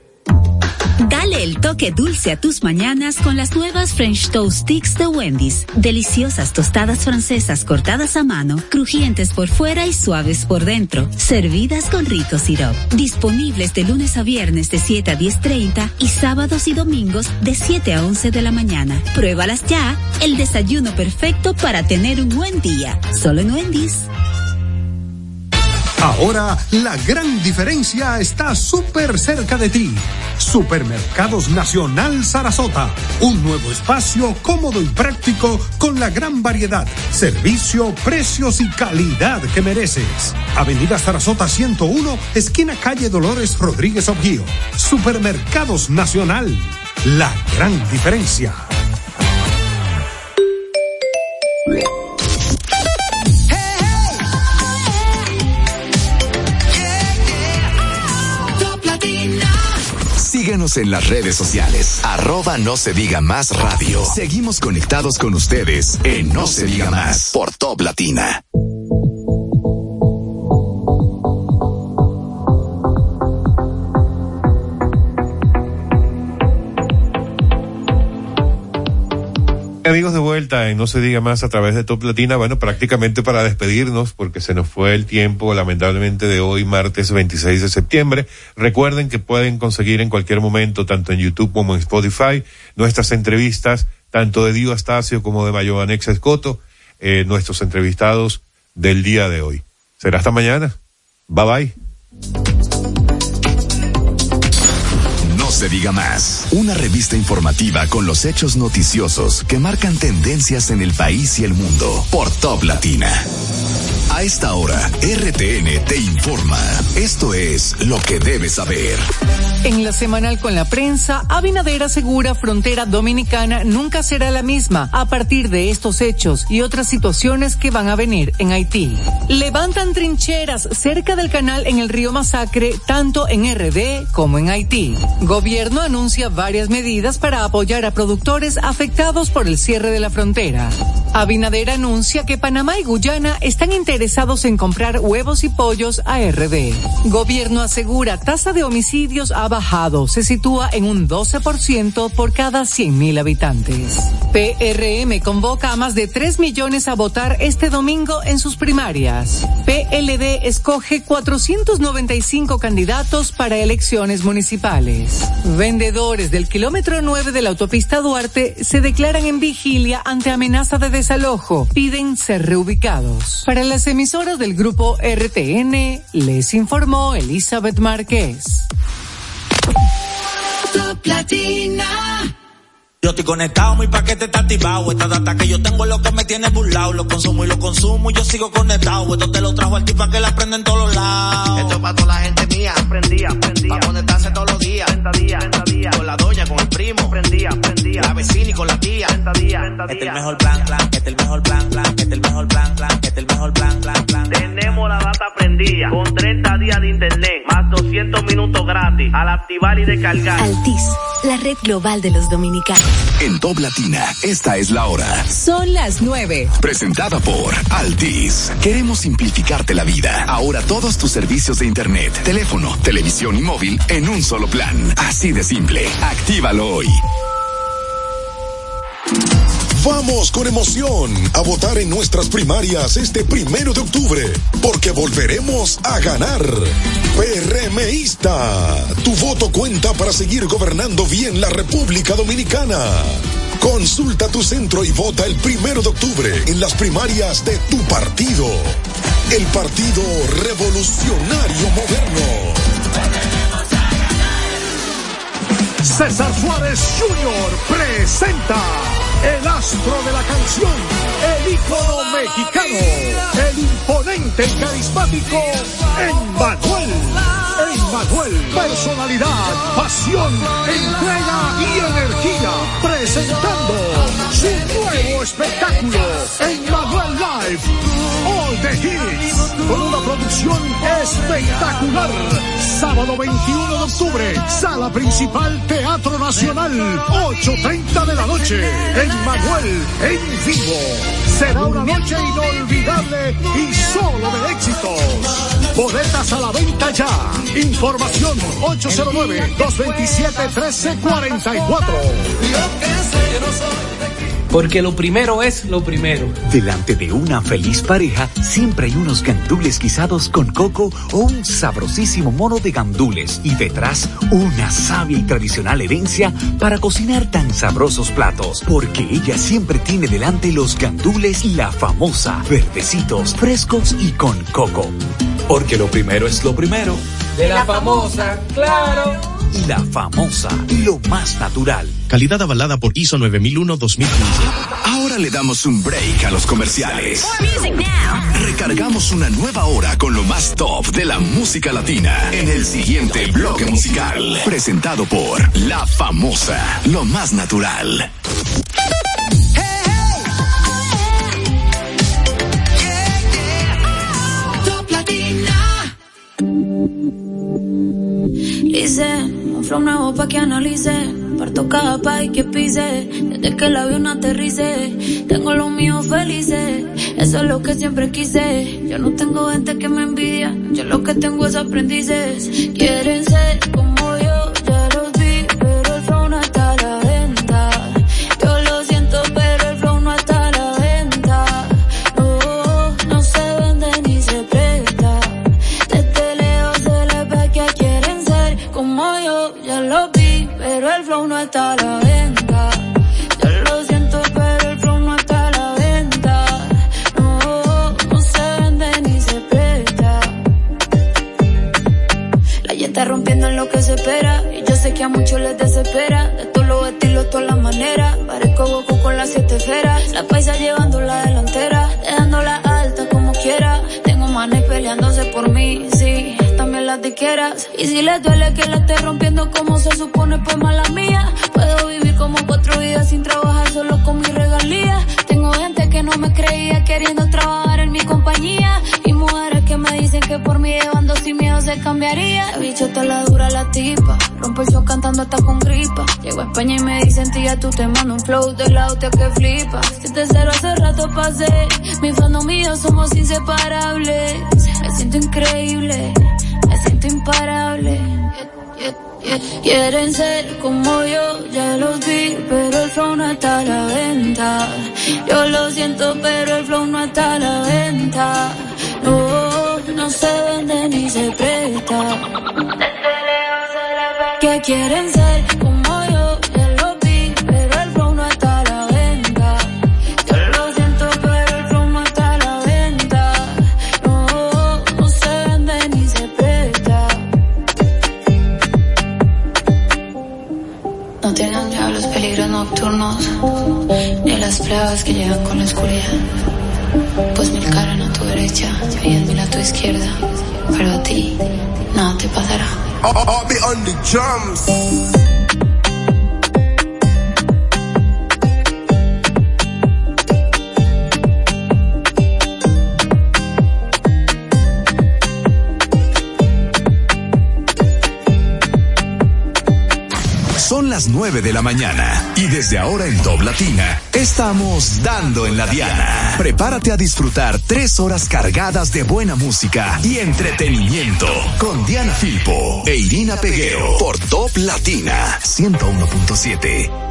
Dale el toque dulce a tus mañanas con las nuevas French Toast Sticks de Wendy's. Deliciosas tostadas francesas cortadas a mano, crujientes por fuera y suaves por dentro. Servidas con rico syrup. Disponibles de lunes a viernes de 7 a 10.30 y sábados y domingos de 7 a 11 de la mañana. Pruébalas ya. El desayuno perfecto para tener un buen día. Solo en Wendy's. Ahora la gran diferencia está súper cerca de ti. Supermercados Nacional Sarasota. Un nuevo espacio cómodo y práctico con la gran variedad, servicio, precios y calidad que mereces. Avenida Sarasota 101, esquina calle Dolores Rodríguez Objío. Supermercados Nacional. La gran diferencia. En las redes sociales. Arroba no se diga más radio. Seguimos conectados con ustedes en No se diga más por Top Latina. Amigos de vuelta en No se diga más a través de Top Latina, bueno, prácticamente para despedirnos porque se nos fue el tiempo lamentablemente de hoy, martes 26 de septiembre. Recuerden que pueden conseguir en cualquier momento, tanto en YouTube como en Spotify, nuestras entrevistas, tanto de Dio Astacio como de Mayo Anexa Escoto, eh, nuestros entrevistados del día de hoy. Será hasta mañana. Bye bye. Se diga más. Una revista informativa con los hechos noticiosos que marcan tendencias en el país y el mundo por Top Latina. A esta hora, RTN te informa. Esto es lo que debes saber. En la semanal con la prensa, Abinader asegura frontera dominicana nunca será la misma a partir de estos hechos y otras situaciones que van a venir en Haití. Levantan trincheras cerca del canal en el río Masacre, tanto en RD como en Haití. Gobierno anuncia varias medidas para apoyar a productores afectados por el cierre de la frontera. Abinader anuncia que Panamá y Guyana están interesados en comprar huevos y pollos a RD. Gobierno asegura tasa de homicidios ha bajado, se sitúa en un 12% por cada 100.000 habitantes. PRM convoca a más de 3 millones a votar este domingo en sus primarias. PLD escoge 495 candidatos para elecciones municipales. Vendedores del kilómetro 9 de la autopista Duarte se declaran en vigilia ante amenaza de desalojo. Piden ser reubicados. Para las emisoras del grupo RTN, les informó Elizabeth Márquez. Top Latina. Yo estoy conectado, mi paquete está activado. Esta data que yo tengo es lo que me tiene burlado. Lo consumo y lo consumo y yo sigo conectado. Esto te lo trajo al tipo que la prende en todos los lados. Esto es para toda la gente mía. Prendía, prendía. Para conectarse todos los días. 30 días, 30 días. Con la doña, con el primo. Prendía, La vecina y con la tía. 30 días, 30 días. Este es el mejor plan, plan. Este es el mejor plan, plan. Este es el mejor plan, plan. Este es el mejor plan, plan, plan. Tenemos la data prendida. Con 30 días de internet. Más 200 minutos gratis. Al activar y descargar. Altis, la red global de los dominicanos. En Top Latina, esta es la hora. Son las nueve. Presentada por Altis. Queremos simplificarte la vida. Ahora todos tus servicios de internet, teléfono, televisión y móvil en un solo plan. Así de simple. Actívalo hoy. Vamos con emoción a votar en nuestras primarias este primero de octubre, porque volveremos a ganar. PRMista, tu voto cuenta para seguir gobernando bien la República Dominicana. Consulta tu centro y vota el primero de octubre en las primarias de tu partido. El Partido Revolucionario Moderno. César Suárez Jr. presenta el astro de la canción, el ícono mexicano, el imponente y carismático Emmanuel. Emmanuel, personalidad, pasión, entrega y energía, presentando su nuevo espectáculo, Emmanuel Live, All the Hits, con una producción espectacular. Sábado 21 de octubre, sala principal Teatro Nacional, 8.30 de la noche. Emmanuel en vivo. Será una noche inolvidable y solo de éxitos. Boletas a la venta ya. Información 809-227-1344. Porque lo primero es lo primero. Delante de una feliz pareja, siempre hay unos gandules guisados con coco o un sabrosísimo mono de gandules. Y detrás, una sabia y tradicional herencia para cocinar tan sabrosos platos. Porque ella siempre tiene delante los gandules la famosa, verdecitos, frescos y con coco. Porque lo primero es lo primero. De la famosa, claro. La famosa, lo más natural. Calidad avalada por ISO 9001-2015. Ahora le damos un break a los comerciales. Recargamos una nueva hora con lo más top de la música latina en el siguiente bloque musical. Presentado por La Famosa, lo más natural. Top Latina. Dicen, un flow nuevo pa' que analice. Parto cada país que pise. Desde que el avión aterrice. Tengo los míos felices. Eso es lo que siempre quise. Yo no tengo gente que me envidia. Yo lo que tengo es aprendices. Quieren ser como flow no está a la venta. Yo lo siento, pero el flow no está a la venta. No, no se vende ni se presta. La gente rompiendo en lo que se espera. Y yo sé que a muchos les desespera. De todos los estilos, todas las maneras. Parezco Goku con las siete esferas. La paisa llevando la delantera. Y si les duele que la esté rompiendo como se supone, pues mala mía. Puedo vivir como cuatro vidas sin trabajar solo con mi regalía. Tengo gente que no me creía queriendo trabajar en mi compañía. Y mujeres que me dicen que por mí llevando sin miedo se cambiaría. La bicho está la dura la tipa. Rompe el show cantando hasta con gripa. Llego a España y me dicen tía tú te mando un flow del auto que flipa. Si te cero hace rato pasé. Mi fandom mío somos inseparables. Me siento increíble. Me siento imparable. Quieren ser como yo, ya los vi, pero el flow no está a la venta. Yo lo siento, pero el flow no está a la venta. No, no se vende ni se presta. Que quieren ser como nocturnos, ni las pruebas que llegan con la oscuridad. Pues mil caran a tu derecha y diez mil a tu izquierda, pero a ti nada te pasará. I'll be on the. Las 9 de la mañana y desde ahora en Top Latina estamos dando en la Diana. Prepárate a disfrutar tres horas cargadas de buena música y entretenimiento con Diana Filpo e Irina Peguero por Top Latina 101.7.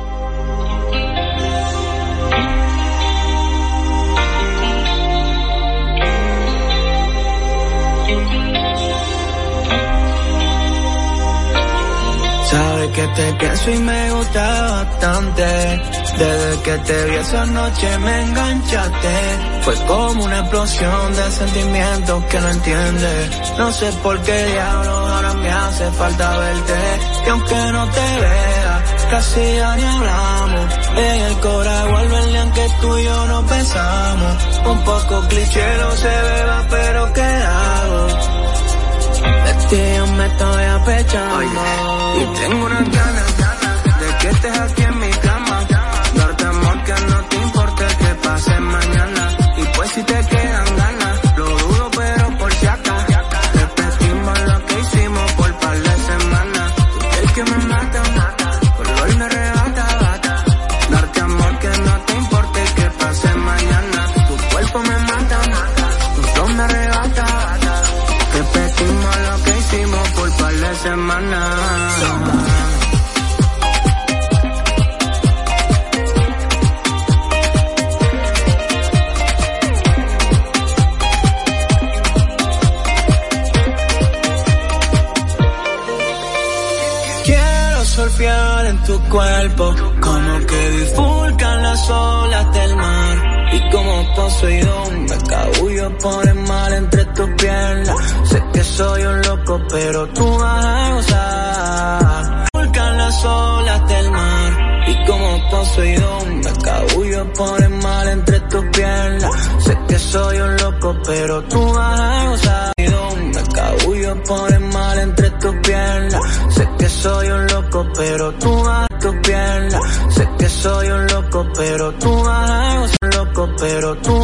que te pienso y me gusta bastante. Desde que te vi esa noche me enganchaste. Fue como una explosión de sentimientos que no entiendes. No sé por qué diablo ahora me hace falta verte. Y aunque no te vea, casi ya ni hablamos. En el corazón vuelve aunque tú y yo no pensamos. Un poco cliché no se beba, pero ¿qué hago? Ti yo me estoy apechando. Y tengo una ganas de que estés aquí en mi cama. Darte amor que no te importe que pase mañana. Y pues si te quedan ganas, como que bifurcan las olas del mar. Y como Poseidón me cabullo por el mar entre tus piernas. Sé que soy un loco, pero tú vas a gozar. Bifurcan las olas del mar. Y como Poseidón me cabullo por el mar entre tus piernas. Sé que soy un loco, pero tú vas a gozar. Me cabullo por el entre tus piernas. Sé que soy un loco, pero tú vas pero tú vas a gozar loco, pero tú